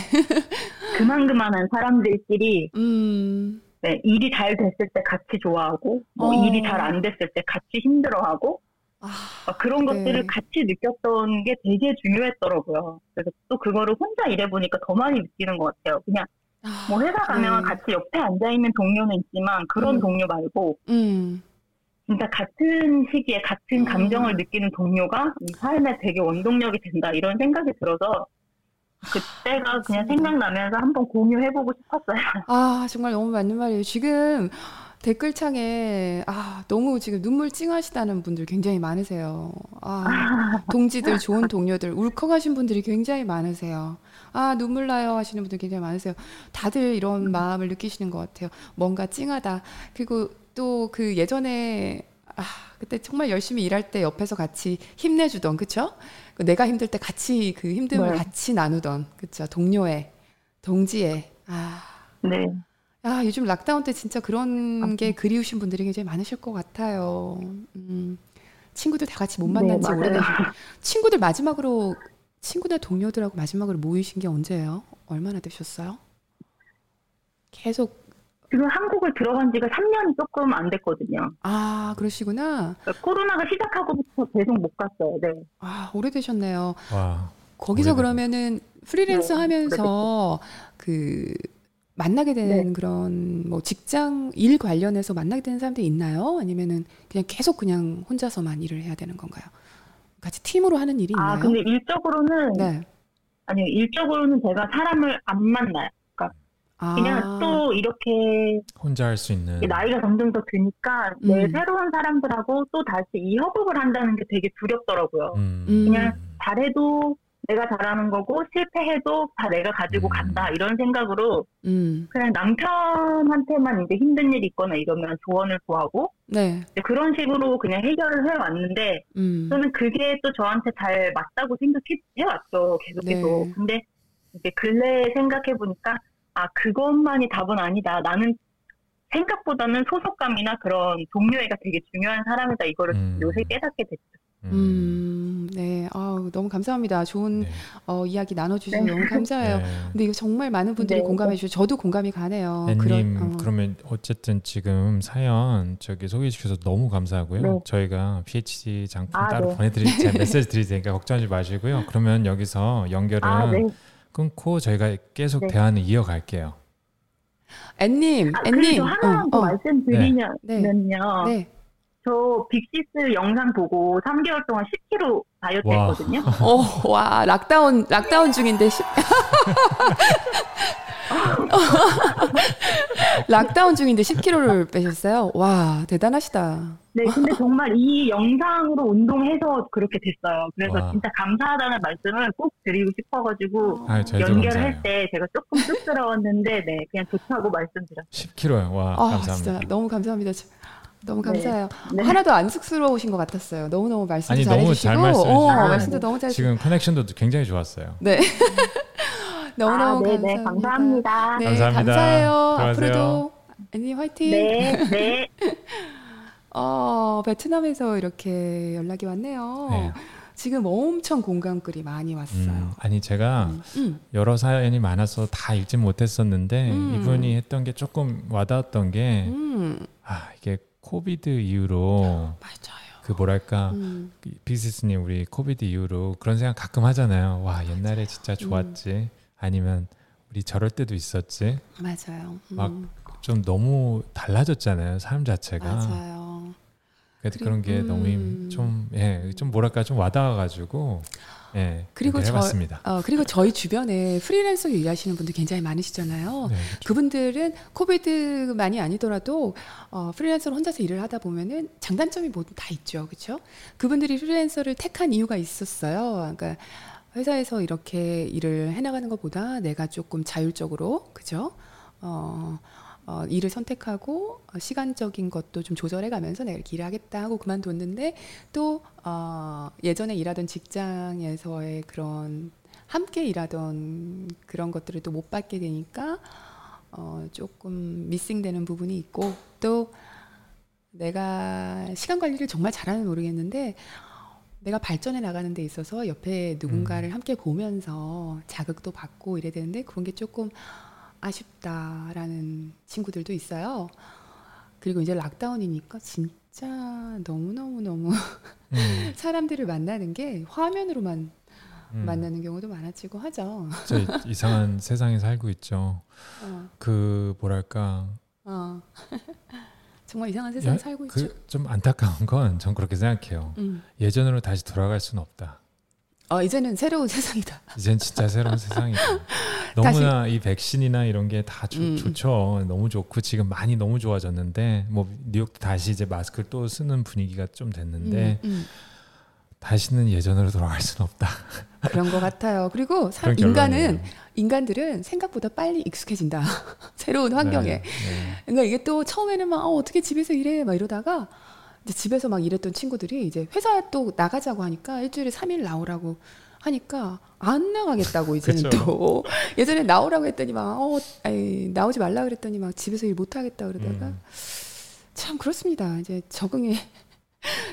그만그만한 사람들끼리 음, 네, 일이 잘 됐을 때 같이 좋아하고 뭐 어. 일이 잘 안 됐을 때 같이 힘들어하고 아, 막 그런 네. 것들을 같이 느꼈던 게 되게 중요했더라고요. 그래서 또 그거를 혼자 일해보니까 더 많이 느끼는 것 같아요. 그냥 아, 뭐 회사 가면 네. 같이 옆에 앉아있는 동료는 있지만 그런 음. 동료 말고 음, 진짜 같은 시기에 같은 음. 감정을 느끼는 동료가 이 삶에 되게 원동력이 된다 이런 생각이 들어서 그때가 그냥. 생각나면서 한번 공유해보고 싶었어요. <laughs> 아, 정말 너무 맞는 말이에요. 지금 댓글창에, 아, 너무 지금 눈물 찡하시다는 분들 굉장히 많으세요. 아, 동지들, 좋은 동료들, 울컥하신 분들이 굉장히 많으세요. 아, 눈물 나요 하시는 분들 굉장히 많으세요. 다들 이런 마음을 느끼시는 것 같아요. 뭔가 찡하다. 그리고 또 그 예전에, 아, 그때 정말 열심히 일할 때 옆에서 같이 힘내주던, 그쵸? 그 내가 힘들 때 같이 그 힘듦을 네. 같이 나누던 그쵸 동료애, 동지애. 아, 네. 아 요즘 락다운 때 진짜 그런 게 그리우신 분들이 굉장히 많으실 것 같아요. 음, 친구들 다 같이 못 만난 지 네. 오래되신 <laughs> 친구들 마지막으로 친구나 동료들하고 마지막으로 모이신 게 언제예요? 얼마나 되셨어요? 계속 지금 한국을 들어간 지가 3년이 조금 안 됐거든요. 아 그러시구나. 그러니까 코로나가 시작하고부터 계속 못 갔어요. 네. 아 오래되셨네요. 와. 거기서 오래됐- 그러면은 프리랜서 네, 하면서 그 만나게 되는 네. 그런 뭐 직장 일 관련해서 만나게 되는 사람들이 있나요? 아니면은 그냥 계속 그냥 혼자서만 일을 해야 되는 건가요? 같이 팀으로 하는 일이 있나요? 아, 근데 일적으로는 네. 아니요. 일적으로는 제가 사람을 안 만나요. 아, 그냥 또 이렇게 혼자 할 수 있는. 나이가 점점 더 드니까 내 음. 새로운 사람들하고 또 다시 이 협업을 한다는 게 되게 두렵더라고요. 음. 음. 그냥 잘해도 내가 잘하는 거고 실패해도 다 내가 가지고 음. 간다 이런 생각으로 음, 그냥 남편한테만 이제 힘든 일이 있거나 이러면 조언을 구하고 네, 그런 식으로 그냥 해결을 해왔는데 음, 저는 그게 또 저한테 잘 맞다고 생각해왔죠 계속 해서 네. 근데 이제 근래 생각해 보니까 아 그것만이 답은 아니다 나는 생각보다는 소속감이나 그런 동료애가 되게 중요한 사람이다 이거를 음. 요새 깨닫게 됐죠. 음, 네, 아 너무 감사합니다. 좋은 네. 어, 이야기 나눠주셔서 네. 너무 감사해요. 네. 근데 이거 정말 많은 분들이 네. 공감해 주셔서 저도 공감이 가네요. 님 그런- 어. 그러면 어쨌든 지금 사연 저기 소개해 주셔서 너무 감사하고요. 네. 저희가 PhD 장품 아, 따로 네. 보내드릴 제가 <laughs> 메시지 드릴 테니까 걱정하지 마시고요. 그러면 여기서 연결은 아 네. 끊고 저희가 계속 네. 대화는 이어갈게요. 앤님, 아, 앤님, 그리고 하나만 더 어, 어, 말씀드리면요. 네. 저 빅시스 영상 보고 3개월 동안 10kg 다이어트 와. 했거든요. <laughs> 어, 와, lockdown, lockdown 중인데, 시... <laughs> <laughs> lockdown 중인데 10kg를 빼셨어요? 와, 대단하시다. 네, 근데 정말 이 영상으로 운동해서 그렇게 됐어요. 그래서 와. 진짜 감사하다는 말씀을 꼭 드리고 싶어가지고 아, 연결할. 때 제가 조금 쑥스러웠는데 네, 그냥 좋다고 말씀드렸어요. 10kg요. 와, 아, 감사합니다. 진짜 너무 감사합니다. 너무 네. 감사해요. 네. 하나도 안 쑥스러우신 것 같았어요. 너무 너무 잘 너무 해주시고. 잘 말씀해 어, 주시고. 말씀도 너무 잘 지금 커넥션도 굉장히 좋았어요. 네. <laughs> 너무너무 아, 네, 네, 감사합니다. 감사합니다. 네, 감사합니다. 감사해요. 들어가세요. 앞으로도 앤님 화이팅. 네, 네. <laughs> 어, 베트남에서 이렇게 연락이 왔네요. 네. 지금 엄청 공감글이 많이 왔어요. 음, 아니 제가 음, 음. 여러 사연이 많아서 다 읽지 못했었는데 음. 이분이 했던 게 조금 와닿았던 게 음, 아, 이게 COVID 이후로 <gasps> 맞아요. 그 뭐랄까 음, 비스님 우리 COVID 이후로 그런 생각 가끔 하잖아요. 와 옛날에 진짜 좋았지. 아니면 우리 저럴 때도 있었지. 맞아요. 음, 막좀 너무 달라졌잖아요. 삶 자체가. 맞아요. 그래서 그런 게 음. 너무 좀 예, 좀 뭐랄까 좀 와닿아가지고 예, 그리고 저- 해봤습니다. 어, 그리고 저희 주변에 프리랜서로 일하시는 분들 굉장히 많으시잖아요. 네, 그분들은 코비드만이 아니더라도 어, 프리랜서로 혼자서 일을 하다 보면은 장단점이 모두 다 있죠, 그렇죠? 그분들이 프리랜서를 택한 이유가 있었어요. 그러니까 회사에서 이렇게 일을 해나가는 것보다 내가 조금 자율적으로, 그죠? 어, 어, 일을 선택하고 어, 시간적인 것도 좀 조절해 가면서 내가 이렇게 일을 하겠다 하고 그만뒀는데 또 어, 예전에 일하던 직장에서의 그런 함께 일하던 그런 것들을 또 못 받게 되니까 어, 조금 미싱되는 부분이 있고 또 내가 시간 관리를 정말 잘하는 모르겠는데 내가 발전해 나가는 데 있어서 옆에 누군가를 함께 보면서 자극도 받고 이래야 되는데 그런 게 조금 아쉽다라는 친구들도 있어요. 그리고 이제 락다운이니까 진짜 너무너무너무 음, <laughs> 사람들을 만나는 게 화면으로만 음. 만나는 경우도 많아지고 하죠. 진짜 <laughs> 이상한 세상에 살고 있죠. 어, 그 뭐랄까 어. <laughs> 정말 이상한 세상에 야, 살고 있죠. 그좀 안타까운 건 전 그렇게 생각해요. 음. 예전으로 다시 돌아갈 수는 없다. 어, 이제는 새로운 <laughs> 세상이다. 이젠 진짜 새로운 세상이다. <laughs> 너무나 이 백신이나 이런 게다 음. 좋죠. 너무 좋고 지금 많이 너무 좋아졌는데 뭐 뉴욕도 다시 이제 마스크를 또 쓰는 분위기가 좀 됐는데 음, 음. 다시는 예전으로 돌아갈 수는 없다. <laughs> 그런 것 같아요. 그리고 사, 인간은. 인간들은 생각보다 빨리 익숙해진다. <laughs> 새로운 환경에. 네, 네. 그러니까 이게 또 처음에는 막 어, 어떻게 집에서 일해 막 이러다가 이제 집에서 막 일했던 친구들이 이제 회사 또 나가자고 하니까 일주일에 3일 나오라고 하니까 안 나가겠다고 <laughs> 이제는. 또 예전에 나오라고 했더니 막 어, 아이, 나오지 말라 그랬더니 막 집에서 일 못 하겠다 그러다가 음. 참 그렇습니다. 이제 적응의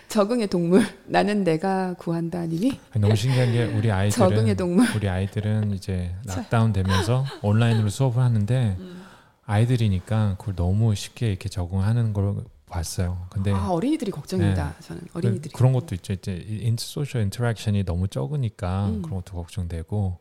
적응의 동물 나는 내가 구한다님이 너무 신기한 게 우리 아이들은 적응의 동물. 우리 아이들은 이제 <laughs> 락다운 되면서 온라인으로 수업을 하는데 음. 아이들이니까 그걸 너무 쉽게 이렇게 적응하는 걸 봤어요. 근데 아 어린이들이 걱정입니다. 저는 어린이들이 네. 그런 것도 있죠. 이제 인 social interaction이 너무 적으니까 음. 그런 것도 걱정되고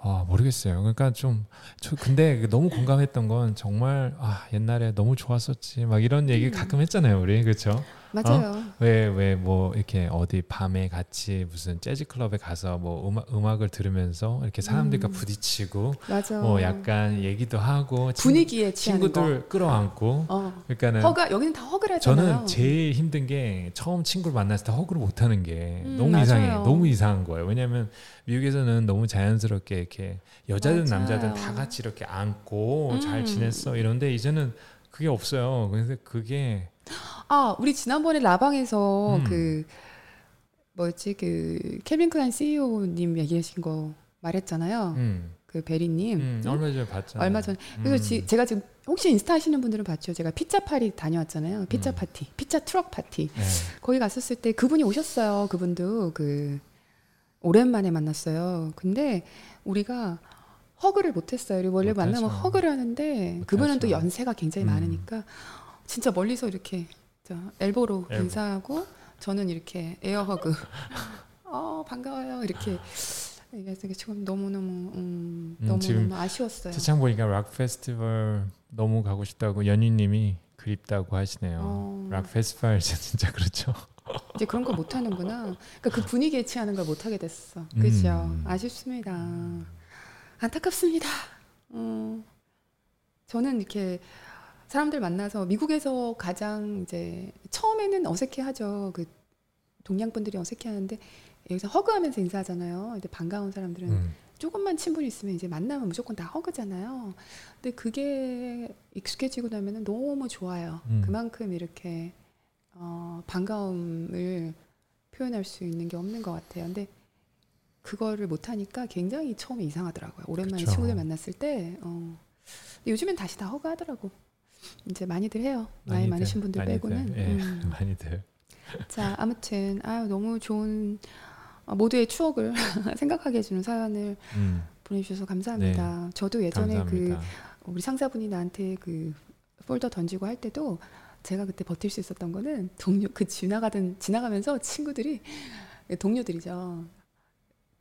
아 모르겠어요. 그러니까 좀 저 근데 너무 공감했던 건 정말 아 옛날에 너무 좋았었지 막 이런 얘기 음. 가끔 했잖아요. 우리 그렇죠? 맞아요. 왜 왜 뭐 이렇게 어디 밤에 같이 무슨 재즈 클럽에 가서 뭐 음악 음악을 들으면서 이렇게 사람들과 음. 부딪히고 맞아. 뭐 약간 얘기도 하고 친- 분위기에 취하는 친구들 끌어안고 거. 어. 그러니까는 hug가 여기는 다 허그를 하잖아요. 저는 제일 힘든 게 처음 친구를 만났을 때 허그를 못 하는 게 음, 너무 맞아요. 이상해. 너무 이상한 거예요. 왜냐면 미국에서는 너무 자연스럽게 이렇게 여자든 맞아요. 남자든 다 같이 이렇게 안고 음. 잘 지냈어. 이런데 이제는 그게 없어요. 그래서 그게 아, 우리 지난번에 라방에서 음. 그 뭐였지 그 케빈 클라인 CEO님 얘기하신 거 말했잖아요. 음, 그 베리님 음, 얼마 전에 봤잖아요. 얼마 전 그래서 음. 지- 제가 지금 혹시 인스타 하시는 분들은 봤죠. 제가 피자 파티 다녀왔잖아요. 피자 음. 파티, 피자 트럭 파티. 네. 거기 갔었을 때 그분이 오셨어요. 그분도 그 오랜만에 만났어요. 근데 우리가 hug를 못했어요. 원래. 만나면 hug를 하는데 그분은 또 못하죠. 연세가 굉장히 음. 많으니까 진짜 멀리서 이렇게 저 elbow로 elbow. 인사하고 저는 이렇게 air hug. <laughs> 어 반가워요. 이렇게 얘기해서 지금 너무 너무 음, 음, 너무 너무 아쉬웠어요. 채창 보니까 락 페스티벌 너무 가고 싶다고 연희님이 그립다고 하시네요. 어. 락 페스티벌 <laughs> 진짜 그렇죠. 이제 그런 거 못 하는구나. 그러니까 그 분위기에 취하는 걸 못 하게 됐어. 그죠? 음. 아쉽습니다. 안타깝습니다. 어, 저는 이렇게 사람들 만나서 미국에서 가장 이제 처음에는 어색해하죠. 그 동양 분들이 어색해하는데 여기서 허그하면서 인사하잖아요. 근데 반가운 사람들은 음. 조금만 친분이 있으면 이제 만나면 무조건 다 허그잖아요. 근데 그게 익숙해지고 나면은 너무 좋아요. 음. 그만큼 이렇게 어, 반가움을 표현할 수 있는 게 없는 것 같아요. 근데 그거를 못 하니까 굉장히 처음에 이상하더라고요. 오랜만에 그쵸. 친구들 만났을 때. 어. 요즘엔 다시 다 허그하더라고. 이제 많이들 해요. 나이 많이들, 많으신 분들 많이들, 빼고는. 예, 음. <laughs> 많이들. 자, 아무튼 아유 너무 좋은 어, 모두의 추억을 <laughs> 생각하게 해주는 사연을 음, 보내주셔서 감사합니다. 저도 예전에 감사합니다. 그 우리 상사분이 나한테 그 폴더 던지고 할 때도 제가 그때 버틸 수 있었던 거는 동료 그 지나가던 지나가면서 친구들이 동료들이죠.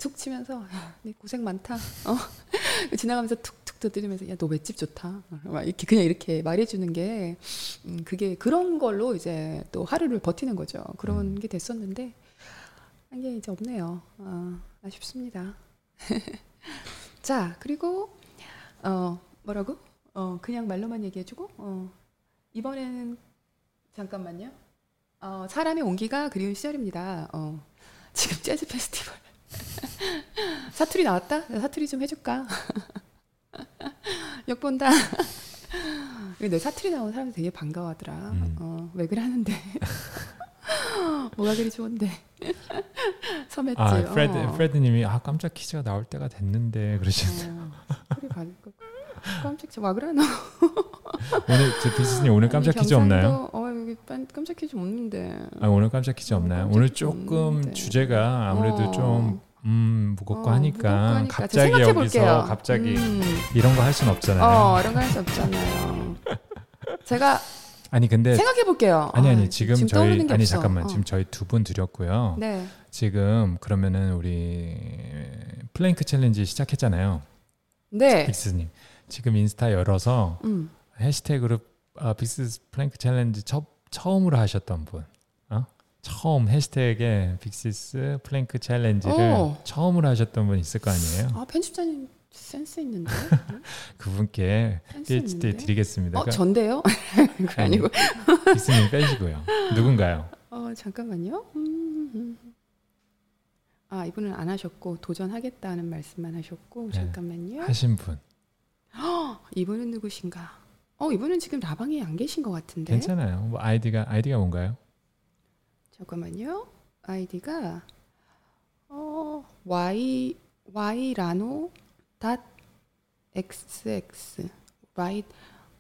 툭 치면서 야, 네 고생 많다. 어? <laughs> 지나가면서 툭툭 두드리면서 야 너 맷집 좋다. 막 이렇게 그냥 이렇게 말해주는 게 음, 그게 그런 걸로 이제 또 하루를 버티는 거죠. 그런 음. 게 됐었는데 이게 이제 없네요. 아, 아쉽습니다. <laughs> 자 그리고 어 뭐라고? 어 그냥 말로만 얘기해주고 어 이번에는 잠깐만요. 어 사람의 온기가 그리운 시절입니다. 어 지금 재즈 페스티벌 <laughs> 사투리 나왔다? 사투리 좀 해줄까? <laughs> 역 본다. 내 사투리 나온 사람들 되게 반가워하더라. 음. 어, 왜 그러는데? <laughs> 뭐가 그리 좋은데? 섬했지. 아 프레드 어. 프레드님이 아 깜짝 퀴즈가 나올 때가 됐는데 그러시는데 어, 소리 받을 거. 깜짝 와 그래 너. <laughs> 오늘 저 비스님 오늘 깜짝 퀴즈 없나요? 어 여기 깜- 깜짝 퀴즈 없는데. 아 오늘 깜짝 퀴즈 어, 없나요? 오늘 조금 없는데. 주제가 아무래도 어. 좀 음, 무겁고 어, 하니까 무겁고 갑자기 여기서 볼게요. 갑자기 음. 이런 거할 수는 없잖아요. 어 이런 거 할 수 없잖아요. <laughs> 제가 아니 근데 생각해 볼게요. 아니 아, 아니 지금, 저희 떠오르는 게 아니 없어. 잠깐만 어. 지금 저희 두 분 드렸고요. 네. 지금 그러면은 우리 plank challenge 시작했잖아요. 네. 빅스님 지금 인스타 열어서 음. 해시태그로 아, 빅스 plank challenge 처, 처음으로 하셨던 분, 어? 처음 해시태그에 빅시스 plank challenge를 오. 처음으로 하셨던 분 있을 거 아니에요? 아 편집자님 센스 있는데. <laughs> 그분께 PhD 있는데. 드리겠습니다. 어 그러니까 전데요? <laughs> 그거 아니고. 빅스님 빼시고요. 누군가요? 어 잠깐만요. 음, 음. 아 이분은 안 하셨고 도전하겠다는 말씀만 하셨고 네. 잠깐만요. 하신 분 <gasps> 이분은 누구신가? 어 이분은 지금 라방에 안 계신 것 같은데. 괜찮아요. 뭐 아이디가 아이디가 뭔가요? 잠깐만요. 아이디가 어 y y라노 닷 xx y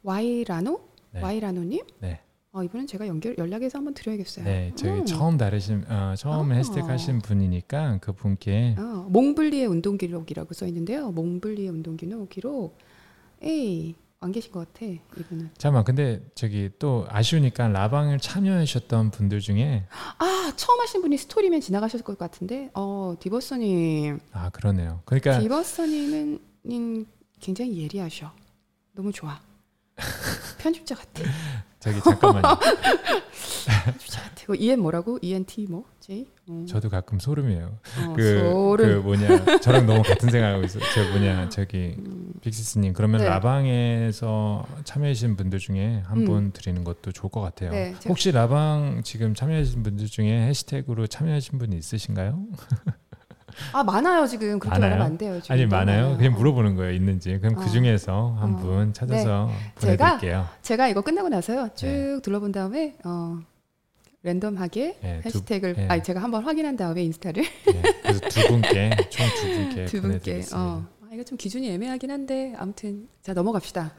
y라노 네. y라노님. 네. 어 이분은 제가 연결 연락해서 한번 드려야겠어요. 네, 저희 음. 처음 다르신 어, 처음 아. 해시태그 하신 분이니까 그 분께 어, 몽블리의 운동 기록이라고 써 있는데요. 몽블리의 운동 기록 기록. 에이 안 계신 것 같아 이분은. 잠깐만 근데 저기 또 아쉬우니까 라방을 참여하셨던 분들 중에 아 처음 하신 분이 스토리면 지나가셨을 것 같은데. 어 디버서님. 아 그러네요. 그러니까 디버서님은 님 굉장히 예리하셔. 너무 좋아. <laughs> 편집자 같아. 저기 잠깐만요. <laughs> 이거 EN 뭐라고? ENT 뭐? J? 어, 저도 가끔 소름이에요. 어, 그, 그 소름. 뭐냐 저랑 너무 같은 생각하고 있어요. 저 뭐냐 저기 음, 빅시스님 그러면 네. 라방에서 참여하신 분들 중에 한 음. 분 드리는 것도 좋을 것 같아요. 네, 제가- 혹시 라방 지금 참여하신 분들 중에 해시태그로 참여하신 분이 있으신가요? 아 많아요 지금 그렇게 많아요? 말하면 안 돼요. 지금 아니 많아요. 그냥 어. 물어보는 거예요. 있는지. 그럼 어. 그 중에서 한 어. 분 찾아서 제가 보내드릴게요. 제가 이거 끝나고 나서요 쭉 네. 둘러본 다음에 어, 랜덤하게 네, 두- 해시태그를 네. 아니 제가 한번 확인한 다음에 인스타를 네, 그래서 두 분께 총 두 분께 <laughs> 두 분께. 어. 아, 이거 좀 기준이 애매하긴 한데 아무튼 자 넘어갑시다.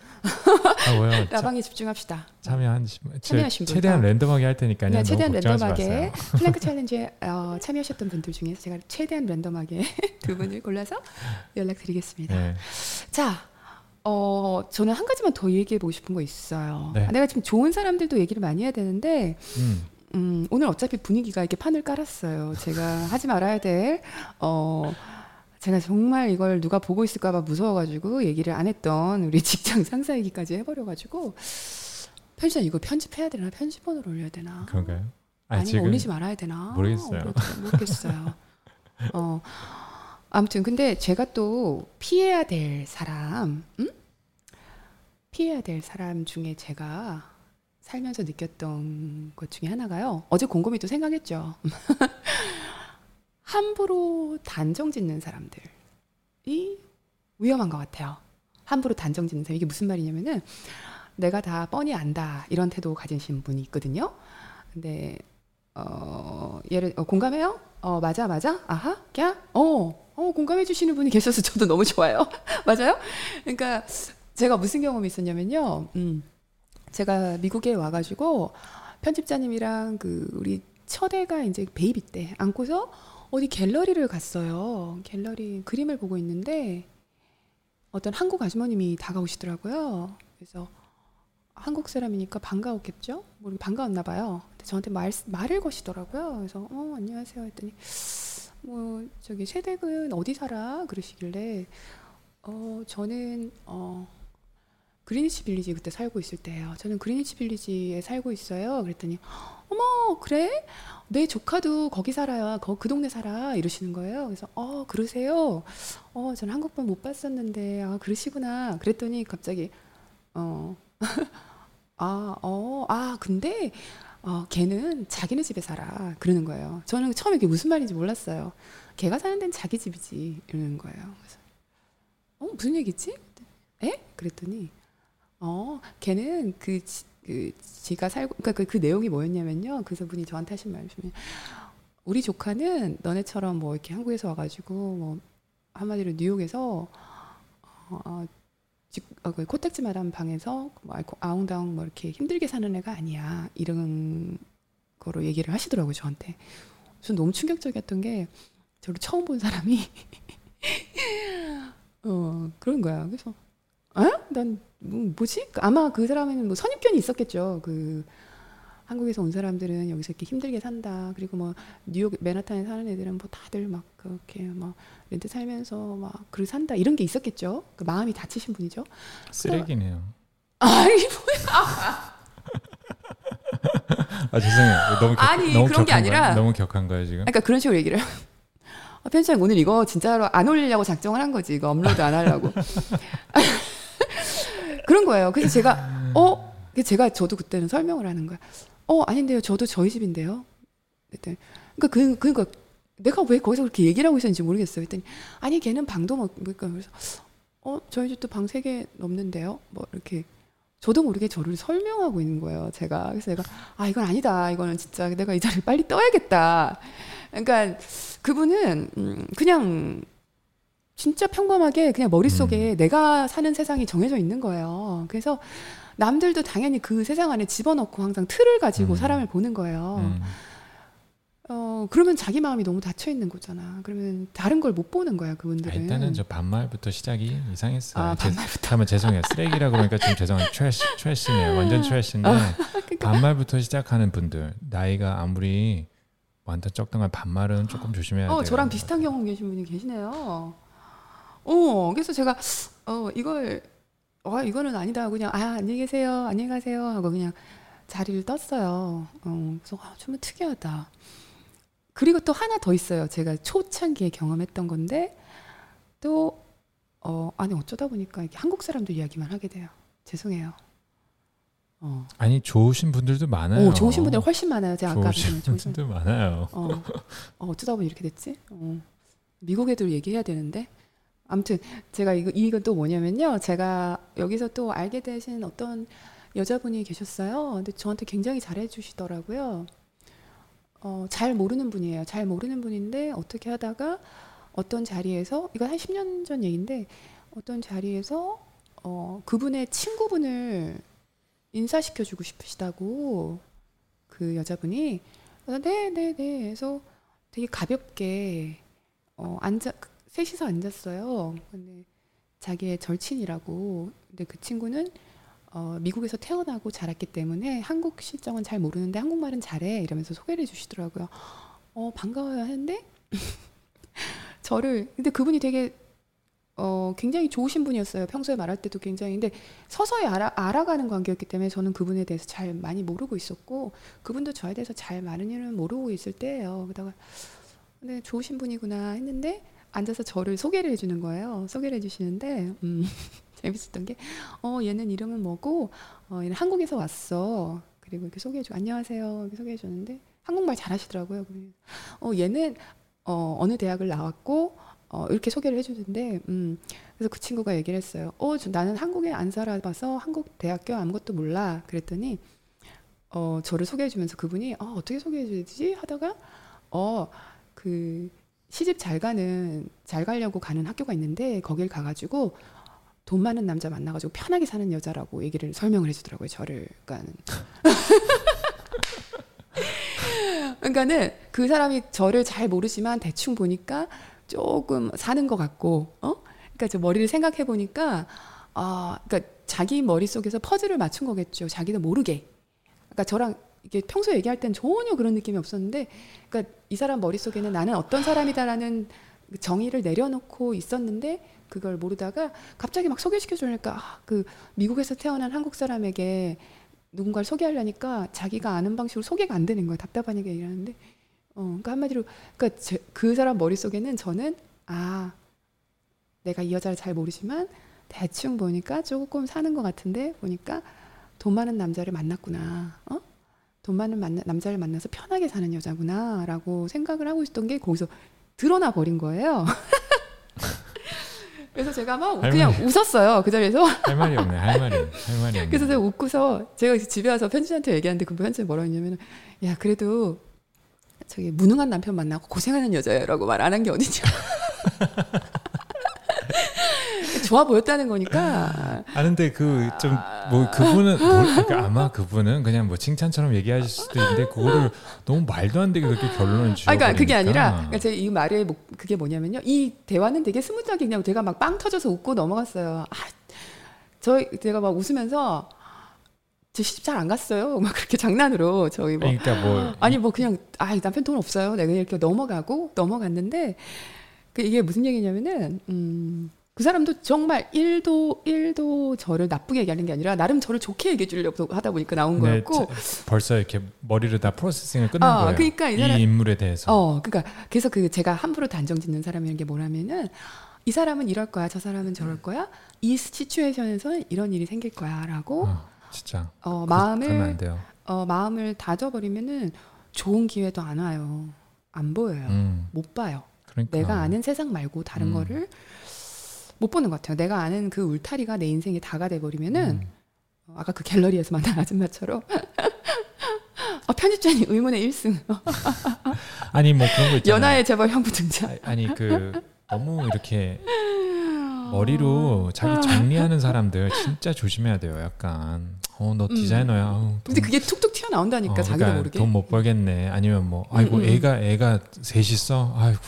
아 뭐요? 차- 라방에 집중합시다. 참여하신 분, 참여하신 분. 최대한 어. 랜덤하게 할 테니까요. 네, 최대한 랜덤하게. <laughs> 플랭크 챌린지에 어, 참여하셨던 분들 중에서 제가 최대한 랜덤하게 <laughs> 두 분을 골라서 연락드리겠습니다. 네. 자, 어, 저는 한 가지만 더 얘기해 보고 싶은 거 있어요. 네. 아, 내가 지금 좋은 사람들도 얘기를 많이 해야 되는데, 음, 음, 오늘 어차피 분위기가 이렇게 판을 깔았어요. 제가 하지 말아야 될, 어, 제가 정말 이걸 누가 보고 있을까봐 무서워가지고 얘기를 안 했던 우리 <laughs> 직장 상사 얘기까지 해버려가지고, 편집자 이거 편집해야 되나? 편집본으로 올려야 되나? 그런가요? 아, 아니면 지금 올리지 말아야 되나? 모르겠어요. 모르- 모르겠어요. 어. 아무튼 근데 제가 또 피해야 될 사람, 음? 피해야 될 사람 중에 제가 살면서 느꼈던 것 중에 하나가요. 어제 곰곰이 또 생각했죠. <laughs> 함부로 단정 짓는 사람들이 위험한 것 같아요. 함부로 단정 짓는 사람 이게 무슨 말이냐면은 내가 다 뻔히 안다 이런 태도 가지신 분이 있거든요. 근데 어 예를 어, 공감해요? 어 맞아 맞아 아하 야 어, 어 공감해 주시는 분이 계셔서 저도 너무 좋아요. <laughs> 맞아요? 그러니까 제가 무슨 경험이 있었냐면요. 음 제가 미국에 와가지고 편집자님이랑 그 우리 첫애가 이제 베이비 때 안고서 어디 갤러리를 갔어요. 갤러리 그림을 보고 있는데 어떤 한국 아주머님이 다가오시더라고요. 그래서 한국 사람이니까 반가웠겠죠? 모르 반가웠나 봐요. 근데 저한테 말 말을 거시더라고요. 그래서 어 안녕하세요 했더니 뭐 저기 세댁은 어디 살아 그러시길래 어 저는 어 그리니치 빌리지 그때 살고 있을 때예요. 저는 그리니치 빌리지에 살고 있어요. 그랬더니 어머 그래? 내 조카도 거기 살아요. 거, 그 동네 살아 이러시는 거예요. 그래서 어 그러세요? 어 저는 한국판 못 봤었는데 아 그러시구나. 그랬더니 갑자기 어 <laughs> 아, 어, 아, 근데, 어, 걔는 자기네 집에 살아. 그러는 거예요. 저는 처음에 그게 무슨 말인지 몰랐어요. 걔가 사는 데는 자기 집이지. 이러는 거예요. 그래서, 어, 무슨 얘기지? 에? 그랬더니, 어, 걔는 그, 지, 그, 지가 살고, 그러니까 그, 그 내용이 뭐였냐면요. 그래서 분이 저한테 하신 말씀이, 우리 조카는 너네처럼 뭐 이렇게 한국에서 와가지고, 뭐, 한마디로 뉴욕에서, 어, 어, 직- 어, 그 코딱지마한 방에서 뭐 아웅다웅 뭐 이렇게 힘들게 사는 애가 아니야 이런 거로 얘기를 하시더라고요 저한테. 전 너무 충격적이었던 게 저를 처음 본 사람이 <laughs> 어 그런 거야. 그래서 어? 난 뭐, 뭐지? 아마 그 사람에는 뭐 선입견이 있었겠죠. 그 한국에서 온 사람들은 여기서 이렇게 힘들게 산다. 그리고 뭐 뉴욕 맨하탄에 사는 애들은 뭐 다들 막 그렇게 막 렌트 살면서 막 그렇게 산다 이런 게 있었겠죠. 그 마음이 다치신 분이죠. 쓰레기네요. 아이 아 죄송해요. 너무 격, 아니, 너무 그런 게 아니라- 거예요? 너무 격한 거예요 지금? 그러니까 그런 식으로 얘기를. 해요. 아, 편집장 오늘 이거 진짜로 안 올리려고 작정을 한 거지. 이거 업로드 안 하려고. <laughs> 그런 거예요. 그래서 제가 어, 제가 저도 그때는 설명을 하는 거야. 어, 아닌데요. 저도 저희 집인데요. 그랬더니 그러니까 그 그러니까 내가 왜 거기서 그렇게 얘기를 하고 있었는지 모르겠어요. 그랬더니 아니 걔는 방도 뭐 그러니까 그래서 어, 저희 집도 방 세 개 넘는데요. 뭐 이렇게 저도 모르게 저를 설명하고 있는 거예요. 제가 그래서 내가 아 이건 아니다. 이거는 진짜 내가 이 자리를 빨리 떠야겠다. 그러니까 그분은 음, 그냥 진짜 평범하게 그냥 머릿속에 음. 내가 사는 세상이 정해져 있는 거예요. 그래서 남들도 당연히 그 세상 안에 집어넣고 항상 틀을 가지고 음. 사람을 보는 거예요. 음. 어, 그러면 자기 마음이 너무 닫혀 있는 거잖아. 그러면 다른 걸 못 보는 거야, 아, 그분들은. 일단은 저 반말부터 시작이 이상했어요. 아, 제- 반말부터. 하면 죄송해요. 쓰레기라 그러니까 좀 죄송해요. trash, trash네요. 완전 trash인데 <laughs> 그러니까 반말부터 시작하는 분들 나이가 아무리 완전 적당한 반말은 조금 조심해야 돼요. 어, 저랑 비슷한 경험 계신 분이 계시네요. 어, 그래서 제가 어, 이걸 어, 이거는 아니다. 그냥 아, 안녕히 계세요. 안녕히 가세요 하고 그냥 자리를 떴어요. 어, 그래서 아, 좀 특이하다. 그리고 또 하나 더 있어요. 제가 초창기에 경험했던 건데 또 어, 아니 어쩌다 보니까 이렇게 한국 사람들 이야기만 하게 돼요. 죄송해요. 어, 아니 좋으신 분들도 많아요. 오, 좋으신 분들 훨씬 많아요. 제가 아까 좋으신 분들도 많아요. 어, 어, 어쩌다 보니 이렇게 됐지? 어, 미국 애들 얘기해야 되는데. 아무튼 제가 이거 이건 또 뭐냐면요. 제가 여기서 또 알게 되신 어떤 여자분이 계셨어요. 근데 저한테 굉장히 잘해 주시더라고요. 어, 잘 모르는 분이에요. 잘 모르는 분인데 어떻게 하다가 어떤 자리에서 이거 한 10년 전 얘기인데 어떤 자리에서 어, 그분의 친구분을 인사시켜 주고 싶으시다고 그 여자분이 그래서 네, 네, 네. 해서 되게 가볍게 어, 앉아 셋이서 앉았어요. 근데 자기의 절친이라고. 근데 그 친구는 어, 미국에서 태어나고 자랐기 때문에 한국 실정은 잘 모르는데 한국말은 잘해 이러면서 소개를 해주시더라고요. 어, 반가워요 하는데 <laughs> 저를 근데 그분이 되게 어, 굉장히 좋으신 분이었어요. 평소에 말할 때도 굉장히 근데 서서히 알아, 알아가는 관계였기 때문에 저는 그분에 대해서 잘 많이 모르고 있었고 그분도 저에 대해서 잘 많은 일은 모르고 있을 때예요. 그러다가 근데 좋으신 분이구나 했는데 앉아서 저를 소개를 해주는 거예요. 소개를 해주시는데 음, <laughs> 재밌었던 게 어, 얘는 이름은 뭐고 어, 얘는 한국에서 왔어. 그리고 이렇게 소개해주고 안녕하세요 이렇게 소개해주는데 한국말 잘하시더라고요. 어, 얘는 어, 어느 대학을 나왔고 어, 이렇게 소개를 해주는데 음, 그래서 그 친구가 얘기를 했어요. 어, 저- 나는 한국에 안 살아봐서 한국 대학교 아무것도 몰라. 그랬더니 어, 저를 소개해주면서 그분이 어, 어떻게 소개해주지 하다가 어, 그 시집 잘 가는 잘 가려고 가는 학교가 있는데 거길 가가지고 돈 많은 남자 만나가지고 편하게 사는 여자라고 얘기를 설명을 해주더라고요. 저를 그러니까는 <laughs> 그러니까는 그 사람이 저를 잘 모르지만 대충 보니까 조금 사는 것 같고, 어? 그러니까 저 머리를 생각해 보니까 아, 그러니까 자기 머릿 속에서 퍼즐을 맞춘 거겠죠. 자기도 모르게. 그러니까 저랑 이게 평소에 얘기할 땐 전혀 그런 느낌이 없었는데, 그러니까 이 사람 머릿 속에는 나는 어떤 사람이다라는 그 정의를 내려놓고 있었는데 그걸 모르다가 갑자기 막 소개시켜 주니까 아, 그 미국에서 태어난 한국 사람에게 누군가를 소개하려니까 자기가 아는 방식으로 소개가 안 되는 거예요. 답답하니까 얘기하는데, 어, 그러니까 한마디로 그러니까 제, 그 사람 머릿 속에는 저는 아 내가 이 여자를 잘 모르지만 대충 보니까 조금 사는 것 같은데 보니까 돈 많은 남자를 만났구나. 어? 돈 많은 만나, 남자를 만나서 편하게 사는 여자구나라고 생각을 하고 있었던 게 거기서 드러나 버린 거예요. <laughs> 그래서 제가 막 그냥. 웃었어요 그 자리에서. 할 말이 없네. 할 말이 할 말이 없네. 그래서 제가 웃고서 제가 집에 와서 편집한테 얘기하는데 그 편집이 뭐라고 했냐면 야 그래도 저기 무능한 남편 만나고 고생하는 여자야라고 말 안 한 게 어디냐. <laughs> 좋아 보였다는 거니까. 아는데 그 좀 뭐 그분은 뭘, 그러니까 아마 그분은 그냥 뭐 칭찬처럼 얘기하실 수도 있는데 그거를 너무 말도 안 되게 그렇게 결론을 지어 아, 그러니까 그게 아니라 그러니까 제 이 말의 목, 그게 뭐냐면요. 이 대화는 되게 smooth하게 그냥 제가 막 빵 터져서 웃고 넘어갔어요. 아, 저 제가 막 웃으면서 저 시집 잘 안 갔어요. 막 그렇게 장난으로 저희 뭐 그러니까 뭐 아니 뭐 그냥 아 남편 돈 없어요. 내가 이렇게 넘어가고 넘어갔는데 그 이게 무슨 얘기냐면은 음. 그 사람도 정말 일도일도 저를 나쁘게 얘기하는 게 아니라 나름 저를 좋게 얘기해 주려고 하다 보니까 나온 네, 거였고 벌써 이렇게 머리를 다 프로세싱을 끝낸 아, 거예요. 그러니까 이 사람- 인물에 대해서. 어, 그러니까 그래서 그 제가 함부로 단정 짓는 사람이라는 게 뭐냐면은 이 사람은 이럴 거야, 저 사람은 저럴 거야, 이 시츄에이션에서는 이런 일이 생길 거야라고 어, 진짜 어, 그- 마음을. 어, 마음을 다져버리면은 좋은 기회도 안 와요, 안 보여요, 음, 못 봐요. 그러니까 내가 아는 세상 말고 다른 음. 거를 못 보는 것 같아요. 내가 아는 그 울타리가 내 인생의 다가 돼 버리면은 음, 어, 아까 그 갤러리에서 만난 아줌마처럼 <laughs> 어, 편집자님 의문의 1승 <laughs> 아니 뭐 그런 거 있잖아요. 연하의 재벌 형부 등장 아, 아니 그 너무 이렇게 머리로 자기 정리하는 사람들 진짜 조심해야 돼요. 약간 어너 음. 디자이너야. 어, 근데 그게 툭툭 튀어나온다니까 자기도 그러니까 모르게 돈 못 벌겠네. 아니면 뭐 아이고 음, 음. 애가 애가 셋 있어. 아이고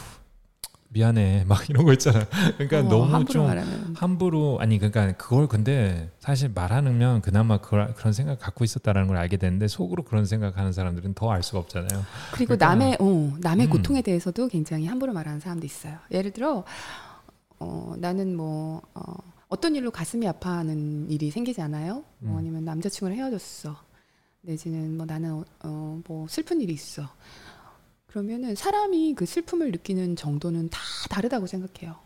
미안해. <laughs> 막 이런 거 있잖아. 그러니까 어, 너무 함부로 좀 말하면 함부로 아니 그러니까 그걸 근데 사실 말하면 그나마 그런 그런 생각 갖고 있었다라는 걸 알게 되는데 속으로 그런 생각하는 사람들은 더 알 수가 없잖아요. 그리고 그러니까- 남의 어, 남의 음. 고통에 대해서도 굉장히 함부로 말하는 사람도 있어요. 예를 들어 어, 나는 뭐 어, 어떤 일로 가슴이 아파하는 일이 생기잖아요. 뭐 음. 아니면 남자친구랑 헤어졌어. 내지는 뭐 나는 어, 어, 뭐 슬픈 일이 있어. 그러면은 사람이 그 슬픔을 느끼는 정도는 다 다르다고 생각해요.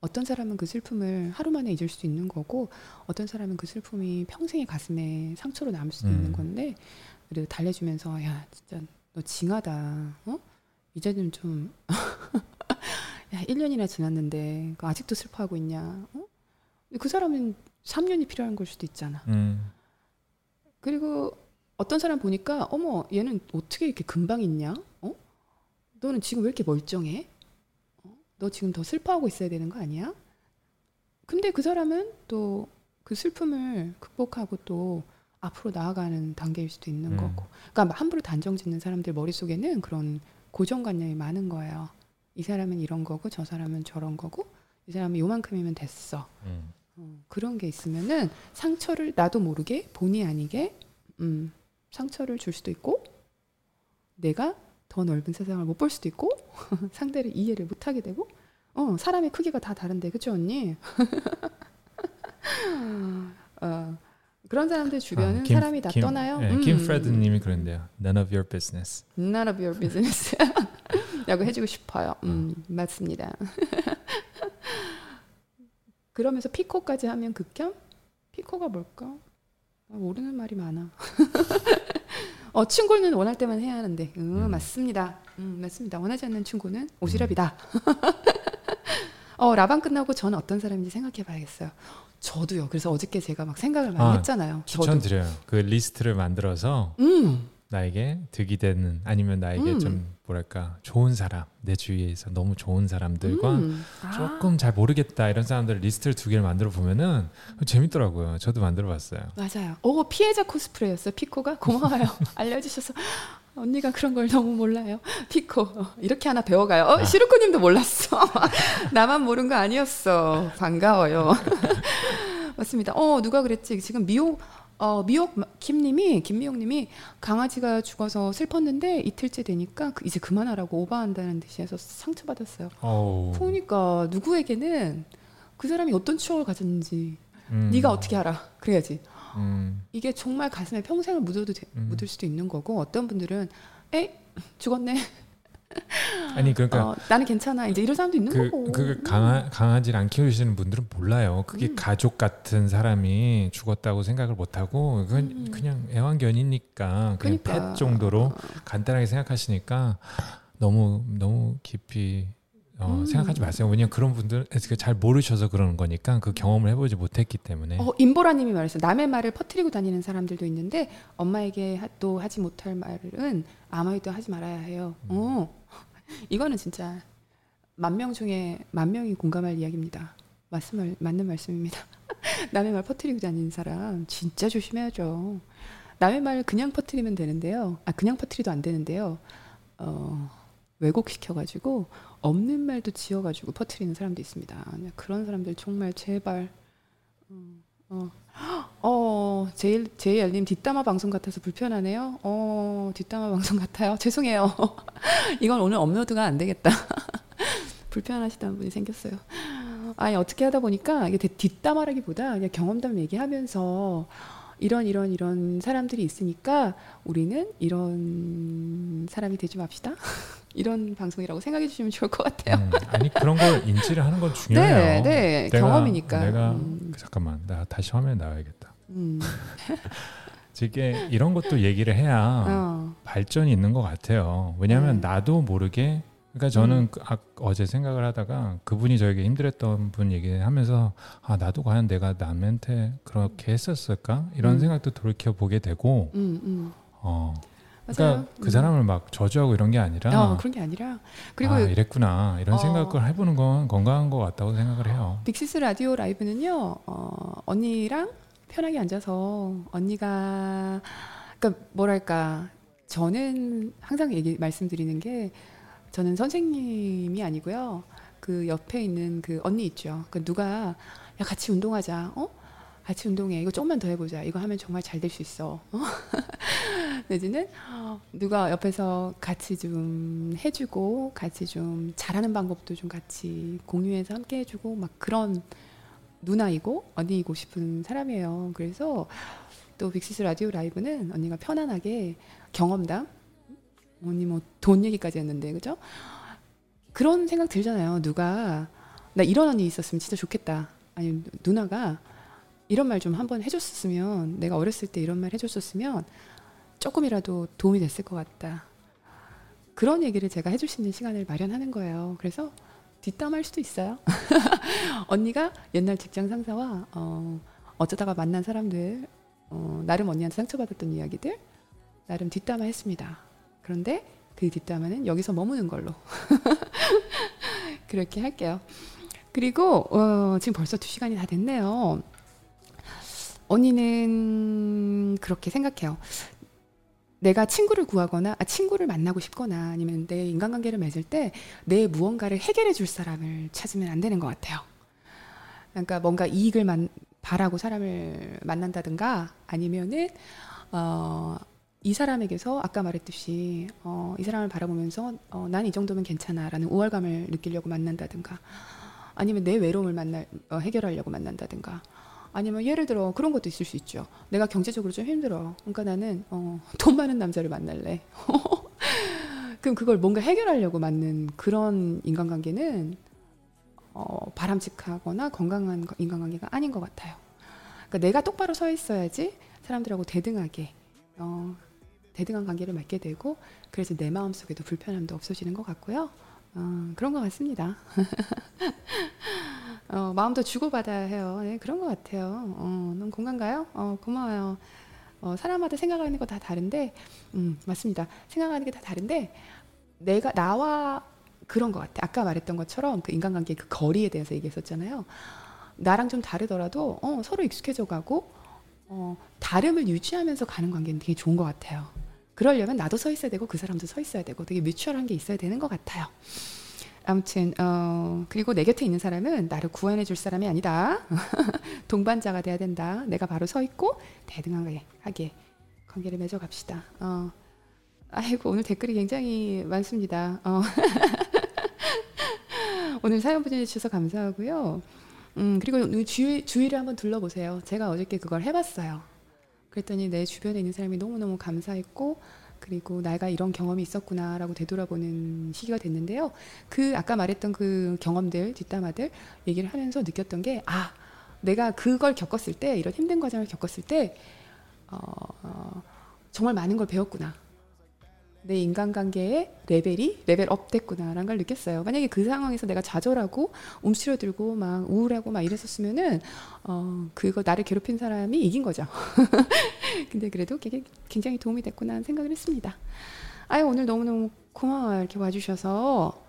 어떤 사람은 그 슬픔을 하루 만에 잊을 수 있는 거고 어떤 사람은 그 슬픔이 평생의 가슴에 상처로 남을 수도 음. 있는 건데 그래도 달래주면서 야 진짜 너 징하다 어 이제는 좀 <laughs> 야, 1년이나 지났는데 그 아직도 슬퍼하고 있냐 어? 그 사람은 3년이 필요한 걸 수도 있잖아 음. 그리고 어떤 사람 보니까 어머 얘는 어떻게 이렇게 금방 있냐? 어? 너는 지금 왜 이렇게 멀쩡해? 어? 너 지금 더 슬퍼하고 있어야 되는 거 아니야? 근데 그 사람은 또 그 슬픔을 극복하고 또 앞으로 나아가는 단계일 수도 있는 음. 거고. 그러니까 함부로 단정 짓는 사람들 머릿속에는 그런 고정관념이 많은 거예요. 이 사람은 이런 거고 저 사람은 저런 거고 이 사람은 요만큼이면 됐어. 음. 어, 그런 게 있으면은 상처를 나도 모르게 본의 아니게 음, 상처를 줄 수도 있고 내가 더 넓은 세상을 못 볼 수도 있고 <laughs> 상대를 이해를 못 하게 되고 어, 사람의 크기가 다 다른데 그쵸 언니? <laughs> 어, 그런 사람들 주변은 아, 김- 사람이 다 김- 떠나요. 예, 음. 김프레드님이 그런데요. None of your business. None of your business. <laughs> 라고 해주고 싶어요. 음, 맞습니다. 그러면서 피코까지 하면 극혐? 피코가 뭘까? 아, 모르는 말이 많아. 어, 충고는 원할 때만 해야 하는데. 음, 음. 맞습니다. 음, 맞습니다. 원하지 않는 충고는 오지랖이다. <laughs> 어, 라방 끝나고 저는 어떤 사람인지 생각해 봐야겠어요. 저도요. 그래서 어저께 제가 막 생각을 많이 아, 했잖아요. 저도. 추천드려요. 그 리스트를 만들어서 음, 나에게 득이 되는 아니면 나에게 음. 좀 뭐랄까 좋은 사람 내 주위에서 너무 좋은 사람들과 음. 아. 조금 잘 모르겠다 이런 사람들 리스트를 두 개를 만들어 보면은 재밌더라고요. 저도 만들어 봤어요. 맞아요. 오 피해자 코스프레였어요. 피코가 고마워요. <laughs> 알려주셔서 언니가 그런 걸 너무 몰라요. 피코 어, 이렇게 하나 배워가요. 어, 시루코님도 몰랐어. <laughs> 나만 모른 거 아니었어. 반가워요. <laughs> 맞습니다. 어 누가 그랬지? 지금 미호 어, 미옥 김님이 김미옥님이 강아지가 죽어서 슬펐는데 이틀째 되니까 그- 이제 그만하라고 오버한다는 듯이 해서 상처받았어요. 어우. 그러니까 누구에게는 그 사람이 어떤 추억을 가졌는지 음, 네가 어떻게 알아? 그래야지. 음, 이게 정말 가슴에 평생을 묻어도 돼- 음. 묻을 수도 있는 거고 어떤 분들은 에 죽었네. 아니 그러니까 어, 나는 괜찮아. 이제 이런 사람도 있는 그, 거고. 그 강아, 강아지를 안 키우시는 분들은 몰라요. 그게 음. 가족 같은 사람이 죽었다고 생각을 못 하고 그건 음. 그냥 애완견이니까 그냥 그러니까. 펫 정도로 간단하게 생각하시니까 너무 너무 깊이 어, 음. 생각하지 마세요. 왜냐면 그런 분들 잘 모르셔서 그러는 거니까 그 경험을 해보지 못했기 때문에. 어, 임보라님이 말했어요. 남의 말을 퍼뜨리고 다니는 사람들도 있는데 엄마에게 하- 또 하지 못할 말은 아무에도 하지 말아야 해요. 음. 어, 이거는 진짜 만 명 중에 만 명이 공감할 이야기입니다. 맞는, 말, 맞는 말씀입니다. <laughs> 남의 말 퍼뜨리고 다니는 사람 진짜 조심해야죠. 남의 말 그냥 퍼뜨리면 되는데요. 아 그냥 퍼뜨리도 안 되는데요. 어, 왜곡시켜가지고 없는 말도 지어가지고 퍼뜨리는 사람도 있습니다. 그런 사람들 정말 제발 음, 어, 어, 제일 제이 알님 뒷담화 방송 같아서 불편하네요. 어, 뒷담화 방송 같아요. <laughs> 죄송해요. 이건 오늘 업로드가 안 되겠다. <laughs> 불편하시다는 분이 생겼어요. 아니 어떻게 하다 보니까 이게 뒷- 뒷담화라기보다 그냥 경험담 얘기하면서 이런 이런 이런 사람들이 있으니까 우리는 이런 사람이 되지 맙시다. <laughs> 이런 방송이라고 생각해 주시면 좋을 것 같아요. 음, 아니 그런 걸 인지를 하는 건 <laughs> 중요해요. 네, 네, 내가- 경험이니까. 내가 음. 잠깐만 나 다시 화면 나와야겠다. 음, <laughs> 이게 이런 것도 얘기를 해야 어, 발전이 있는 것 같아요. 왜냐하면 네. 나도 모르게 그러니까 저는 그, 아, 어제 생각을 하다가 그분이 저에게 힘들었던 분 얘기하면서 아 나도 과연 내가 남한테 그렇게 했었을까 이런 음. 생각도 돌이켜 보게 되고 음, 음. 어 맞아요. 그러니까 그 음. 사람을 막 저주하고 이런 게 아니라 어, 그런 게 아니라 그리고 아 이랬구나 이런 어. 생각을 해보는 건 건강한 것 같다고 생각을 해요. 빅시스 라디오 라이브는요, 어, 언니랑 편하게 앉아서 언니가, 그러니까 뭐랄까, 저는 항상 얘기, 말씀드리는 게, 저는 선생님이 아니고요, 그 옆에 있는 그 언니 있죠. 그 누가, 야, 같이 운동하자, 어? 같이 운동해. 이거 조금만 더 해보자. 이거 하면 정말 잘 될 수 있어. 어? <laughs> 내지는 누가 옆에서 같이 좀 해주고 같이 좀 잘하는 방법도 좀 같이 공유해서 함께 해주고 막 그런 누나이고 언니이고 싶은 사람이에요. 그래서 또 빅시스 라디오 라이브는 언니가 편안하게 경험담 언니 뭐 돈 얘기까지 했는데 그죠? 그런 생각 들잖아요. 누가 나 이런 언니 있었으면 진짜 좋겠다. 아니 누나가 이런 말 좀 한번 해줬었으면 내가 어렸을 때 이런 말 해줬었으면 조금이라도 도움이 됐을 것 같다. 그런 얘기를 제가 해줄 수 있는 시간을 마련하는 거예요. 그래서 뒷담할 수도 있어요. <laughs> 언니가 옛날 직장 상사와 어, 어쩌다가 만난 사람들 어, 나름 언니한테 상처받았던 이야기들 나름 뒷담화 했습니다. 그런데 그 뒷담화는 여기서 머무는 걸로 <laughs> 그렇게 할게요. 그리고 어, 지금 벌써 두 시간이 다 됐네요. 언니는 그렇게 생각해요. 내가 친구를 구하거나 아, 친구를 만나고 싶거나 아니면 내 인간관계를 맺을 때 내 무언가를 해결해 줄 사람을 찾으면 안 되는 것 같아요. 그러니까 뭔가 이익을 만, 바라고 사람을 만난다든가 아니면은 어, 이 사람에게서 아까 말했듯이 어, 이 사람을 바라보면서 어, 난이 정도면 괜찮아라는 우월감을 느끼려고 만난다든가 아니면 내 외로움을 만날 어, 해결하려고 만난다든가 아니면 예를 들어 그런 것도 있을 수 있죠. 내가 경제적으로 좀 힘들어. 그러니까 나는 어, <laughs> 돈 많은 남자를 만날래. <laughs> 그럼 그걸 뭔가 해결하려고 맞는 그런 인간관계는 어, 바람직하거나 건강한 거- 인간관계가 아닌 것 같아요. 그러니까 내가 똑바로 서 있어야지 사람들하고 대등하게 어, 대등한 관계를 맺게 되고 그래서 내 마음 속에도 불편함도 없어지는 것 같고요. 어, 그런 것 같습니다. <laughs> 어, 마음도 주고받아야 해요. 네, 그런 것 같아요. 어, 너무 공감가요? 어, 고마워요. 어, 사람마다 생각하는 거 다 다른데, 음, 맞습니다. 생각하는 게 다 다른데, 내가, 나와 그런 것 같아. 아까 말했던 것처럼 그 인간관계 그 거리에 대해서 얘기했었잖아요. 나랑 좀 다르더라도, 어, 서로 익숙해져 가고, 어, 다름을 유지하면서 가는 관계는 되게 좋은 것 같아요. 그러려면 나도 서 있어야 되고 그 사람도 서 있어야 되고 되게 뮤추얼한 게 있어야 되는 것 같아요. 아무튼 어 그리고 내 곁에 있는 사람은 나를 구원해 줄 사람이 아니다. <laughs> 동반자가 돼야 된다. 내가 바로 서 있고 대등하게 하게 관계를 맺어 갑시다. 어. 아이고 오늘 댓글이 굉장히 많습니다. 어. <laughs> 오늘 사연 보내 주셔서 감사하고요. 음 그리고 주위 주위를 한번 둘러보세요. 제가 어저께 그걸 해 봤어요. 그랬더니 내 주변에 있는 사람이 너무 너무 감사했고 그리고 내가 이런 경험이 있었구나라고 되돌아보는 시기가 됐는데요. 그 아까 말했던 그 경험들, 뒷담화들 얘기를 하면서 느꼈던 게 아, 내가 그걸 겪었을 때 이런 힘든 과정을 겪었을 때 어, 어, 정말 많은 걸 배웠구나. 내 인간관계의 레벨이 레벨업 됐구나라는 걸 느꼈어요. 만약에 그 상황에서 내가 좌절하고 움츠러들고 막 우울하고 막 이랬었으면은 어 그거 나를 괴롭힌 사람이 이긴 거죠. <laughs> 근데 그래도 굉장히 도움이 됐구나 생각을 했습니다. 아유 오늘 너무너무 고마워요. 이렇게 와주셔서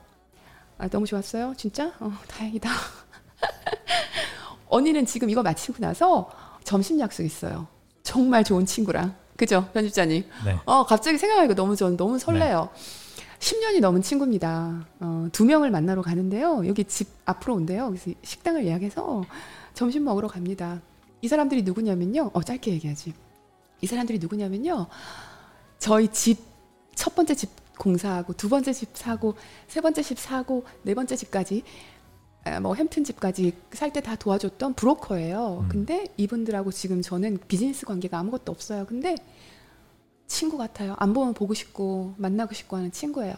아, 너무 좋았어요. 진짜? 어, 다행이다. <laughs> 언니는 지금 이거 마치고 나서 점심 약속 있어요. 정말 좋은 친구랑. 그죠? 편집자님. 네. 어, 갑자기 생각하니까 너무 전 너무 설레요. 10년이 넘은 친구입니다. 어, 두 명을 만나러 가는데요. 여기 집 앞으로 온대요. 그래서 식당을 예약해서 점심 먹으러 갑니다. 이 사람들이 누구냐면요. 어, 짧게 얘기하지. 이 사람들이 누구냐면요. 저희 집, 첫 번째 집 공사하고, 두 번째 집 사고, 세 번째 집 사고, 네 번째 집까지, 아, 뭐 햄튼 집까지 살 때 다 도와줬던 브로커예요. 음. 근데 이분들하고 지금 저는 비즈니스 관계가 아무것도 없어요. 근데 친구 같아요. 안 보면 보고 싶고 만나고 싶고 하는 친구예요.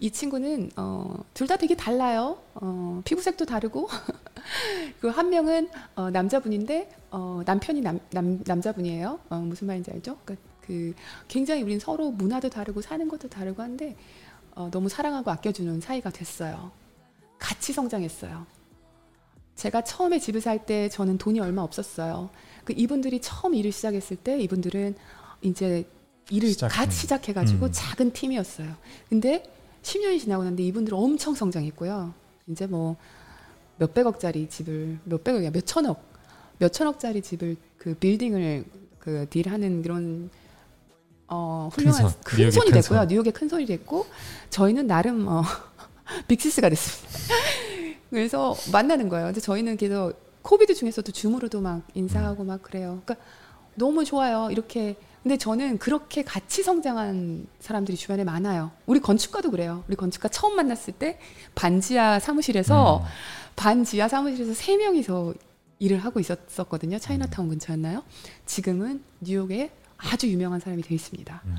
이 친구는 어, 둘 다 되게 달라요. 어, 피부색도 다르고 <laughs> 그 한 명은 어, 남자분인데 어, 남편이 남, 남, 남자분이에요. 어, 무슨 말인지 알죠? 그러니까 그 굉장히 우린 서로 문화도 다르고 사는 것도 다르고 한데 어, 너무 사랑하고 아껴주는 사이가 됐어요. 같이 성장했어요. 제가 처음에 집을 살 때 저는 돈이 얼마 없었어요. 그 이분들이 처음 일을 시작했을 때 이분들은 이제 일을 시작해. 같이 시작해가지고 음. 작은 팀이었어요. 근데 10년이 지나고 났는데 이분들은 엄청 성장했고요. 이제 뭐 몇백억짜리 집을 몇백억이야 몇천억 몇천억짜리 집을 그 빌딩을 그 딜하는 그런 어 훌륭한 큰 손, 큰, 뉴욕의 손이 큰 됐고요. 손. 뉴욕의 큰 손이 됐고 저희는 나름 어 빅시스가 됐습니다. 그래서 만나는 거예요. 근데 저희는 계속 코비드 중에서도 줌으로도 막 인사하고 막 그래요. 그러니까 너무 좋아요. 이렇게 근데 저는 그렇게 같이 성장한 사람들이 주변에 많아요. 우리 건축가도 그래요. 우리 건축가 처음 만났을 때 반지하 사무실에서 음. 반지하 사무실에서 세 명이서 일을 하고 있었거든요. 차이나타운 근처였나요? 지금은 뉴욕에 아주 유명한 사람이 되어 있습니다. 음.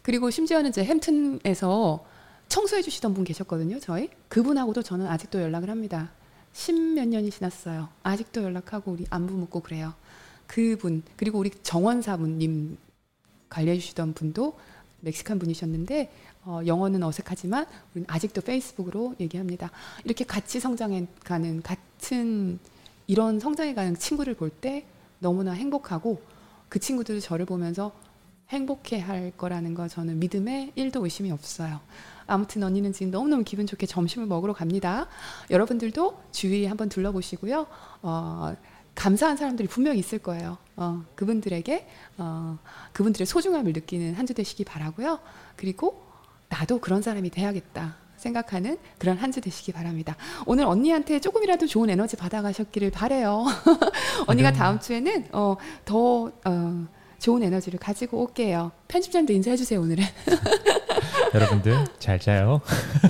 그리고 심지어는 이제 햄튼에서 청소해 주시던 분 계셨거든요. 저희 그분하고도 저는 아직도 연락을 합니다. 십몇 년이 지났어요. 아직도 연락하고 우리 안부 묻고 그래요. 그분 그리고 우리 정원사부님 관리해 주시던 분도 멕시칸 분이셨는데 어, 영어는 어색하지만 우리는 아직도 페이스북으로 얘기합니다. 이렇게 같이 성장해 가는 같은 이런 성장해 가는 친구를 볼 때 너무나 행복하고 그 친구들도 저를 보면서 행복해 할 거라는 거 저는 믿음에 1도 의심이 없어요. 아무튼 언니는 지금 너무너무 기분 좋게 점심을 먹으러 갑니다. 여러분들도 주위 한번 둘러보시고요. 어, 감사한 사람들이 분명히 있을 거예요. 어, 그분들에게 어, 그분들의 소중함을 느끼는 한 주 되시기 바라고요. 그리고 나도 그런 사람이 돼야겠다. 생각하는 그런 한 주 되시기 바랍니다. 오늘 언니한테 조금이라도 좋은 에너지 받아가셨기를 바래요. <laughs> 언니가 네. 다음 주에는 어, 더 어, 좋은 에너지를 가지고 올게요. 편집장도 인사해 주세요 오늘은. <laughs> 여러분들 잘 자요. <laughs>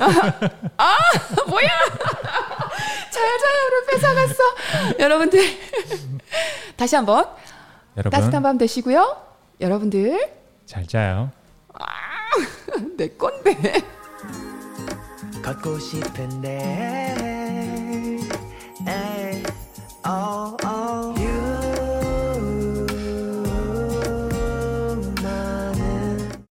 뭐야? 잘 자요를 뺏어갔어. 여러분들 다시 한 번 여러분 따뜻한 밤 되시고요. 여러분들 잘 자요. 내 건데. 걷고 싶은데 에이, 어, 어,